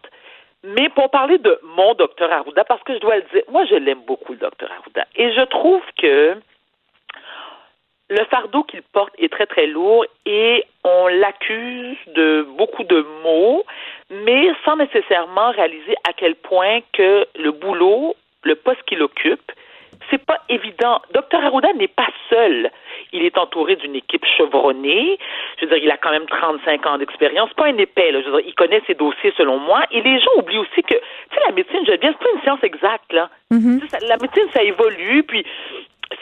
Mais pour parler de mon docteur Arruda, parce que je dois le dire, moi je l'aime beaucoup le docteur Arruda. Et je trouve que le fardeau qu'il porte est très très lourd et on l'accuse de beaucoup de mots, mais sans nécessairement réaliser à quel point que le boulot, le poste qu'il occupe, c'est pas évident. Docteur Arruda n'est pas seul. Il est entouré d'une équipe chevronnée. Je veux dire, il a quand même 35 ans d'expérience. Pas un épais, là. Je veux dire, il connaît ses dossiers selon moi. Et les gens oublient aussi que, tu sais, la médecine, je bien, c'est pas une science exacte, là. Mm-hmm. la médecine, ça évolue, puis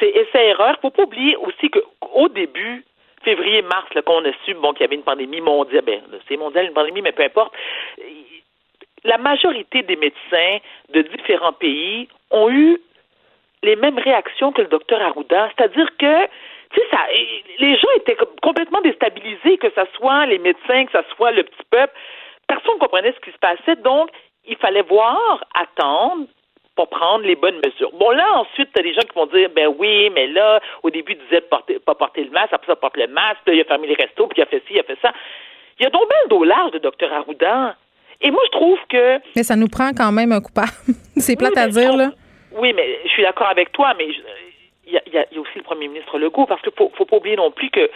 c'est essai-erreur. Faut pas oublier aussi qu'au début, février-mars, qu'on a su, bon, qu'il y avait une pandémie mondiale, ben, c'est mondial, une pandémie, mais peu importe. La majorité des médecins de différents pays ont eu les mêmes réactions que le docteur Arruda, c'est-à-dire que tu sais, ça, les gens étaient complètement déstabilisés, que ce soit les médecins, que ce soit le petit peuple, personne ne comprenait ce qui se passait. Donc, il fallait voir, attendre, pour prendre les bonnes mesures. Bon, là, ensuite, tu as des gens qui vont dire, ben oui, mais là, au début, il disait de porter, pas porter le masque, après ça, porte le masque, là, il a fermé les restos, puis il a fait ci, il a fait ça. Il y a bien le dos large de Dr. Arruda. Et moi, je trouve que... Mais ça nous prend quand même un coupable. C'est plate à dire, là. Oui, mais je suis d'accord avec toi, mais il y, a, aussi le premier ministre Legault, parce qu'il faut, faut pas oublier non plus que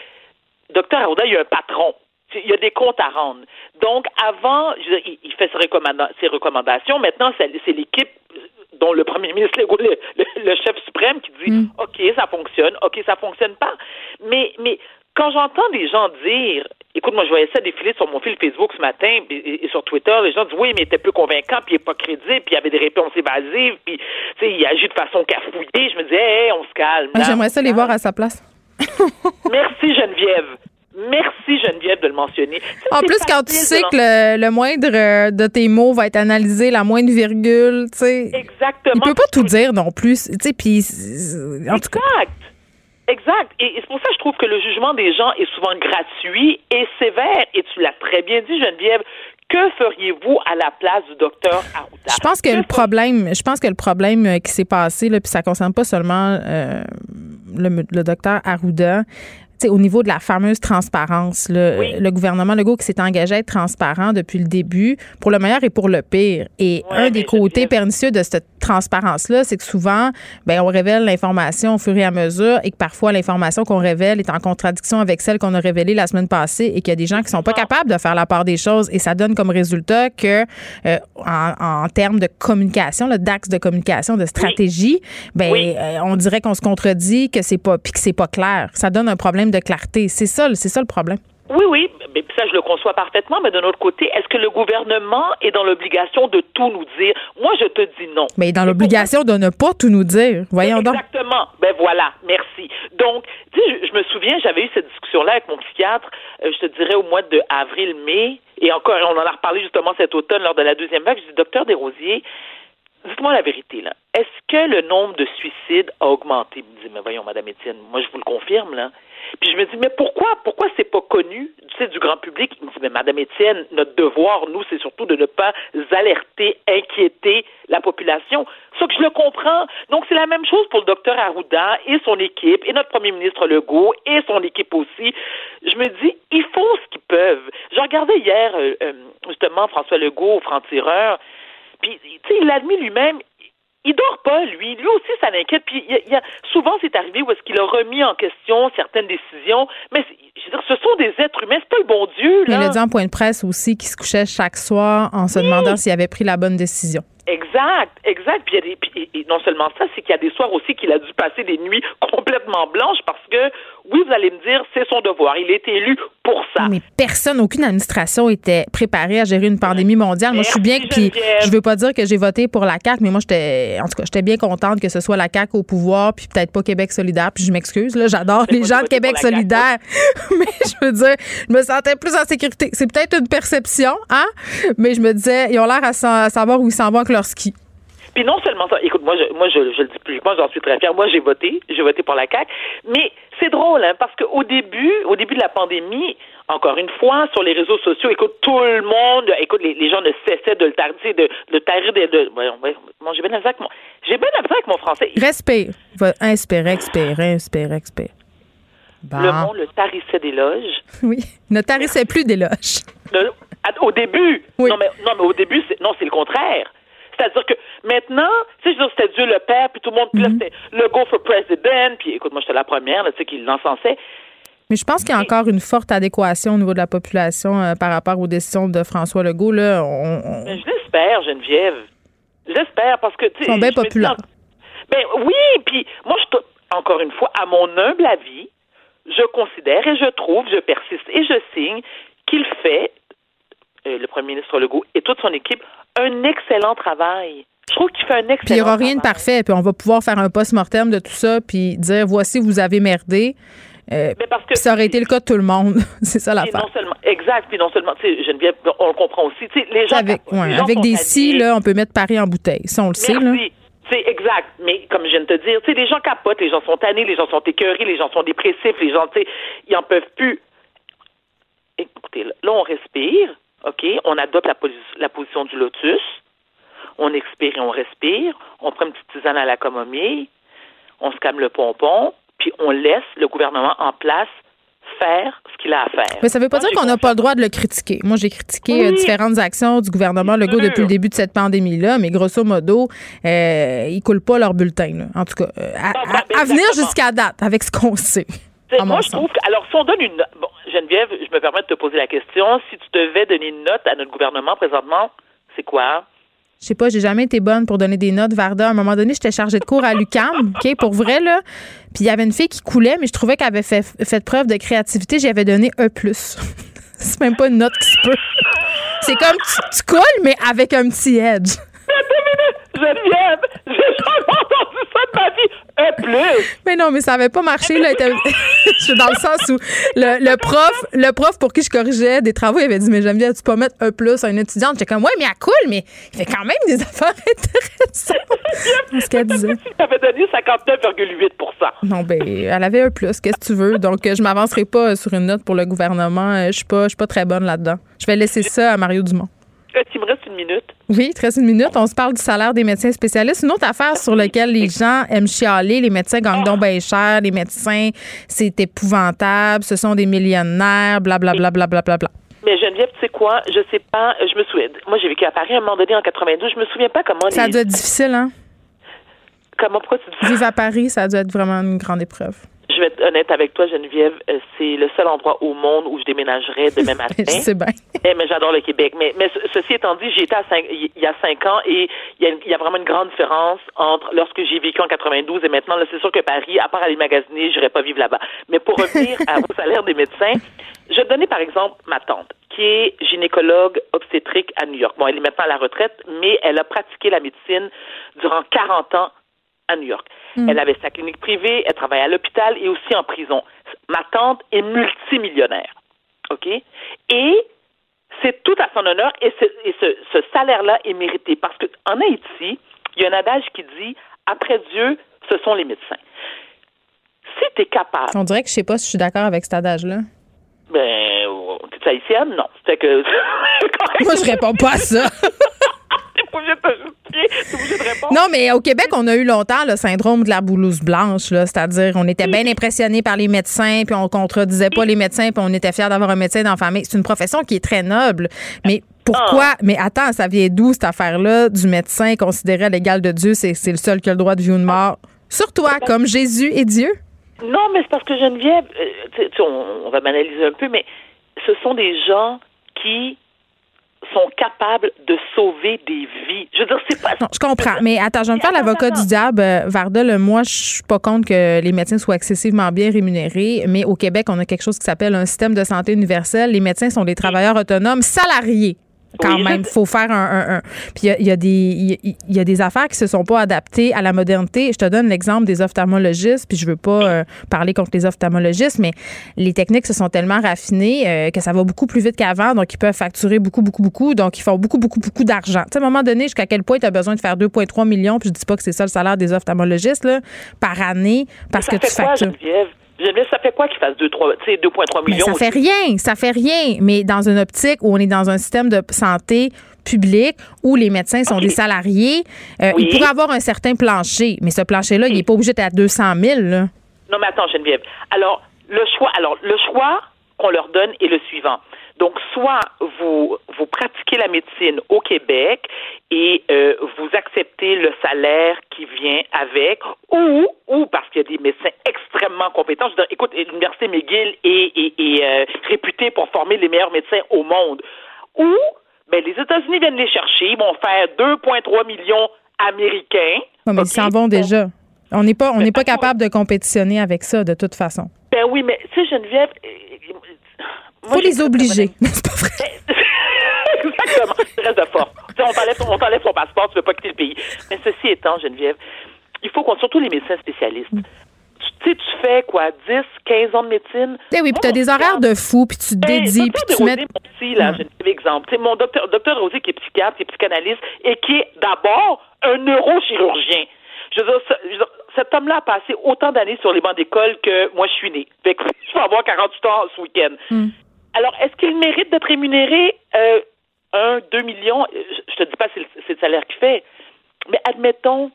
Dr. Arruda, il y a un patron. Il y a des comptes à rendre. Donc, avant, il, fait ses, recommandations. Maintenant, c'est l'équipe dont le premier ministre Legault, le, le, chef suprême, qui dit mm. OK, ça fonctionne, OK, ça fonctionne pas. Mais, mais quand j'entends des gens dire Écoute, moi, je voyais ça défiler sur mon fil Facebook ce matin et, sur Twitter. Les gens disent oui, mais il était peu convaincant, puis il n'est pas crédible, puis il y avait des réponses évasives, puis tu sais, il agit de façon cafouillée. Je me disais, hé, on se calme. J'aimerais ça les voir à sa place. Merci, Geneviève. Merci Geneviève de le mentionner. en plus, quand tu sais que le, moindre euh, de tes mots va être analysé, la moindre virgule, tu sais. Exactement. Il peut pas tout dire non plus, tu sais, puis en tout cas. Exact. Et, c'est pour ça que je trouve que le jugement des gens est souvent gratuit et sévère. Et tu l'as très bien dit, Geneviève. Que feriez-vous à la place du docteur Arruda? Je pense que, le problème, je pense que le problème euh, qui s'est passé, là, puis ça concerne pas seulement euh, le, le docteur Arruda, au niveau de la fameuse transparence, le gouvernement Legault qui s'est engagé à être transparent depuis le début, pour le meilleur et pour le pire. Et un des côtés pernicieux de cette transparence-là, c'est que souvent, ben, on révèle l'information au fur et à mesure et que parfois l'information qu'on révèle est en contradiction avec celle qu'on a révélée la semaine passée et qu'il y a des gens qui sont pas capables de faire la part des choses. Et ça donne comme résultat que, euh, en, termes de communication, le d'axe de communication, de stratégie, ben, euh, on dirait qu'on se contredit, que c'est pas, puis que c'est pas clair. Ça donne un problème de clarté. C'est ça, c'est ça le problème. Oui, oui, mais ça, je le conçois parfaitement, mais de notre côté, est-ce que le gouvernement est dans l'obligation de tout nous dire? Moi, je te dis non. Mais dans l'obligation de ne pas tout nous dire. Voyons donc. Exactement. Ben voilà, merci. Donc, tu sais, je, me souviens, j'avais eu cette discussion-là avec mon psychiatre, euh, je te dirais au mois de avril-mai, et encore, on en a reparlé justement cet automne lors de la deuxième vague. Je dis, docteur Desrosiers, dites-moi la vérité, là. Est-ce que le nombre de suicides a augmenté? Il me dit, mais voyons, Madame Étienne, moi, je vous le confirme, là. Puis je me dis, mais pourquoi, pourquoi c'est pas connu, du grand public? Il me dit, mais Madame Étienne, notre devoir, nous, c'est surtout de ne pas alerter, inquiéter la population. Ça que je le comprends. Donc, c'est la même chose pour le docteur Arruda et son équipe, et notre premier ministre Legault et son équipe aussi. Je me dis, ils font ce qu'ils peuvent. J'ai regardé hier, euh, euh, justement, François Legault, franc-tireur, puis, tu sais, il l'a admis lui-même, il dort pas, lui. Lui aussi, ça l'inquiète. Puis il y a, souvent, c'est arrivé où est-ce qu'il a remis en question certaines décisions. Mais je veux dire, ce sont des êtres humains. C'est pas le bon Dieu. Là. Il a dit en point de presse aussi qu'il se couchait chaque soir en se demandant s'il avait pris la bonne décision. Exact, exact. Puis, et non seulement ça, c'est qu'il y a des soirs aussi qu'il a dû passer des nuits complètement blanches parce que, oui, vous allez me dire, c'est son devoir. Il est élu pour ça. Mais personne, aucune administration était préparée à gérer une pandémie mondiale. moi, je suis bien, puis je veux pas dire que j'ai voté pour la CAQ, mais moi, j'étais, en tout cas, j'étais bien contente que ce soit la CAQ au pouvoir, puis peut-être pas Québec solidaire. Puis je m'excuse, là, j'adore les gens de Québec solidaire, mais je veux dire, je me sentais plus en sécurité. C'est peut-être une perception, hein, mais je me disais, ils ont l'air à, savoir où ils s'en vont avec leur ski. Puis non seulement ça, écoute, moi, je, moi, je, je le dis publiquement, j'en suis très fière. Moi, j'ai voté, j'ai voté pour la CAQ. Mais c'est drôle, hein, parce qu'au début, au début de la pandémie, encore une fois, sur les réseaux sociaux, écoute, tout le monde, écoute, les, gens ne cessaient de le tarir, de, de tarir, de, de bon, j'ai bien la avec mon, j'ai bien avec mon français. Respire. Inspire, expire, inspire, expire. Le monde le tarissait d'éloges. Oui, ne tarissait plus d'éloges. Au début. Oui. Non, mais, non, mais au début, non, c'est le contraire. C'est-à-dire que maintenant, tu sais, c'était Dieu le Père, puis tout le monde, puis là, mhm. c'était le go for president, puis écoute, moi, j'étais la première, tu sais, qui l'encensait. Mais je pense qu'il y a encore une forte adéquation au niveau de la population euh, par rapport aux décisions de François Legault. Là, je l'espère, Geneviève. J'espère, parce que, tu sais... Ils sont bien populaires. ben oui, puis moi, je, encore une fois, à mon humble avis, je considère et je trouve, je persiste et je signe qu'il fait, euh, le premier ministre Legault et toute son équipe, un excellent travail. Je trouve qu'il fait un excellent Puis il n'y aura rien de parfait, puis on va pouvoir faire un post-mortem de tout ça, puis dire voici, vous avez merdé. Euh, parce que, ça aurait été le cas de tout le monde. c'est ça l'affaire. Non seulement, exact, puis non seulement, tu sais, Geneviève, on le comprend aussi. Tu sais, les gens. Avec, avec des si, là, on peut mettre Paris en bouteille. Ça, on le sait, là. C'est exact. Mais comme je viens de te dire, tu sais, les gens capotent, les gens sont tannés, les gens sont écœurés, les gens sont dépressifs, les gens, tu sais, ils en peuvent plus. Écoutez, là, on respire, OK? On adopte la, la position du lotus. On expire et on respire. On prend une petite tisane à la camomille. On se calme le pompon. Puis on laisse le gouvernement en place faire ce qu'il a à faire. Mais ça ne veut pas dire qu'on n'a pas le droit de le critiquer. Moi, j'ai critiqué euh, différentes actions du gouvernement Legault depuis le début de cette pandémie-là, mais grosso modo, euh, ils ne coulent pas leur bulletin. En tout cas, euh, à, venir jusqu'à date, avec ce qu'on sait. Moi, je trouve que, alors, si on donne une bon, Geneviève, je me permets de te poser la question, si tu devais donner une note à notre gouvernement présentement, c'est quoi? Je sais pas, j'ai jamais été bonne pour donner des notes. Varda, à un moment donné, j'étais chargée de cours à l'UCAM, OK, pour vrai, là. Puis il y avait une fille qui coulait, mais je trouvais qu'elle avait fait, fait preuve de créativité. J'y avais donné E. C'est même pas une note qui se peut. C'est comme tu, tu coules, mais avec un petit edge. Geneviève, j'ai ça de ma vie. Un plus. Mais non, mais ça avait pas marché. Là, je suis dans le sens où le, prof, le prof pour qui je corrigeais des travaux, il avait dit, mais Geneviève, tu peux mettre un plus à une étudiante. J'étais comme, ouais, mais elle cool, mais il fait quand même des affaires intéressantes. ce qu'elle disait. Tu avais donné 59,8% Non, ben, elle avait un plus. Qu'est-ce que tu veux? Donc, je m'avancerai pas sur une note pour le gouvernement. Je suis pas, je suis pas très bonne là-dedans. Je vais laisser ça à Mario Dumont. Il me reste une minute. Oui, il reste une minute. On se parle du salaire des médecins spécialistes. Une autre affaire sur laquelle les gens aiment chialer. Les médecins gagnent donc bien cher. Les médecins, c'est épouvantable. Ce sont des millionnaires, blablabla. Bla, bla, bla, bla, Mais Geneviève, tu sais quoi? Je sais pas. Je me souviens. Moi, j'ai vécu à Paris à un moment donné en 92. Je me souviens pas comment. Ça a dû être difficile, hein? Comment, pourquoi tu dis Vivre à Paris, ça dû être vraiment une grande épreuve je vais être honnête avec toi, Geneviève, euh, c'est le seul endroit au monde où je déménagerais demain matin. je sais bien. Eh, mais j'adore le Québec. Mais, mais ceci étant dit, j'ai été à cinq, il y a cinq ans et il y, a, il y a vraiment une grande différence entre lorsque j'ai vécu en 92 et maintenant. Là, c'est sûr que Paris, à part aller magasiner, j'irais pas vivre là-bas. Mais pour revenir au salaire des médecins, je vais donner par exemple ma tante, qui est gynécologue obstétrique à New York. Bon, elle est maintenant à la retraite, mais elle a pratiqué la médecine durant 40 ans à New York. Mm. Elle avait sa clinique privée, elle travaillait à l'hôpital et aussi en prison. Ma tante est multimillionnaire. OK? Et c'est tout à son honneur et ce, salaire-là est mérité parce qu'en Haïti, il y a un adage qui dit après Dieu, ce sont les médecins. Si tu es capable. On dirait que je sais pas si je suis d'accord avec cet adage-là. Ben, tu es haïtienne? Non. C'est que. Moi, je réponds pas à ça. Non, mais au Québec, on a eu longtemps le syndrome de la boulouse blanche, c'est-à-dire on était bien impressionnés par les médecins, puis on contredisait pas les médecins, puis on était fiers d'avoir un médecin dans la famille. C'est une profession qui est très noble, mais pourquoi? Ah. Mais attends, ça vient d'où cette affaire-là du médecin considéré à l'égal de Dieu, c'est, le seul qui a le droit de vivre une mort. Sur toi, comme Jésus et Dieu? Non, mais c'est parce que Geneviève, euh, on, on va m'analyser un peu, mais ce sont des gens qui sont capables de sauver des vies. Je veux dire, c'est pas. Non, je comprends. Mais attends, je vais me faire l'avocat du diable. Euh, Varda, moi, je suis pas contre que les médecins soient excessivement bien rémunérés, mais au Québec, on a quelque chose qui s'appelle un système de santé universel. Les médecins sont des travailleurs autonomes salariés quand même. Il faut faire un. Puis il y, a, des il y, a des affaires qui se sont pas adaptées à la modernité. Je te donne l'exemple des ophtalmologistes, puis je veux pas euh, parler contre les ophtalmologistes, mais les techniques se sont tellement raffinées euh, que ça va beaucoup plus vite qu'avant, donc ils peuvent facturer beaucoup, beaucoup, beaucoup, donc ils font beaucoup, beaucoup, beaucoup d'argent. Tu sais, à un moment donné, jusqu'à quel point tu as besoin de faire 2,3 millions, puis je dis pas que c'est ça le salaire des ophtalmologistes, là, par année, parce que tu factures ça fait quoi qu'il fasse 2,3 millions? ça fait rien, ça fait rien. Mais dans une optique où on est dans un système de santé public où les médecins sont des salariés, euh, il pourrait avoir un certain plancher. Mais ce plancher-là, il n'est pas obligé d'être à 200 000. Là. Non, mais attends, Geneviève. Alors, le choix, alors, le choix qu'on leur donne est le suivant. Donc, soit vous, vous pratiquez la médecine au Québec et euh, vous acceptez le salaire qui vient avec, ou, ou parce qu'il y a des médecins extrêmement compétents. Je veux dire, écoute, l'Université McGill est, est, est euh, réputée pour former les meilleurs médecins au monde. Ou, ben, les États-Unis viennent les chercher, ils vont faire 2,3 millions américains. mais ils s'en vont déjà. On n'est pas, on n'est pas capable de compétitionner avec ça, de toute façon. Ben oui, mais tu sais, Geneviève, faut les obliger. c'est pas vrai. Exactement. Reste de force. on t'enlève, on t'enlève ton passeport, tu veux pas quitter le pays. Mais ceci étant, Geneviève, il faut qu'on, surtout les médecins spécialistes. Tu sais, tu fais quoi, 10, 15 ans de médecine? Eh oui, puis tu as des horaires de fou, puis tu te ben, dédies, puis tu mets... Aussi, là, mm. je exemple. Tu sais, mon docteur, docteur Rosé, qui est psychiatre, qui est psychanalyste, et qui est d'abord un neurochirurgien. Je veux dire, cet homme-là a passé autant d'années sur les bancs d'école que moi, je suis né. Fait que je vais avoir 48 ans ce week-end. Mm Alors, est-ce qu'il mérite d'être rémunéré euh, un, deux millions? Je te dis pas c'est le, salaire qu'il fait, mais admettons,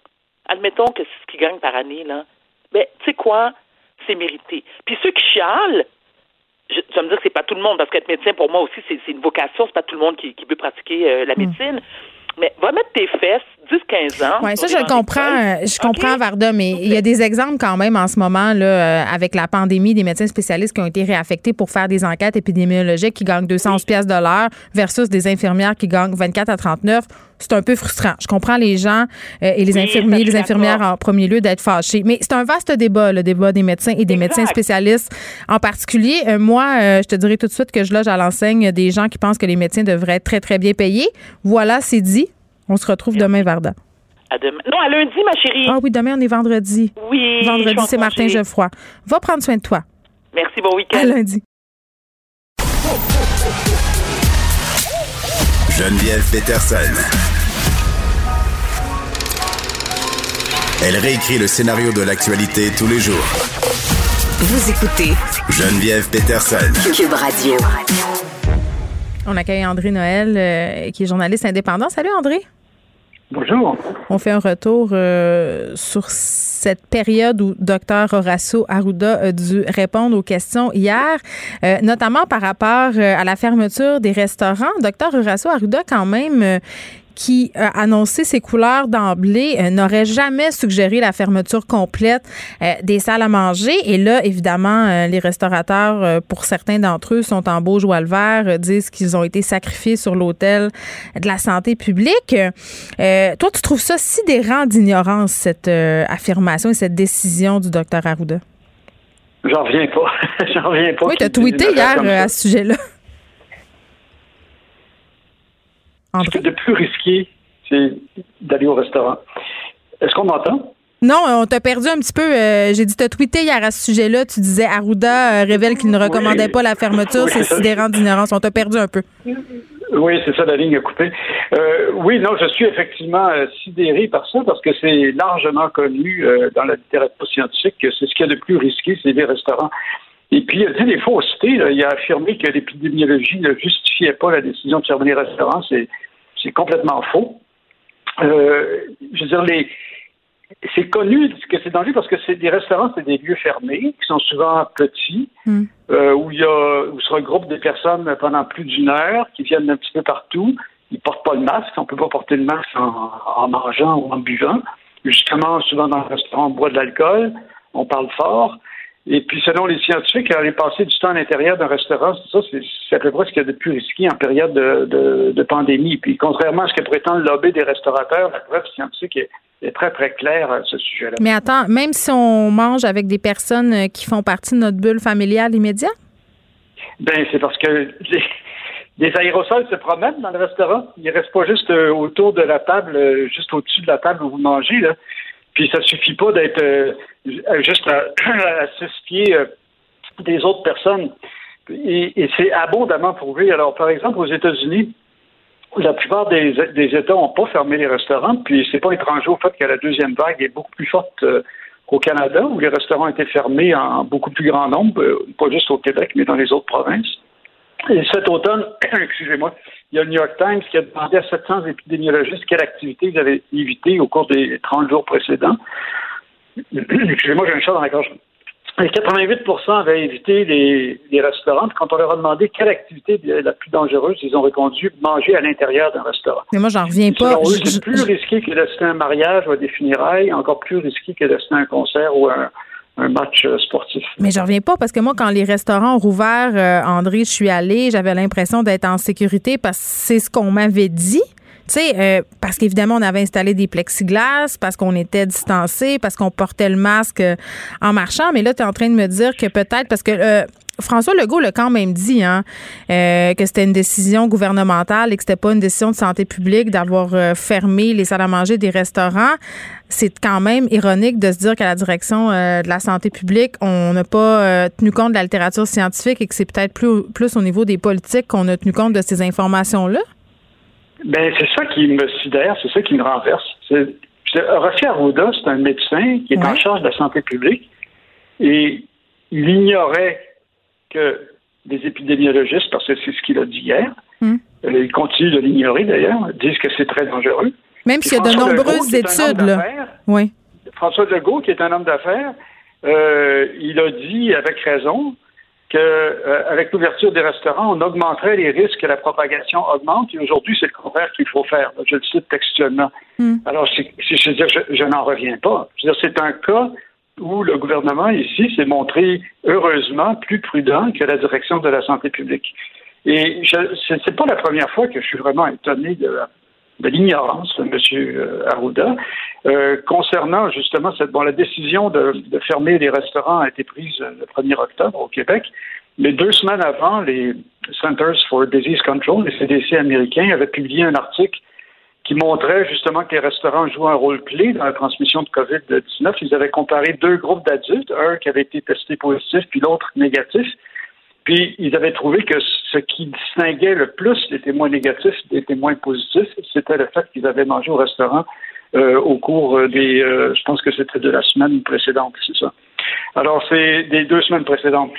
admettons que c'est ce qu'il gagne par année, là. Mais tu sais quoi? C'est mérité. Puis ceux qui chialent, je, tu vas me dire que c'est pas tout le monde, parce qu'être médecin, pour moi aussi, c'est une vocation, c'est pas tout le monde qui, qui peut pratiquer euh, la hmm. médecine. Mais va mettre tes fesses 10-15 ans. Oui, ça, je comprends. Euh, je comprends, Varda, mais il y a des exemples quand même en ce moment, là, euh, avec la pandémie, des médecins spécialistes qui ont été réaffectés pour faire des enquêtes épidémiologiques qui gagnent 211 pièces de l'heure versus des infirmières qui gagnent 24 à 39 c'est un peu frustrant. Je comprends les gens euh, et les infirmiers, les infirmières en premier lieu d'être fâchés. Mais c'est un vaste débat, le débat des médecins et des médecins spécialistes en particulier. moi, je te dirais tout de suite que je loge à l'enseigne des gens qui pensent que les médecins devraient être très, très bien payés. Voilà, c'est dit. On se retrouve demain, Varda. À demain. Non, à lundi, ma chérie. Ah oui, demain, on est vendredi. Oui. Vendredi, c'est Martin Geoffroy. Va prendre soin de toi. Merci, bon week-end. À lundi. Geneviève Peterson. Elle réécrit le scénario de l'actualité tous les jours. Vous écoutez Geneviève Peterson. Cube Radio. On accueille André Noël, euh, qui est journaliste indépendant. Salut André. Bonjour. On fait un retour euh, sur cette période où Dr Horacio Arruda a dû répondre aux questions hier, euh, notamment par rapport à la fermeture des restaurants. Dr Horacio Arruda, quand même, qui a annoncé ses couleurs d'emblée euh, n'aurait jamais suggéré la fermeture complète euh, des salles à manger. Et là, évidemment, euh, les restaurateurs, pour certains d'entre eux, sont en beau joie le vert, disent qu'ils ont été sacrifiés sur l'autel de la santé publique. toi, tu trouves ça sidérant d'ignorance, cette affirmation et cette décision du docteur Arruda? J'en reviens pas. J'en reviens pas. Oui, tu as tweeté hier à ce sujet-là. Ce qui est de plus risqué, c'est d'aller au restaurant. Est-ce qu'on m'entend? Non, on t'a perdu un petit peu. Euh, j'ai dit, t'as tweeté hier à ce sujet-là. Tu disais Arruda euh, révèle qu'il ne recommandait pas la fermeture. c'est sidérant d'ignorance. On t'a perdu un peu. Oui, c'est ça, la ligne a coupé. Euh, oui, non, je suis effectivement sidéré par ça parce que c'est largement connu dans la littérature scientifique que c'est ce qu'il y a de plus risqué, c'est les restaurants. Et puis, il a dit des faussetés. Il a affirmé que l'épidémiologie ne justifiait pas la décision de fermer les restaurants. C'est complètement faux. Euh, je veux dire, les, c'est connu que c'est dangereux parce que c'est des restaurants, c'est des lieux fermés qui sont souvent petits, hmm. euh, où il y a où se regroupent des personnes pendant plus d'une heure, qui viennent un petit peu partout. Ils portent pas le masque, on peut pas porter le masque en, en mangeant ou en buvant. Justement, souvent dans le restaurant, on boit de l'alcool, on parle fort. Et puis, selon les scientifiques, aller passer du temps à l'intérieur d'un restaurant, ça, c'est à peu près ce qu'il y a de plus risqué en période de, de, pandémie. Puis, contrairement à ce que prétend le lobby des restaurateurs, la preuve scientifique est, très, très claire à ce sujet-là. Mais attends, même si on mange avec des personnes euh, qui font partie de notre bulle familiale immédiate? Ben, c'est parce que les, aérosols se promènent dans le restaurant. Ils ne restent pas juste euh, autour de la table, euh, juste au-dessus de la table où vous mangez, là. Puis ça suffit pas d'être euh, juste à, à euh, des autres personnes. Et, c'est abondamment prouvé. Alors, par exemple, aux États-Unis, la plupart des, États n'ont pas fermé les restaurants, puis c'est pas étranger au fait que la deuxième vague est beaucoup plus forte euh, qu'au Canada, où les restaurants étaient fermés en beaucoup plus grand nombre, pas juste au Québec, mais dans les autres provinces. Et cet automne, excusez-moi, il y a le New York Times qui a demandé à 700 épidémiologistes quelle activité ils avaient évité au cours des 30 jours précédents. excusez-moi, j'ai un chat dans la gorge. Et 88% avaient évité les, restaurants. quand on leur a demandé quelle activité la plus dangereuse, ils ont répondu manger à l'intérieur d'un restaurant. Mais moi, j'en reviens pas. C'est plus risqué que d'assister à un mariage ou à des funérailles, encore plus risqué que d'assister à un concert ou à un, un match euh, sportif. Mais je reviens pas parce que moi, quand les restaurants ont rouvert, euh, André, je suis allée, j'avais l'impression d'être en sécurité parce que c'est ce qu'on m'avait dit. Tu sais, euh, parce qu'évidemment, on avait installé des plexiglas, parce qu'on était distancé, parce qu'on portait le masque en marchant. Mais là, tu es en train de me dire que peut-être, parce que François Legault l'a quand même dit hein, que c'était une décision gouvernementale et que c'était pas une décision de santé publique d'avoir fermé les salles à manger des restaurants c'est quand même ironique de se dire qu'à la direction euh, de la santé publique, on n'a pas euh, tenu compte de la littérature scientifique et que c'est peut-être plus, plus au niveau des politiques qu'on a tenu compte de ces informations-là? Ben, c'est ça qui me sidère, c'est ça qui me renverse. Rossi Arruda, c'est un médecin qui est en charge de la santé publique et il ignorait que des épidémiologistes, parce que c'est ce qu'il a dit hier. Euh, il continue de l'ignorer d'ailleurs, disent que c'est très dangereux. Même s'il y a de nombreuses études. Là. Oui. François Legault, qui est un homme d'affaires, euh, il a dit avec raison qu'avec euh, l'ouverture des restaurants, on augmenterait les risques que la propagation augmente. Et aujourd'hui, c'est le contraire qu'il faut faire. Je le cite textuellement. Hmm. Alors, je, veux dire, je, n'en reviens pas. C'est un cas où le gouvernement ici s'est montré heureusement plus prudent que la direction de la santé publique. Et ce n'est pas la première fois que je suis vraiment étonné de, de l'ignorance de M. Arruda. Euh, concernant justement cette, bon, la décision de, de, fermer les restaurants a été prise le 1er octobre au Québec, mais deux semaines avant, les Centers for Disease Control, les CDC américains, avaient publié un article qui montrait justement que les restaurants jouent un rôle clé dans la transmission de COVID-19. Ils avaient comparé deux groupes d'adultes, un qui avait été testé positif, puis l'autre négatif. Puis ils avaient trouvé que ce qui distinguait le plus les témoins négatifs des témoins positifs, c'était le fait qu'ils avaient mangé au restaurant euh, au cours des, euh, je pense que c'était de la semaine précédente, c'est ça. Alors c'est des deux semaines précédentes.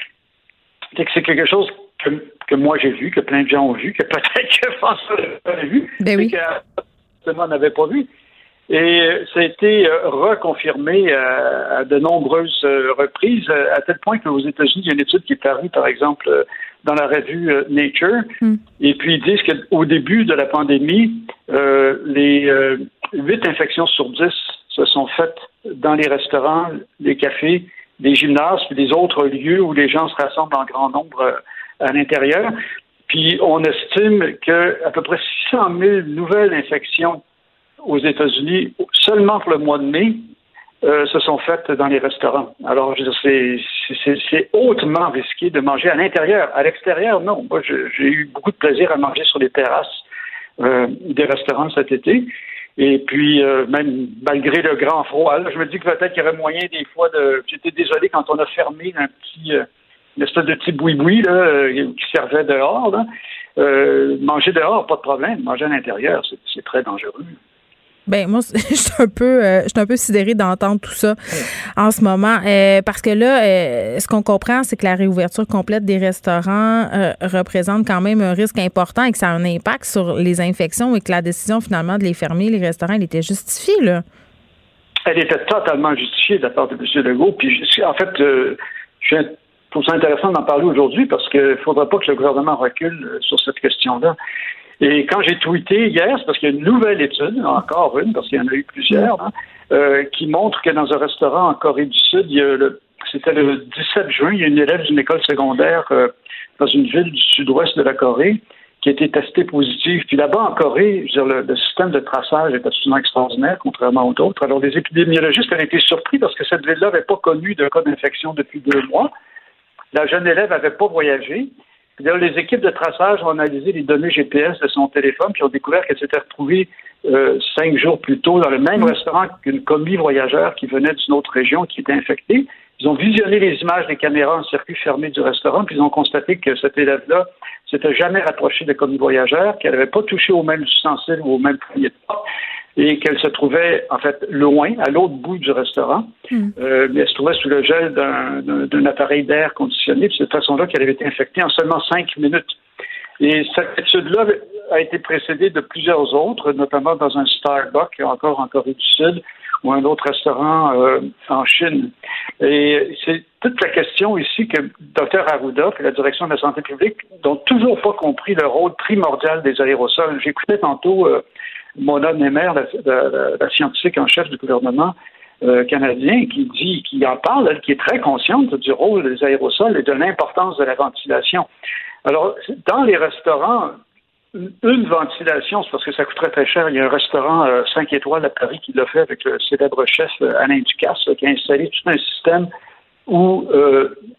C'est que c'est quelque chose que, que moi j'ai vu, que plein de gens ont vu, que peut-être que François a vu, ben oui. que n'avait pas vu. Et ça a été euh, reconfirmé euh, à, de nombreuses euh, reprises, à tel point qu'aux États-Unis, il y a une étude qui est parue, par exemple, dans la revue Nature, hmm. et puis ils disent qu'au début de la pandémie, les huit infections sur dix se sont faites dans les restaurants, les cafés, les gymnases, puis des autres lieux où les gens se rassemblent en grand nombre à l'intérieur. Puis on estime qu'à peu près 600 000 nouvelles infections aux États-Unis, seulement pour le mois de mai, euh, se sont faites dans les restaurants. Alors, c'est hautement risqué de manger à l'intérieur. À l'extérieur, non. Moi, j'ai eu beaucoup de plaisir à manger sur les terrasses euh, des restaurants cet été. Et puis, euh, même malgré le grand froid, je me dis que peut-être qu'il y aurait moyen des fois de. J'étais désolé quand on a fermé un petit, une espèce de petit boui-boui qui servait dehors. Manger dehors, pas de problème. Manger à l'intérieur, c'est très dangereux. Ben moi, je suis un peu, euh, je suis un peu sidérée d'entendre tout ça en ce moment, euh, parce que là, euh, ce qu'on comprend, c'est que la réouverture complète des restaurants représente quand même un risque important et que ça a un impact sur les infections et que la décision finalement de les fermer, les restaurants, elle était justifiée là. Elle était totalement justifiée de la part de M. Legault. Puis en fait, je trouve ça intéressant d'en parler aujourd'hui parce qu'il ne faudra pas que le gouvernement recule sur cette question-là. Et quand j'ai tweeté hier, c'est parce qu'il y a une nouvelle étude, encore une, parce qu'il y en a eu plusieurs, hein, euh, qui montre que dans un restaurant en Corée du Sud, il y a le, c'était le 17 juin, il y a une élève d'une école secondaire euh, dans une ville du sud-ouest de la Corée qui a été testée positive. Puis là-bas, en Corée, je veux dire, le, système de traçage est absolument extraordinaire, contrairement aux autres. Alors, les épidémiologistes ont été surpris parce que cette ville-là n'avait pas connu de cas d'infection depuis deux mois. La jeune élève n'avait pas voyagé les équipes de traçage ont analysé les données GPS de son téléphone, puis ont découvert qu'elle s'était retrouvée euh, cinq jours plus tôt dans le même mm. restaurant qu'une commis voyageur qui venait d'une autre région qui était infectée. Ils ont visionné les images des caméras en circuit fermé du restaurant, puis ils ont constaté que cet élève-là s'était jamais rapproché de commis voyageur, qu'elle n'avait pas touché au même ustensile ou au même poignet de porte et qu'elle se trouvait en fait loin, à l'autre bout du restaurant, hmm. euh, mais elle se trouvait sous le gel d'un appareil d'air conditionné. de cette façon-là qu'elle avait été infectée en seulement cinq minutes. Et cette étude-là a été précédée de plusieurs autres, notamment dans un Starbucks, encore en Corée du Sud, ou un autre restaurant euh, en Chine. Et c'est toute la question ici que Dr Arruda et la direction de la santé publique n'ont toujours pas compris le rôle primordial des aérosols. J'écoutais tantôt euh, Mona Nemer, la, scientifique en chef du gouvernement euh, canadien, qui dit, qui en parle, qui est très consciente du rôle des aérosols et de l'importance de la ventilation. Alors, dans les restaurants, une ventilation, c'est parce que ça coûterait très cher. Il y a un restaurant 5 euh, étoiles à Paris qui l'a fait avec le célèbre chef euh, Alain Ducasse, qui a installé tout un système où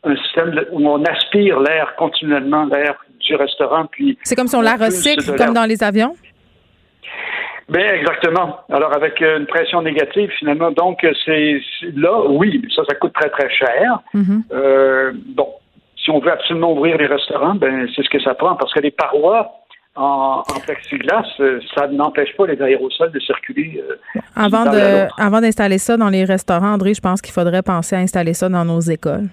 un système où on aspire l'air continuellement, l'air du restaurant. Puis c'est comme si on la recycle, comme dans les avions? Bien, exactement. Alors, avec une pression négative, finalement, donc, c'est là, oui, ça, ça coûte très, très cher. Mm-hmm. Euh, bon, si on veut absolument ouvrir les restaurants, ben, c'est ce que ça prend, parce que les parois en, en plexiglas, ça n'empêche pas les aérosols de circuler. Euh, avant, de, avant d'installer ça dans les restaurants, André, je pense qu'il faudrait penser à installer ça dans nos écoles.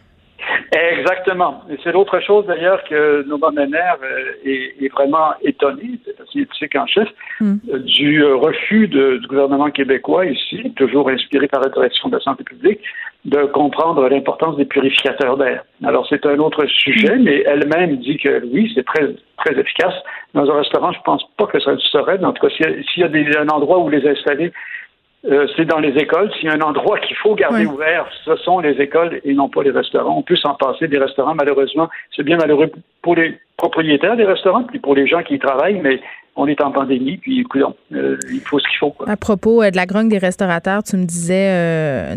Exactement. Et c'est l'autre chose d'ailleurs que Nova Mener euh, est, est, vraiment étonné, c'est le scientifique en chef, mm. euh, du euh, refus de, du gouvernement québécois ici, toujours inspiré par la direction de la santé publique, de comprendre l'importance des purificateurs d'air. Alors c'est un autre sujet, mm. mais elle-même dit que oui, c'est très très efficace. Dans un restaurant, je pense pas que ça le serait. En tout cas, s'il y a, des, un endroit où les installer euh, c'est dans les écoles. S'il y a un endroit qu'il faut garder ouvert, ce sont les écoles et non pas les restaurants. On peut s'en passer des restaurants, malheureusement. C'est bien malheureux pour les propriétaires des restaurants, puis pour les gens qui y travaillent, mais on est en pandémie, puis écoute, euh, il faut ce qu'il faut. À propos euh, de la grogne des restaurateurs, tu me disais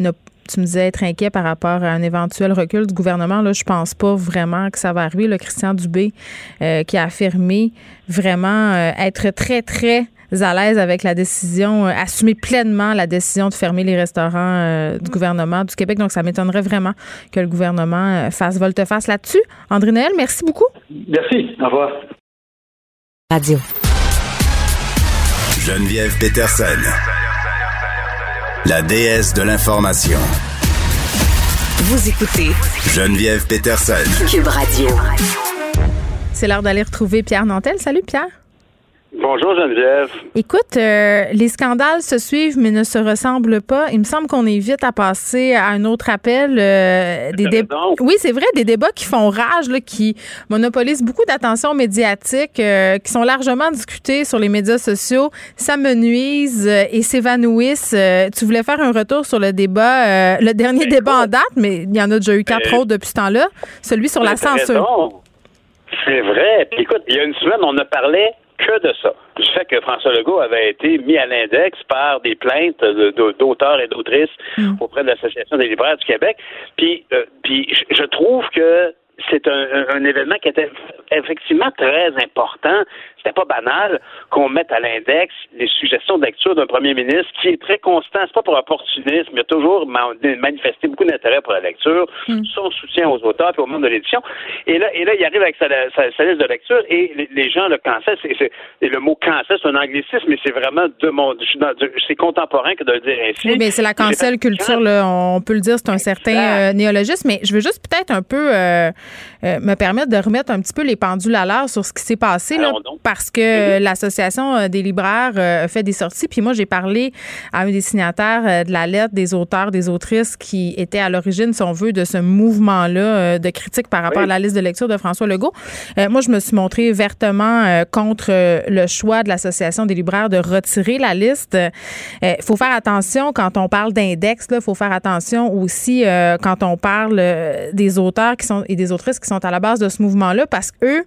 tu me disais être inquiet par rapport à un éventuel recul du gouvernement. Là, je pense pas vraiment que ça va arriver. Le Christian Dubé qui a affirmé vraiment être très, très à l'aise avec la décision, euh, assumer pleinement la décision de fermer les restaurants euh, du gouvernement du Québec. Donc, ça m'étonnerait vraiment que le gouvernement euh, fasse volte-face là-dessus. André Noël, merci beaucoup. Merci. Au revoir. Radio. Geneviève Peterson. La déesse de l'information. Vous écoutez Geneviève Peterson. Cube Radio. C'est l'heure d'aller retrouver Pierre Nantel. Salut Pierre. Bonjour Geneviève. Écoute, euh, les scandales se suivent mais ne se ressemblent pas. Il me semble qu'on est vite à passer à un autre appel. Euh, des Oui, c'est vrai, des débats qui font rage, là, qui monopolisent beaucoup d'attention médiatique, euh, qui sont largement discutés sur les médias sociaux, Ça nuise et s'évanouissent. tu voulais faire un retour sur le débat, le dernier ben, débat en date, mais il y en a déjà eu quatre ben, autres depuis ce temps-là, celui sur la censure. C'est vrai. écoute, il y a une semaine, on a parlé que de ça. Du fait que François Legault avait été mis à l'index par des plaintes d'auteurs et d'autrices mm. auprès de l'Association des libraires du Québec. Puis, euh, puis je trouve que c'est un, un, événement qui était effectivement très important c'était pas banal qu'on mette à l'index les suggestions de lecture d'un premier ministre qui est très constant. C'est pas pour opportunisme. Il a toujours manifesté beaucoup d'intérêt pour la lecture, hmm. son soutien aux auteurs et au monde de l'édition. Et là, et là, il arrive avec sa, liste de lecture et les, gens le cancellent. et le mot cancel, c'est un anglicisme, mais c'est vraiment de mon, c'est contemporain que de le dire ainsi. Oui, mais c'est la cancel culture, là, on peut le dire, c'est un certain euh, néologisme. Mais je veux juste peut-être un peu euh, euh, me permettre de remettre un petit peu les pendules à l'heure sur ce qui s'est passé. Là, parce que mhm. l'Association euh, des libraires euh, fait des sorties. Puis moi, j'ai parlé à un des signataires euh, de la lettre des auteurs, des autrices qui étaient à l'origine, si on veut, de ce mouvement-là de critique par rapport à la liste de lecture de François Legault. moi, je me suis montrée vertement contre le choix de l'Association des libraires de retirer la liste. Il faut faire attention quand on parle d'index. Il faut faire attention aussi quand on parle des auteurs qui sont et des autrices qui sont à la base de ce mouvement-là parce qu'eux,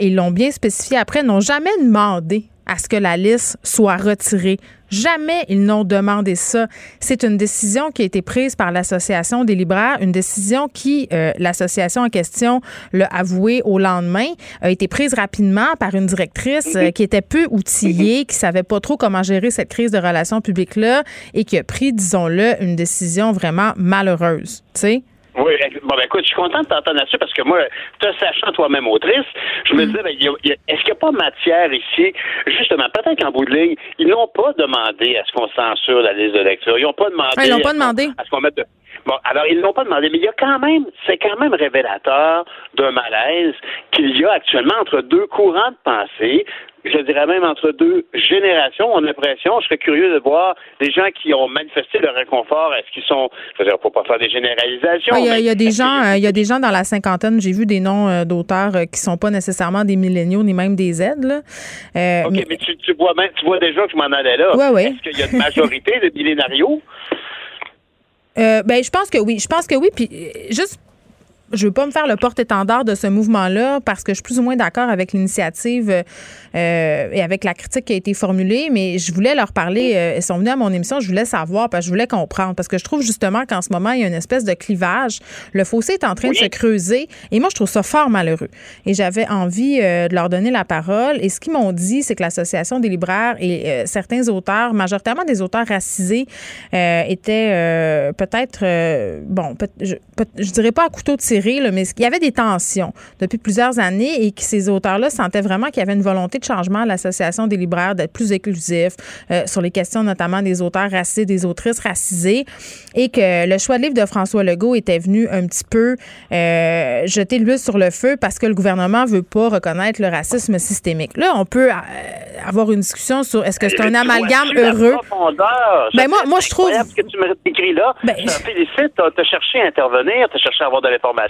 ils l'ont bien spécifié après, n'ont jamais demandé à ce que la liste soit retirée. Jamais ils n'ont demandé ça. C'est une décision qui a été prise par l'Association des libraires, une décision qui, euh, l'association en question l'a avoué au lendemain, a été prise rapidement par une directrice euh, qui était peu outillée, qui savait pas trop comment gérer cette crise de relations publiques-là et qui a pris, disons-le, une décision vraiment malheureuse. Tu sais? Oui, bon, ben écoute, je suis content de t'entendre là-dessus parce que moi, te sachant toi-même autrice, je me mm. disais, ben, est-ce qu'il n'y a pas matière ici, justement, peut-être qu'en bout de ligne, ils n'ont pas demandé à ce qu'on censure la liste de lecture. Ils n'ont pas demandé. Ah, ils n'ont pas demandé. À ce qu'on mette Bon, alors ils l'ont pas demandé, mais il y a quand même, c'est quand même révélateur d'un malaise qu'il y a actuellement entre deux courants de pensée je dirais même entre deux générations, on a l'impression, je serais curieux de voir des gens qui ont manifesté leur inconfort, est-ce qu'ils sont, je veux dire, faut pas faire des généralisations. Il y, a, des gens, euh, il y a des gens dans la cinquantaine, j'ai vu des noms euh, d'auteurs euh, qui sont pas nécessairement des milléniaux ni même des aides. Là. OK, mais, tu, vois même, tu vois déjà que je m'en allais là. Ouais, ouais. Est-ce qu'il y a une majorité de millénarios? ben, je pense que oui. Je pense que oui. Puis, juste je veux pas me faire le porte-étendard de ce mouvement-là parce que je suis plus ou moins d'accord avec l'initiative euh, et avec la critique qui a été formulée, mais je voulais leur parler. Euh, ils sont venus à mon émission, je voulais savoir, parce que je voulais comprendre, parce que je trouve justement qu'en ce moment, il y a une espèce de clivage. Le fossé est en train de se creuser et moi, je trouve ça fort malheureux. Et j'avais envie euh, de leur donner la parole. Et ce qu'ils m'ont dit, c'est que l'Association des libraires et certains auteurs, majoritairement des auteurs racisés, étaient peut-être, bon, je, je dirais pas à couteau de là, mais il y avait des tensions depuis plusieurs années et que ces auteurs-là sentaient vraiment qu'il y avait une volonté de changement à l'Association des libraires d'être plus inclusif euh, sur les questions notamment des auteurs racisés, des autrices racisées et que le choix de livre de François Legault était venu un petit peu euh, jeter l'huile sur le feu parce que le gouvernement veut pas reconnaître le racisme systémique. Là, on peut euh, avoir une discussion sur est-ce que c'est un amalgame heureux? Ben moi, moi je trouve. ce que tu écrit là. Ben... Je te félicite. Tu as cherché à intervenir, tu as cherché à avoir de l'information.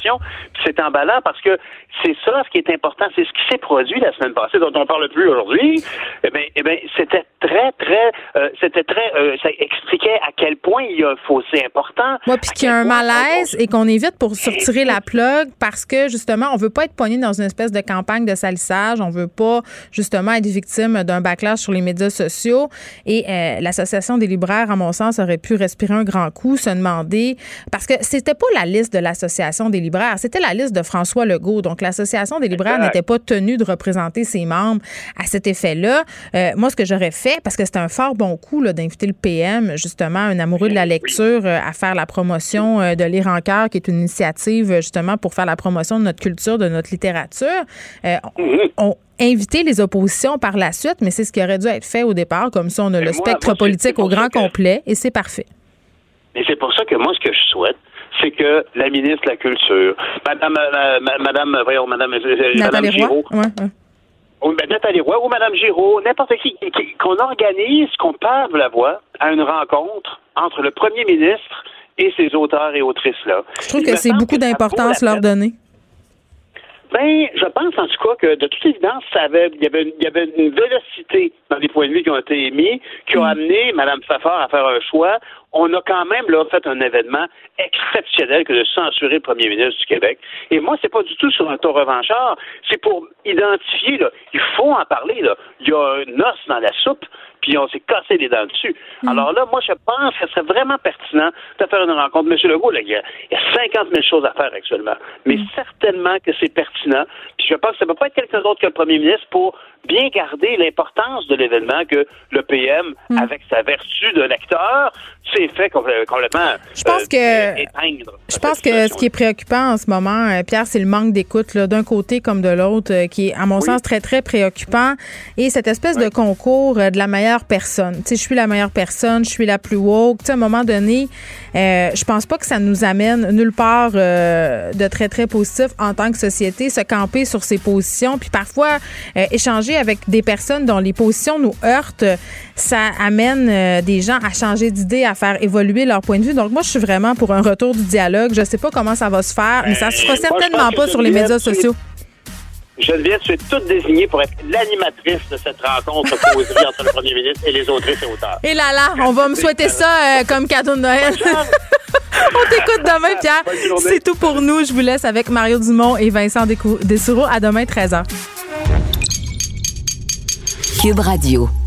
C'est emballant parce que c'est ça ce qui est important. C'est ce qui s'est produit la semaine passée, dont on parle plus aujourd'hui. Eh bien, eh ben, c'était très, très. Euh, c'était très. Euh, ça expliquait à quel point il y a un fossé important. Oui, puis qu'il y a un malaise et qu'on évite pour sortir la plug parce que, justement, on veut pas être poigné dans une espèce de campagne de salissage. On veut pas, justement, être victime d'un backlash sur les médias sociaux. Et euh, l'Association des libraires, à mon sens, aurait pu respirer un grand coup, se demander. Parce que c'était pas la liste de l'Association des libraires, c'était la liste de François Legault. Donc, l'Association des libraires n'était pas tenue de représenter ses membres à cet effet-là. Euh, moi, ce que j'aurais fait, parce que c'était un fort bon coup d'inviter le PM, justement, un amoureux de la lecture, euh, à faire la promotion de Lire en cœur, qui est une initiative, justement, pour faire la promotion de notre culture, de notre littérature. On, inviter les oppositions par la suite, mais c'est ce qui aurait dû être fait au départ. Comme ça, on a le spectre politique au grand complet et c'est parfait. Et c'est pour ça que moi, ce que je souhaite, c'est que la ministre de la Culture, Madame, euh, Madame, voyons, Madame, euh, Madame Giraud, Ou, ben, Nathalie Roy ou Madame Giraud, n'importe qui, qu'on organise, qu'on parle la voix à une rencontre entre le premier ministre et ses auteurs et autrices-là. Je trouve que c'est beaucoup d'importance leur donner. Ben, je pense en tout cas que de toute évidence, ça avait, il, y avait, il y avait une vélocité dans les points de vue qui ont été émis, qui ont mm. amené Mme Fafard à faire un choix. On a quand même là fait un événement exceptionnel que de censurer le premier ministre du Québec. Et moi, c'est pas du tout sur un ton revanchard. C'est pour identifier, là, il faut en parler. Là. Il y a un os dans la soupe puis on s'est cassé les dents dessus. Mm. Alors là, moi, je pense que ce serait vraiment pertinent de faire une rencontre. Monsieur Legault, là, il, y a, 50 000 choses à faire actuellement. Mais mm. certainement que c'est pertinent. Puis je pense que ça ne peut pas être quelqu'un d'autre que le premier ministre pour bien garder l'importance de l'événement que le PM, mm. avec sa vertu de lecteur, s'est fait complètement je pense euh, que, Je pense que ce qui est préoccupant en ce moment, euh, Pierre, c'est le manque d'écoute d'un côté comme de l'autre, euh, qui est, à mon sens, très, très préoccupant. Et cette espèce de concours de la meilleure personne. Tu sais, je suis la meilleure personne, je suis la plus woke. Tu sais, à un moment donné, euh, je pense pas que ça nous amène nulle part euh, de très, très positif en tant que société, se camper sur ses positions, puis parfois euh, échanger avec des personnes dont les positions nous heurtent, ça amène euh, des gens à changer d'idée, à faire évoluer leur point de vue. Donc, moi, je suis vraiment pour un retour du dialogue. Je sais pas comment ça va se faire, mais ça se fera certainement pas sur les médias sociaux. Geneviève, tu es toute désignée pour être l'animatrice de cette rencontre posée entre le premier ministre et les autres et auteurs. Et là là, on va me souhaiter ça euh, comme cadeau de Noël. on t'écoute demain, Pierre. C'est tout pour nous. Je vous laisse avec Mario Dumont et Vincent Dessoureau. À demain, 13h. Cube Radio.